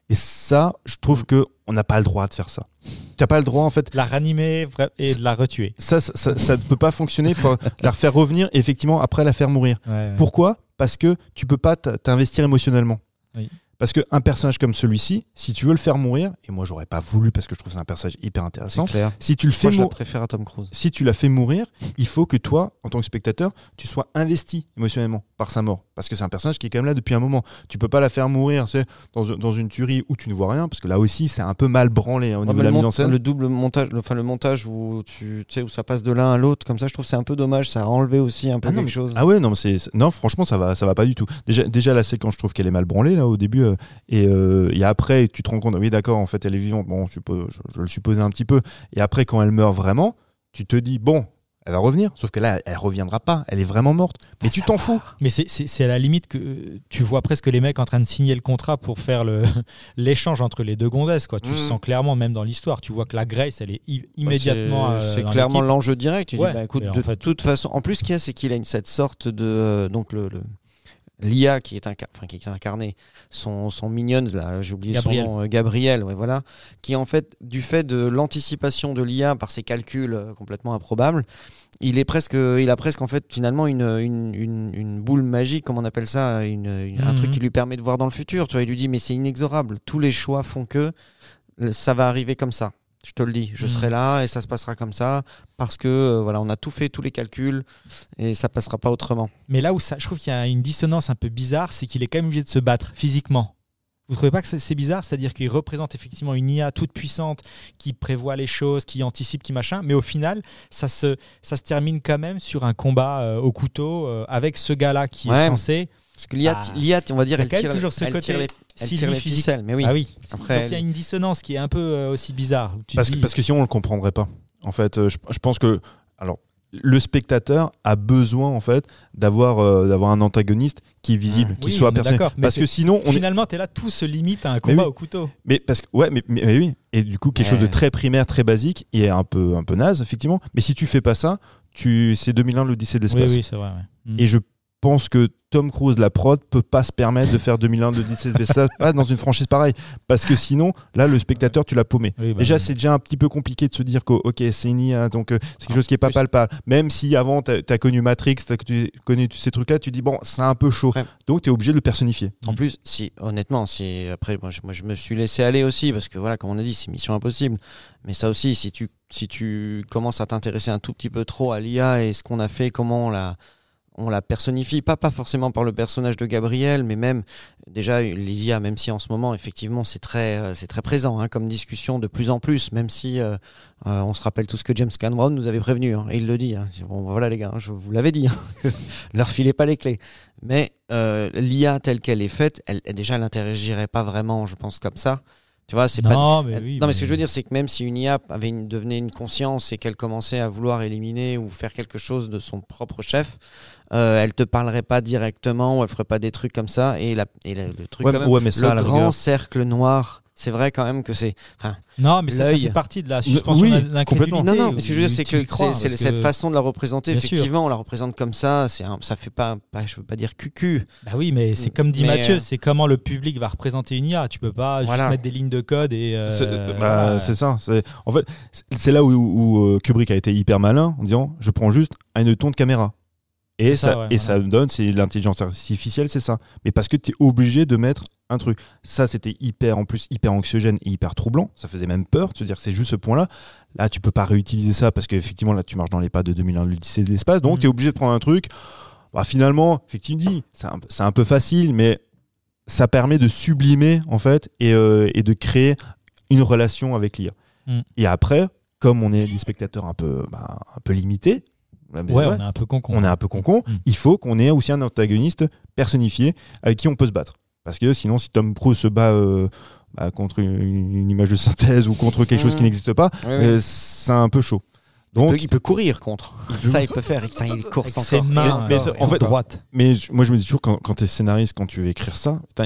Et ça, je trouve que on n'a pas le droit de faire ça. Tu n'as pas le droit en fait. La ranimer et de la retuer. Ça, ça, ne peut pas fonctionner pour la refaire revenir et effectivement après la faire mourir. Ouais. Pourquoi? Parce que tu peux pas t'investir émotionnellement. Oui. Parce qu'un personnage comme celui-ci, si tu veux le faire mourir, et moi j'aurais pas voulu parce que je trouve que c'est un personnage hyper intéressant, clair. si tu le fais Moi, je la mou- préfère à Tom Cruise. si tu l'as fait mourir, il faut que toi, en tant que spectateur, tu sois investi émotionnellement par sa mort. Parce que c'est un personnage qui est quand même là depuis un moment. Tu peux pas la faire mourir tu sais, dans, dans une tuerie où tu ne vois rien, parce que là aussi c'est un peu mal branlé hein, au Ouais, niveau de la mise en scène. le double montage, le, enfin le montage où tu, tu sais où ça passe de l'un à l'autre, comme ça, je trouve que c'est un peu dommage. Ça a enlevé aussi un peu Ah non, quelque mais- chose. Ah ouais, non, c'est- non, franchement, ça va, ça va pas du tout. Déjà, déjà la séquence, je trouve qu'elle est mal branlée là au début, euh, et, euh, et après, tu te rends compte, oui, d'accord, en fait, elle est vivante. Bon, je, suppose- je, je le supposais un petit peu. Et après, quand elle meurt vraiment, tu te dis, bon, elle va revenir. Sauf que là, elle reviendra pas. Elle est vraiment morte. Mais tu t'en fous. Mais c'est- à la limite que tu vois presque les mecs en train de signer le contrat pour faire le- l'échange entre les deux gonzesses. Quoi. Tu Mhm. sens clairement, même dans l'histoire. Tu vois que la Grace, elle est i- immédiatement. Bah, C'est- euh, clairement l'enjeu direct. Tu Ouais, dis, bah, écoute, mais en de fait- toute façon. En plus, ce qu'il y a, c'est qu'il a une, cette sorte de. euh, donc, le. le- L'IA qui est, inca- enfin, qui est incarné, son, son minion, là, j'ai oublié Gabriel. son nom, euh, Gabriel, ouais, voilà, qui en fait, du fait de l'anticipation de l'IA par ses calculs euh, complètement improbables, il est presque, il a presque en fait finalement une, une, une, une boule magique, comme on appelle ça, une, une- un Mhm. truc qui lui permet de voir dans le futur. Tu vois, il lui dit mais c'est inexorable. Tous les choix font que ça va arriver comme ça. Je te le dis, je Mhm. serai là et ça se passera comme ça parce que euh, voilà, on a tout fait, tous les calculs et ça passera pas autrement. Mais là où ça, je trouve qu'il y a une dissonance un peu bizarre, c'est qu'il est quand même obligé de se battre physiquement. Vous trouvez pas que c'est- c'est bizarre? C'est-à-dire qu'il représente effectivement une IA toute puissante qui prévoit les choses, qui anticipe, qui machin, mais au final, ça se, ça se termine quand même sur un combat euh, au couteau euh, avec ce gars-là qui Ouais. est censé. Parce que l'IA, Ah. on va dire, elle quand même tire, toujours ce elle côté tire les, elle tire les physique. ficelles. Mais oui. Ah oui. Après, Donc il y a une dissonance qui est un peu euh, aussi bizarre. où tu Parce que, parce que sinon, on le comprendrait pas. En fait, euh, je, je pense que. Alors. Le spectateur a besoin en fait d'avoir euh, d'avoir un antagoniste qui est visible, Mmh. qui Oui, soit personnel. Parce que sinon, on Finalement, tu es là, tout se limite à un combat oui. au couteau. Mais parce que ouais, mais, mais- mais oui. Et du coup, quelque chose de très primaire, très basique, et un peu un peu naze effectivement. Mais si tu fais pas ça, tu c'est 2001 l'Odyssée de Oui, l'espace. oui, c'est vrai. ouais. Mm. Et je pense que Tom Cruise, la prod, peut pas se permettre de faire 2001 l'Odyssée de l'espace pas dans une franchise pareille, parce que sinon, là, le spectateur, tu l'as paumé. Oui, bah, Déjà, oui. c'est déjà un petit peu compliqué de se dire que ok, c'est une IA, donc euh, c'est quelque chose qui est pas plus- palpable. Même si avant, tu as, connu Matrix, tu as connu tous ces trucs-là, tu dis bon, c'est un peu chaud. Ouais. Donc, tu es obligé de le personnifier. En Mm. plus, si honnêtement, si après moi je, moi, je me suis laissé aller aussi parce que voilà, comme on a dit, c'est mission impossible. Mais ça aussi, si tu si tu commences à t'intéresser un tout petit peu trop à l'IA et ce qu'on a fait, comment on la on la personnifie, pas pas forcément par le personnage de Gabriel, mais même déjà les IA, même si en ce moment effectivement c'est très euh, c'est très présent hein, comme discussion de plus en plus, même si euh, euh, on se rappelle tout ce que James Cameron nous avait prévenu hein, et il le dit. hein. Bon, voilà les gars, je vous l'avais dit, leur filez pas les clés. Mais l'IA telle qu'elle est faite, elle, déjà, elle n'interagirait pas vraiment, je pense, comme ça. Tu vois, c'est pas. Non, mais oui. non, mais ce que je veux dire, c'est que même si une IA avait une- devenait une conscience et qu'elle commençait à vouloir éliminer ou faire quelque chose de son propre chef, euh, elle te parlerait pas directement ou elle ferait pas des trucs comme ça. Et, la, et la- le truc, Ouais, quand mais- même, ouais, mais ça, à le grand rigueur- cercle noir c'est vrai quand même que c'est. Enfin, Non, mais ça, fait partie de la suspension oui, complètement. non, non, mais ce que je veux dire, c'est que crois, cette façon de la représenter. Bien sûr. effectivement, on la représente comme ça. C'est un- ça fait pas, pas, je veux pas dire cucu. Bah oui, mais c'est comme dit Mais, Mathieu, euh, c'est comment le public va représenter une IA. Tu peux pas Voilà. juste mettre des lignes de code et. euh, C'est bah, c'est ça. c'est- En fait, c'est- là où, où, euh, Kubrick a été hyper malin en disant je prends juste un ton de caméra. Et, ça, ça, ouais, et voilà. ça me donne, c'est l'intelligence artificielle, c'est ça. Mais parce que tu es obligé de mettre un truc. Ça, c'était hyper, en plus, hyper anxiogène et hyper troublant. Ça faisait même peur de se dire que c'est juste ce point-là. Là, tu peux pas réutiliser ça parce qu'effectivement, là, tu marches dans les pas de 2001, l'Odyssée de l'espace. Donc, tu es obligé de prendre un truc. Bah, finalement, effectivement, c'est un, c'est un peu facile, mais ça permet de sublimer, en fait, et, euh, et de créer une relation avec l'IA. Mm. Et après, comme on est des spectateurs un peu, bah, un peu limités, Ouais, ouais, on est un peu con. con. on est un peu concon, Mm. il faut qu'on ait aussi un antagoniste personnifié avec qui on peut se battre. Parce que sinon, si Tom Cruise se bat euh, bah, contre une, une image de synthèse ou contre quelque chose Mm. qui n'existe pas, Ouais, ouais. euh, c'est un peu chaud. il, Donc, peut, il peut courir contre. Ça, il peut faire. Putain, il court Avec sans ses mains. Mais- mais en fait- droite. mais moi, je me dis toujours, quand, quand tu es scénariste, quand tu veux écrire ça, putain,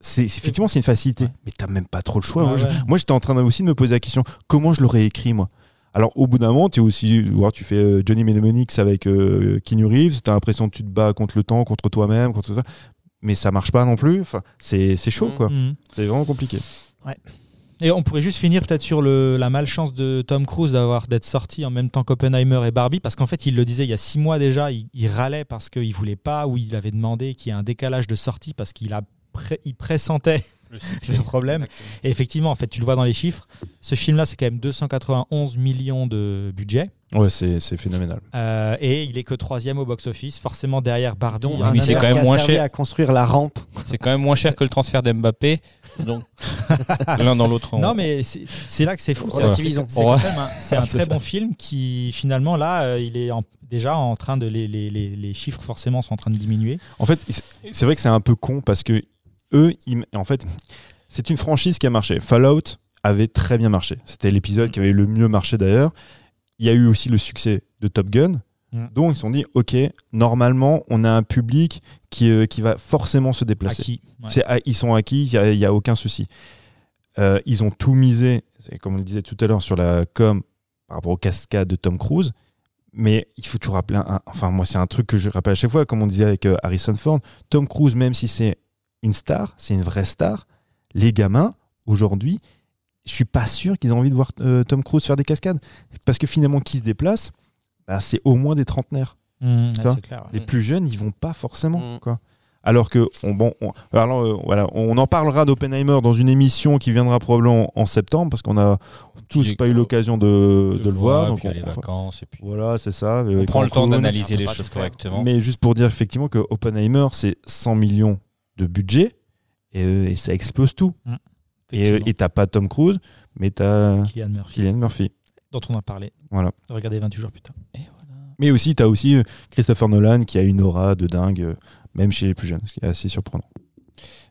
c'est effectivement c'est une facilité, mais t'as même pas trop le choix. Ouais. moi, j'étais en train aussi de me poser la question comment je l'aurais écrit moi? Alors au bout d'un moment, tu aussi, voir, tu fais euh, Johnny Mnemonics avec euh, Keanu Reeves, t'as l'impression que tu te bats contre le temps, contre toi-même, contre ça, mais ça marche pas non plus. Enfin, c'est c'est chaud Mhm. quoi. Mhm. C'est vraiment compliqué. Et on pourrait juste finir peut-être sur le, la malchance de Tom Cruise d'avoir d'être sorti en même temps qu'Oppenheimer et Barbie, parce qu'en fait, il le disait il y a six mois déjà, il, il râlait parce qu'il voulait pas, ou il avait demandé qu'il y ait un décalage de sortie parce qu'il a pré- il pressentait le problème. Et effectivement, en fait, tu le vois dans les chiffres. Ce film-là, c'est quand même 291 millions de budget. Ouais, c'est c'est phénoménal. Euh, et il est que troisième au box-office, forcément derrière Ah, un mais c'est quand même a moins cher. à construire la rampe. C'est quand même moins cher que le transfert d'Mbappé. Donc, l'un dans l'autre. on- Non, mais c'est là que c'est fou. c'est- Ouais. un, très ça. bon film qui, finalement, là, euh, il est en- déjà en train de. Les, les- les- les chiffres, forcément, sont en train de diminuer. En fait, c'est vrai que c'est un peu con parce que eux, ils- en fait, c'est une franchise qui a marché. Fallout avait très bien marché. C'était l'épisode qui avait le mieux marché d'ailleurs. Il y a eu aussi le succès de Top Gun. Mm. Donc ils se sont dit, ok, normalement, on a un public qui, euh, qui va forcément se déplacer. Acquis. Ouais. C'est- ils sont acquis, il n'y a, a aucun souci. Euh, ils ont tout misé, comme on le disait tout à l'heure, sur la com par rapport aux cascades de Tom Cruise. Mais il faut toujours rappeler, un- enfin moi c'est un truc que je rappelle à chaque fois, comme on disait avec euh, Harrison Ford, Tom Cruise, même si c'est une star, c'est une vraie star, les gamins, aujourd'hui, je suis pas sûr qu'ils aient envie de voir euh, Tom Cruise faire des cascades. Parce que finalement, qui se déplace, bah, c'est au moins des trentenaires. Mmh, Tu vois ouais. Les plus jeunes, ils vont pas forcément. Mm. Quoi. Alors que, on, bon, on, alors, euh, voilà, on en parlera d'Oppenheimer dans une émission qui viendra probablement en septembre, parce qu'on a tous pas eu euh, l'occasion de, de le voir. Donc donc il y a on- les enfin, vacances. Et puis, voilà, c'est ça. on prend le temps d'analyser les choses correctement. Mais juste pour dire effectivement que Oppenheimer, c'est 100 millions de budget et, euh, et ça explose tout. Et euh, et t'as pas Tom Cruise, mais t'as Cillian Murphy, Cillian Murphy. dont on a parlé. Voilà. Regardez 28 jours plus tard. Mais aussi, t'as aussi euh, Christopher Nolan qui a une aura de dingue, même chez les plus jeunes, ce qui est assez surprenant.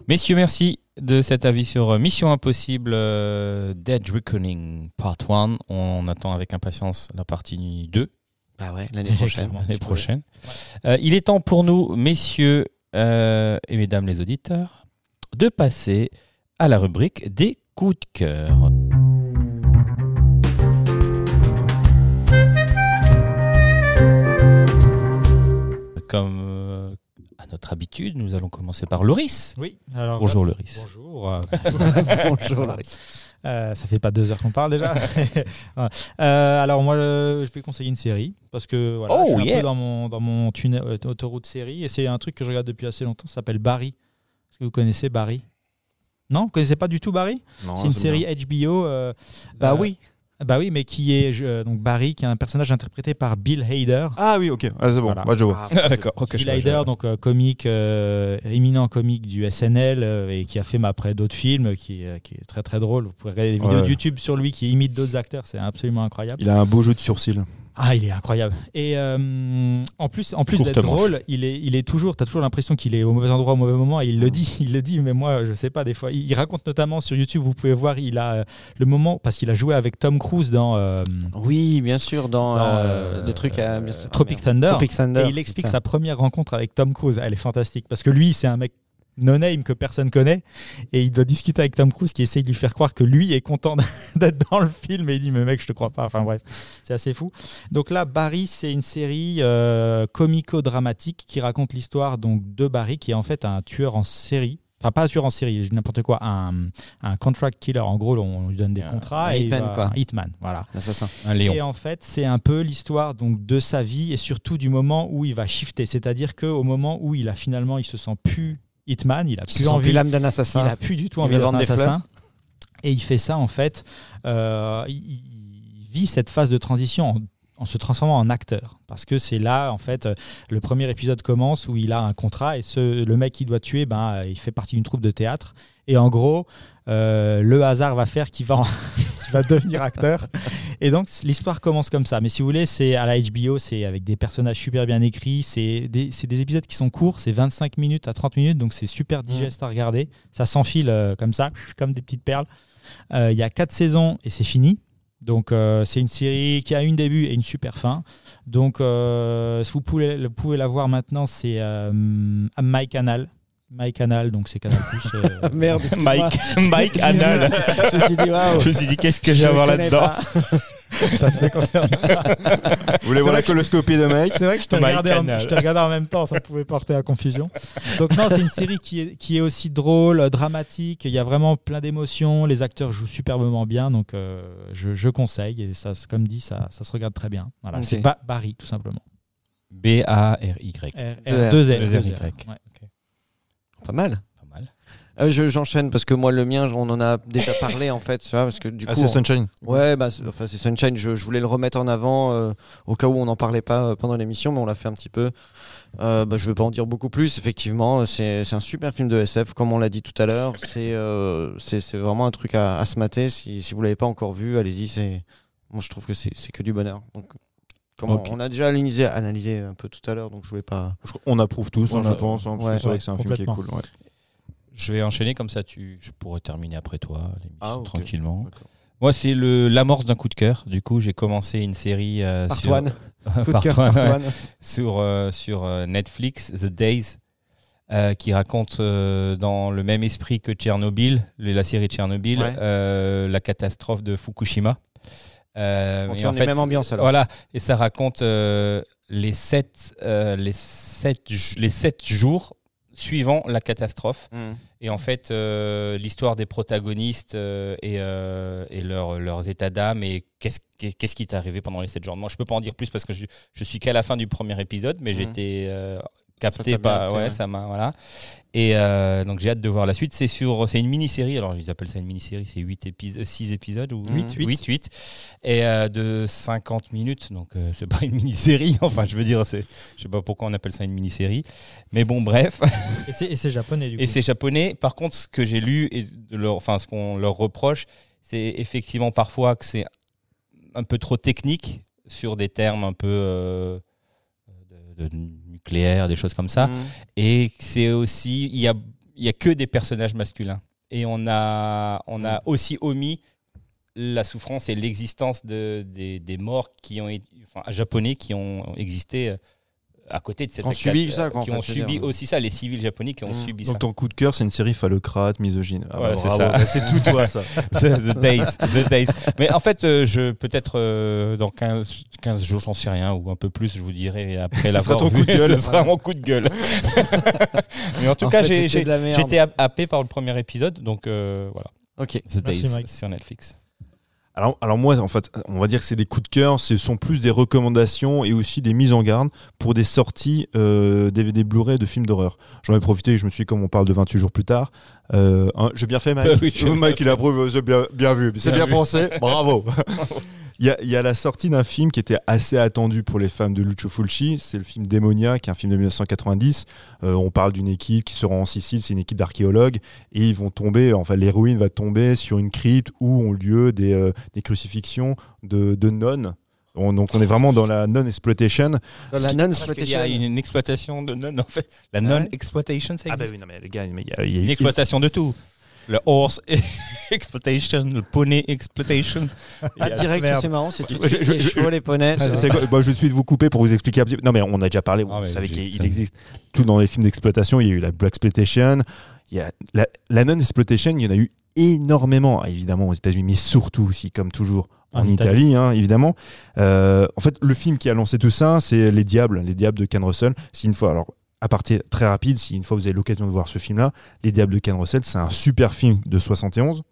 Messieurs, merci de cet avis sur Mission Impossible euh, Dead Reckoning Part 1. On attend avec impatience la partie 2 Bah ouais, l'année prochaine. L'année prochaine. Euh, il est temps pour nous, messieurs euh, et mesdames les auditeurs, de passer à la rubrique des coups de cœur. Comme notre habitude, nous allons commencer par Loris. Oui, alors. Bonjour Loris. Bonjour. euh, Bonjour. Euh, ça fait pas deux heures qu'on parle déjà. Ouais. Euh, alors moi, euh, je vais conseiller une série parce que voilà, Oh, je suis un peu dans mon dans mon tunnel euh, autoroute série et c'est un truc que je regarde depuis assez longtemps. Ça s'appelle Barry. Est-ce que vous connaissez Barry? Non, vous connaissez pas du tout Barry? C'est une série HBO. euh, Bah euh, oui. Bah oui, mais qui est euh, donc Barry, qui est un personnage interprété par Bill Hader. Ah oui, ok, ah, c'est bon, Voilà. moi je vois. Ah, D'accord. ok, Bill Hader, donc euh, comique, euh, éminent comique du SNL euh, et qui a fait mais après d'autres films, qui, est- qui est très très drôle. Vous pouvez regarder des vidéos Ouais. de YouTube sur lui qui imite d'autres acteurs, c'est absolument incroyable. Il a un beau jeu de sourcils. Ah, il est incroyable. Et euh, en plus, en plus d'être drôle, il est, il est toujours, t'as toujours l'impression qu'il est au mauvais endroit au mauvais moment. Et il le dit, il le dit. Mais moi, je sais pas. Des fois, il raconte notamment sur YouTube. Vous pouvez voir, il a euh, le moment parce qu'il a joué avec Tom Cruise dans. euh, Oui, bien sûr, dans, Dans, euh, euh, le truc à bien sûr. Tropic. Thunder. Tropic Thunder. Et il explique putain. sa première rencontre avec Tom Cruise. Elle est fantastique parce que lui, c'est un mec no name que personne connaît et il doit discuter avec Tom Cruise qui essaye de lui faire croire que lui est content d'être dans le film et il dit mais mec je te crois pas enfin bref c'est assez fou donc là Barry c'est une série euh, comico-dramatique qui raconte l'histoire donc de Barry qui est en fait un tueur en série Enfin, pas un tueur en série, je n'importe quoi, un, un contract killer. En gros, on lui donne des Un- contrats. un et il hitman, va- quoi. Un hitman, voilà. L'assassin. Un Léon. Et en fait, c'est un peu l'histoire donc de sa vie et surtout du moment où il va shifter. C'est-à-dire qu'au moment où il a finalement, il se sent plus hitman, il a plus envie, l'âme d'un il assassin. a plus du tout Il envie d'être un assassin. Et il fait ça en fait. euh, il, il vit cette phase de transition en, en se transformant en acteur parce que c'est là en fait euh, le premier épisode commence où il a un contrat et ce, le mec qu'il doit tuer ben il fait partie d'une troupe de théâtre et en gros euh, le hasard va faire qu'il va, en- qu'il va devenir acteur. Et donc l'histoire commence comme ça. Mais si vous voulez c'est à la HBO c'est avec des personnages super bien écrits. C'est des, épisodes qui sont courts c'est 25 minutes à 30 minutes donc c'est super digeste à regarder. Ça s'enfile euh, comme ça comme des petites perles. Euh, il y a quatre saisons et c'est fini. Donc euh, c'est une série qui a une début et une super fin. Donc si vous pouvez, vous pouvez la voir maintenant, c'est euh, MyCanal. MyCanal, donc c'est Canal+. euh, Merde. Mike, Mike Anal. Je me suis dit, waouh. Je me suis dit, qu'est-ce que j'ai à voir là-dedans ça me déconcerne. Vous voulez voir la coloscopie de Mike C'est vrai que je te, regardais en, je te regardais en même temps, ça pouvait porter à confusion. Donc non, c'est une série qui est, qui est aussi drôle, euh, dramatique, il y a vraiment plein d'émotions, les acteurs jouent superbement bien, donc euh, je, je conseille, et ça, comme dit, ça, ça se regarde très bien. Voilà. C'est Ba- Barry, tout simplement. B-A-R-Y. R, Deux R. R, 2 R. R, R. Y. Ouais. Pas mal. Pas mal. Euh, je- J'enchaîne parce que moi, le mien, on en a déjà parlé en fait. Parce que du Ah, coup, c'est on- Sunshine. Ouais, bah, c'est- enfin, c'est Sunshine. Je, je voulais le remettre en avant euh, au cas où on n'en parlait pas euh, pendant l'émission, mais on l'a fait un petit peu. Euh, bah, je ne veux pas en dire beaucoup plus. Effectivement, c'est c'est un super film de SF, comme on l'a dit tout à l'heure. C'est c'est c'est vraiment un truc à, à se mater. Si, si vous l'avez pas encore vu, allez-y. C'est moi, je trouve que c'est c'est que du bonheur. Donc, comment, on a déjà analysé, analysé un peu tout à l'heure, donc je voulais pas. Je- On approuve tous, hein, On je a- pense. hein, parce ouais, que c'est vrai ouais, que c'est un film qui est cool. ouais. Je vais enchaîner comme ça, tu, je pourrais terminer après toi l'émission Ah, tranquillement. Moi, c'est le l'amorce d'un coup de cœur. Du coup, j'ai commencé une série euh, sur, one. Part part ouais. sur, euh, sur euh, Netflix, The Days, euh, qui raconte euh, dans le même esprit que Tchernobyl, la série Tchernobyl, Ouais. euh, la catastrophe de Fukushima. Euh, on en fait, même ambiance alors. Voilà, et ça raconte euh, les, sept, euh, les, sept, les sept jours suivant la catastrophe. Mm. Et en fait, euh, l'histoire des protagonistes et, et leur- leurs états d'âme et qu'est-ce qu'est- qu'est-ce qui t'est arrivé pendant les sept jours. Moi, je peux pas en dire plus parce que je, je suis qu'à la fin du premier épisode, mais Mhm. j'étais Ça capté par. ouais, ouais. ça m'a. Voilà. Et euh, donc, j'ai hâte de voir la suite. C'est sur, c'est une mini-série. Alors, ils appellent ça une mini-série. C'est 8 épisodes, 6 épisodes ou Mhm. 8, 8, 8. Et euh, de 50 minutes. Donc, euh, c'est pas une mini-série. Enfin, je veux dire, c'est, je sais pas pourquoi on appelle ça une mini-série. Mais bon, bref. Et c'est- Et c'est japonais du coup. Et c'est japonais. Par contre, ce que j'ai lu et leur, enfin, ce qu'on leur reproche, c'est effectivement parfois que c'est un peu trop technique sur des termes un peu euh, de, de nucléaire, des choses comme ça. Mm. Et c'est aussi, il y a, il y a que des personnages masculins. Et on a, on a aussi omis la souffrance et l'existence de, des, des morts qui ont, été- enfin, japonais qui ont existé euh, à côté de cette Qui ont subi cat- ça, quoi, en qui fait, ont subi dire. aussi ça, les civils japonais qui ont Mm. subi ça. Donc ton coup de cœur, c'est une série phallocrate, misogyne. Ah, Ouais, bah, c'est bravo. ça. C'est tout toi ça. the Days. The Days. Mais en fait, euh, je peut-être euh, dans 15, 15 jours, j'en sais rien, ou un peu plus, je vous dirai après l'avoir sera ton vu. coup de gueule. Ce sera mon coup de gueule. Mais en tout En cas, la j'étais happé par le premier épisode, donc euh, voilà. Ok. The Merci, Days Mike. sur Netflix. Alors, alors moi, en fait, on va dire que c'est des coups de cœur, ce sont plus des recommandations et aussi des mises en garde pour des sorties euh, DVD Blu-ray de films d'horreur. J'en ai profité et je me suis dit, comme on parle de 28 jours plus tard, euh, hein, j'ai bien fait, Mike. Oui, Mike, il approuve, c'est bien, bien vu, c'est Bien pensé, bravo. Il y, a, il y a la sortie d'un film qui était assez attendu pour les fans de Lucio Fulci, c'est le film Démonia, qui est un film de 1990. Euh, on parle d'une équipe qui se rend en Sicile, c'est une équipe d'archéologues, et ils vont tomber, enfin l'héroïne va tomber sur une crypte où ont lieu des, euh, des crucifixions de, de nonnes. On- donc on est vraiment dans la non-exploitation. Dans la Parce qu'il y a non-exploitation. une, une exploitation de non, en fait. La Ah non-exploitation, ça Ah bah existe. oui, non mais les gars, mais il y a- il y a- Une exploitation de tout. Le horse exploitation, le poney exploitation. Ah, direct, c'est marrant, c'est tout de Je- suite je- les je- chevaux, les poneys. quoi- bah, je vais tout de vous couper pour vous expliquer un petit peu. Non, mais on a déjà parlé, Ah vous savez qu'il existe tout dans les films d'exploitation. Il y a eu la Black Exploitation, il y a la, la non-exploitation, il y en a eu énormément, évidemment aux États-Unis, mais surtout aussi, comme toujours, en, En Italie, hein, évidemment. Euh, en fait, le film qui a lancé tout ça, c'est Les Diables, Les Diables de Ken Russell. C'est une fois, alors, à partir très rapide, si une fois vous avez l'occasion de voir ce film-là, Les Diables de Ken Russell, c'est un super film de 71.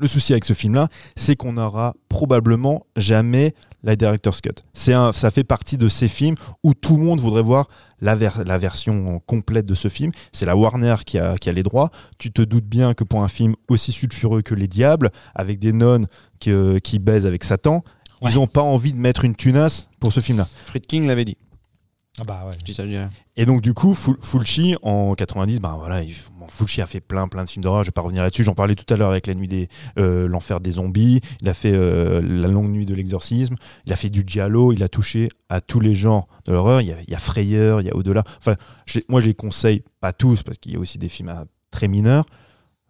Le souci avec ce film-là, c'est qu'on n'aura probablement jamais la director's cut. C'est un, ça fait partie de ces films où tout le monde voudrait voir la, ver- la version complète de ce film. C'est la Warner qui a, qui a les droits. Tu te doutes bien que pour un film aussi sulfureux que Les Diables, avec des nonnes qui, euh, qui baisent avec Satan, Ouais. ils n'ont pas envie de mettre une tunasse pour ce film-là. Friedkin l'avait dit. Ah bah ouais. Je dis ça, je dis rien. Et donc du coup, Ful- Fulci en 90, ben voilà, il- bon, Fulci a fait plein plein de films d'horreur. Je vais pas revenir là-dessus. J'en parlais tout à l'heure avec la nuit des euh, l'enfer des zombies. Il a fait euh, la longue nuit de l'exorcisme. Il a fait du giallo. Il a touché à tous les genres de l'horreur. Il y a, il y a Frayeur, il y a au-delà. Enfin, moi, je les conseille pas tous parce qu'il y a aussi des films à- très mineurs.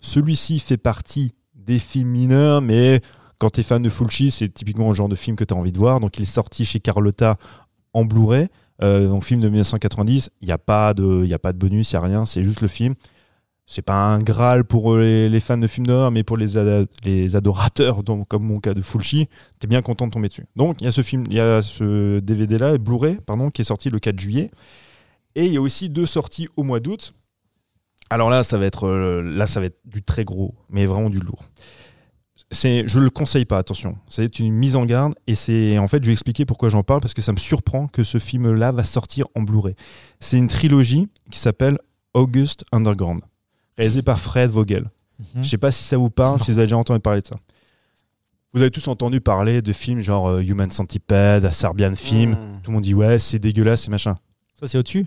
Celui-ci fait partie des films mineurs, mais quand tu es fan de Fulci, c'est typiquement le genre de film que tu as envie de voir. Donc, il est sorti chez Carlotta en Blu-ray. Euh, donc film de 1990, il n'y a pas de, y a pas de bonus, il y a rien, c'est juste le film. C'est pas un graal pour euh, les, fans de films d'horreur, mais pour les, adorateurs, comme mon cas de Fulci, t'es bien content de tomber dessus. Donc il y a ce film, il y a ce DVD là, Blu-ray, pardon, qui est sorti le 4 juillet, et il y a aussi deux sorties au mois d'août. Alors là, ça va être, euh, là, ça va être du très gros, mais vraiment du lourd. C'est, je le conseille pas, attention. C'est une mise en garde et c'est en fait, je vais expliquer pourquoi j'en parle parce que ça me surprend que ce film-là va sortir en Blu-ray. C'est une trilogie qui s'appelle August Underground, réalisée par Fred Vogel. Mhm. Je sais pas si ça vous parle, si vous avez déjà entendu parler de ça. Vous avez tous entendu parler de films genre euh, Human Centipede, A Serbian Film. Mmh. Tout le monde dit ouais, c'est dégueulasse, c'est machin. Ça c'est au-dessus?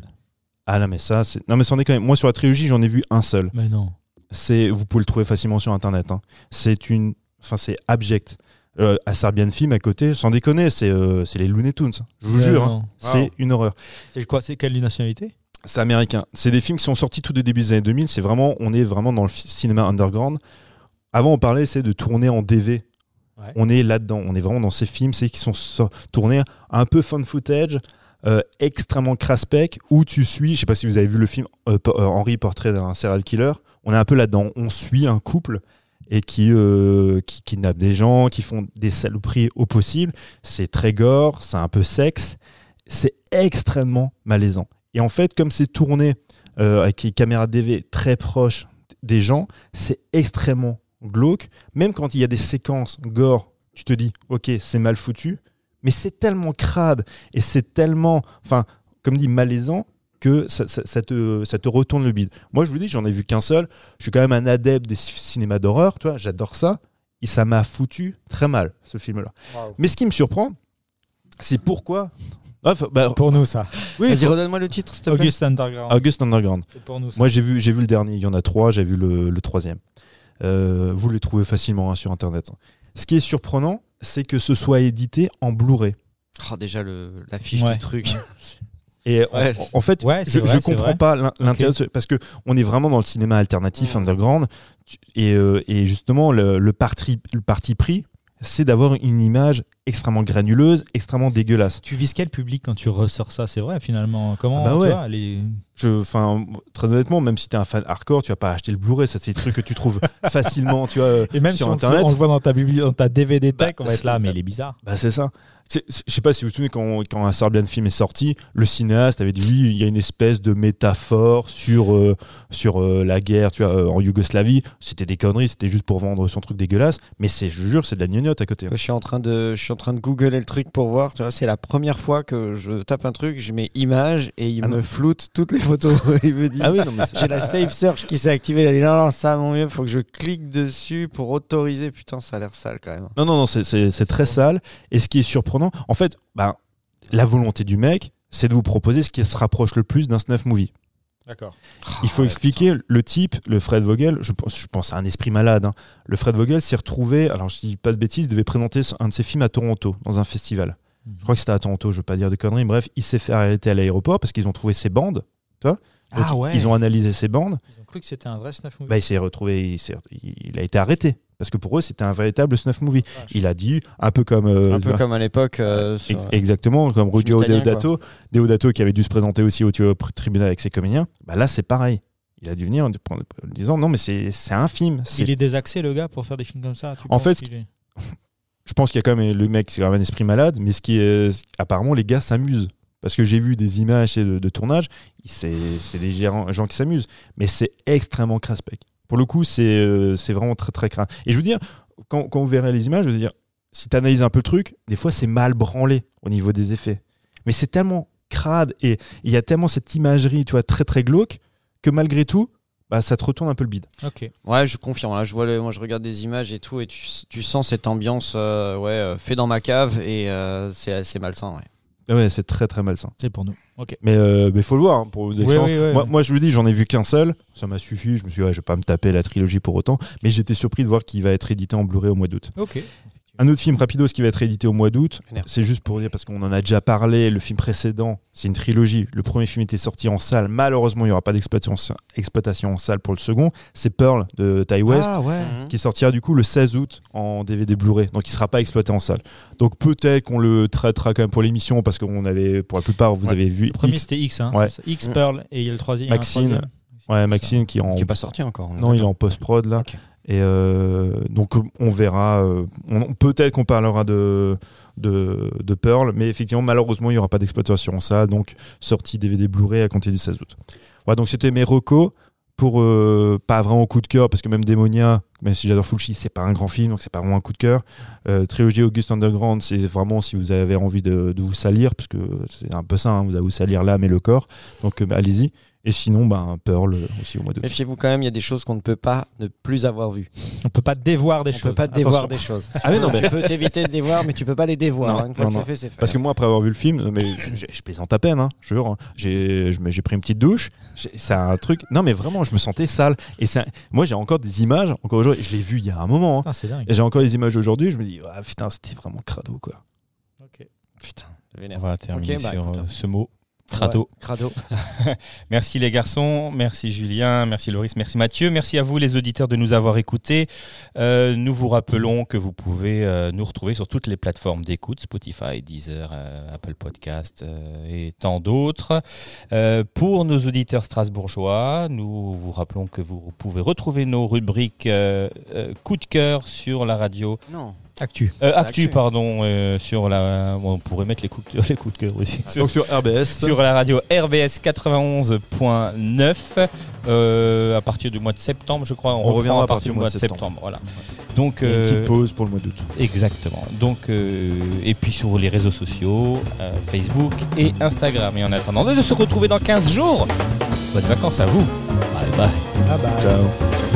Ah non mais ça, c'est non mais c'en est quand même. Moi sur la trilogie, j'en ai vu un seul. Mais non. c'est vous pouvez le trouver facilement sur internet hein. c'est une enfin c'est abject. Euh, à Serbian Film à côté sans déconner c'est euh, c'est les Looney Tunes je vous jure hein. c'est une horreur. C'est quoi C'est quelle nationalité? C'est américain. C'est des films qui sont sortis tout au début des années 2000 c'est vraiment on est vraiment dans le cinéma underground. Avant on parlait c'est de tourner en DV Ouais. on est là-dedans. On est vraiment dans ces films c'est qui sont so- tournés un peu fun footage euh, extrêmement craspec où tu suis je sais pas si vous avez vu le film euh, euh, Henry portrait d'un serial killer. On est un peu là-dedans. On suit un couple et qui, euh, qui kidnappent des gens, qui font des saloperies au possible. C'est très gore, c'est un peu sexe, c'est extrêmement malaisant. Et en fait, comme c'est tourné euh, avec les caméras DV très proches des gens, c'est extrêmement glauque. Même quand il y a des séquences gore, tu te dis, ok, c'est mal foutu, mais c'est tellement crade et c'est tellement, enfin, comme dit, malaisant que ça, ça- ça te, ça te retourne le bide. Moi, je vous dis, j'en ai vu qu'un seul. Je suis quand même un adepte des ci- cinémas d'horreur, tu vois, j'adore ça. Et ça m'a foutu très mal, ce film-là. Mais ce qui me surprend, c'est pourquoi. Ah, bah, Pour nous ça. oui, Vas-y, faut- redonne-moi le titre, s'il te plaît. August Underground. August Underground. C'est pour nous ça. Moi, j'ai vu, j'ai vu le dernier. Il y en a trois. J'ai vu le, le troisième. Euh, vous le trouvez facilement hein, sur Internet. Ce qui est surprenant, c'est que ce soit édité en Blu-ray. Oh, déjà, le- l'affiche Ouais. du truc. Et en- Ouais. en, en fait, Ouais, je, vrai, je c'est comprends vrai. pas l'in- l'intérêt de ce- parce que on est vraiment dans le cinéma alternatif underground et, euh, et justement le, le parti le parti pris, c'est d'avoir une image extrêmement granuleuse, extrêmement dégueulasse. Tu vises quel public quand tu ressors ça? C'est vrai finalement. Comment Ah bah tu ouais. vois, les- Je, enfin, très honnêtement, même si t'es un fan hardcore, tu vas pas acheter le Blu-ray. Ça, c'est des trucs que tu trouves facilement, tu vois, Et même sur si on, Internet. on le voit dans ta, bibli- dans ta DVD tech, Bah, on va être là, mais il est bizarre. Bah c'est ça. Je sais pas si vous vous souvenez quand, quand un Serbian film est sorti, le cinéaste avait dit oui, il y a une espèce de métaphore sur, euh, sur euh, la guerre tu vois, euh, en Yougoslavie. C'était des conneries, c'était juste pour vendre son truc dégueulasse. Mais c'est, je jure, c'est de la gnognotte à côté. hein. Je suis en train de, je suis en train de googler le truc pour voir. Tu vois, c'est la première fois que je tape un truc, je mets image et il Ah me non. floute toutes les photos. il me dit. Ah oui, non, mais c'est- J'ai la Save Search qui s'est activée. Il a dit non, non, ça, mon vieux, faut que je clique dessus pour autoriser. Putain, ça a l'air sale quand même. Non, non, non, c'est très sale. Et ce qui est surprenant, en fait, bah, la volonté du mec, c'est de vous proposer ce qui se rapproche le plus d'un snuff movie. D'accord. Il faut expliquer le type, le Fred Vogel, je pense, je pense à un esprit malade. hein. Le Fred Vogel s'est retrouvé, alors je dis pas de bêtises, il devait présenter un de ses films à Toronto, dans un festival. Je crois que c'était à Toronto, je veux pas dire de conneries. Bref, il s'est fait arrêter à l'aéroport parce qu'ils ont trouvé ses bandes Donc, Ah ouais. Ils ont analysé ces bandes. Ils ont cru que c'était un vrai snuff movie. Bah, il s'est retrouvé, il a été arrêté parce que pour eux c'était un véritable snuff movie. Il a dit un peu comme euh, Un peu comme à l'époque. euh, Exactement, comme Ruggero italien, Deodato, Deodato qui avait dû se présenter aussi au, tribunal avec ses comédiens. Bah là, c'est pareil. Il a dû venir en en disant non, mais c'est un film. Il est désaxé, le gars, pour faire des films comme ça. tu En fait, est- Je pense qu'il y a quand même le mec, c'est quand même un esprit malade, mais ce qui est apparemment les gars s'amusent. Parce que j'ai vu des images de, de tournage, c'est des gens qui s'amusent, mais c'est extrêmement craspec. Pour le coup, c'est euh, c'est vraiment très très crade. Et je veux dire, quand, quand vous verrez les images, je veux dire, si tu analyses un peu le truc, des fois c'est mal branlé au niveau des effets. Mais c'est tellement crade et il y a tellement cette imagerie, tu vois, très très glauque, que malgré tout, bah, ça te retourne un peu le bide. Ok. Ouais, je confirme. Là, je vois, le- moi, je regarde des images et tout, et tu, tu sens cette ambiance, euh, ouais, euh, fait dans ma cave, et euh, c'est assez malsain. Ouais. Ah Ouais, c'est très très malsain. C'est pour nous. Ok. Mais il faut le voir hein, pour une oui, oui, moi, je vous dis, j'en ai vu qu'un seul. Ça m'a suffi. Je me suis dit, ouais, je vais pas me taper la trilogie pour autant. Mais j'étais surpris de voir qu'il va être édité en Blu-ray au mois d'août. Ok. Un autre film rapidos qui va être édité au mois d'août, c'est juste pour dire parce qu'on en a déjà parlé. Le film précédent, c'est une trilogie. Le premier film était sorti en salle. Malheureusement, il n'y aura pas d'exploitation exploitation en salle pour le second. C'est Pearl de Ty West Ah ouais. qui sortira du coup le 16 août en DVD Blu-ray, donc il sera pas exploité en salle. Donc peut-être qu'on le traitera quand même pour l'émission parce qu'on avait, pour la plupart, vous Ouais. avez vu Le premier X- c'était X, hein. Ouais. X Pearl et il y a le troisième. Maxine. troisième. ouais, Maxine qui est en, Qui est pas sorti encore. non, il est en post prod là. Et euh, donc on verra. euh, peut-être qu'on parlera de, de Pearl, mais effectivement malheureusement il y aura pas d'exploitation en salle, donc sortie DVD Blu-ray à compter du 16 août. Voilà, donc c'était mes recos pour euh, pas vraiment coup de cœur parce que même Démonia, même si j'adore Fulci, c'est pas un grand film, donc c'est pas vraiment un coup de cœur. Trilogie August Underground, c'est vraiment si vous avez envie de, de vous salir, parce que c'est un peu ça, hein, vous allez vous salir l'âme et le corps, donc allez-y. Et sinon, ben, Pearl euh, aussi au mois d'août. Méfiez-vous quand même, il y a des choses qu'on ne peut pas ne plus avoir vues. On peut pas dévoir des On choses. peut pas dévoir Attention. des choses. Ah oui, non, mais Tu peux t'éviter de les voir, mais tu peux pas les dévoir. Non, Une fois non, que non. c'est fait, c'est fait. Parce que moi, après avoir vu le film, mais je, je plaisante à peine, hein, je jure. hein. J'ai je me- j'ai pris une petite douche. C'est un truc. Non, mais vraiment, je me sentais sale. Et c'est un- moi, j'ai encore des images, encore aujourd'hui. Je l'ai vu il y a un moment. hein. Ah, c'est dingue. Et j'ai encore des images aujourd'hui. Je me dis, ah putain, c'était vraiment crado, quoi. Ok. Putain, On va terminer Ok, bah, sur écoute. euh, ce mot. Crado. Ouais, crado. Merci les garçons, merci Julien, merci Loris, merci Mathieu, merci à vous les auditeurs de nous avoir écoutés. Euh, nous vous rappelons que vous pouvez euh, nous retrouver sur toutes les plateformes d'écoute, Spotify, Deezer, euh, Apple Podcast euh, et tant d'autres. Euh, pour nos auditeurs strasbourgeois, nous vous rappelons que vous pouvez retrouver nos rubriques euh, euh, coup de cœur sur la radio. Non. Actu. Euh, actu, Actu. pardon, euh, sur la. bon, on pourrait mettre les coups de, les coups de cœur aussi. Sur- Donc sur RBS. sur la radio RBS 91.9 euh, à partir du mois de septembre, je crois. On, On reviendra à partir du mois de septembre. voilà. Donc une petite pause pour le mois d'août. exactement. Donc euh, et puis sur les réseaux sociaux, euh, Facebook et Instagram. Et en attendant de se retrouver dans 15 jours. Bonnes vacances à vous. Bye bye. Ah bah. Ciao.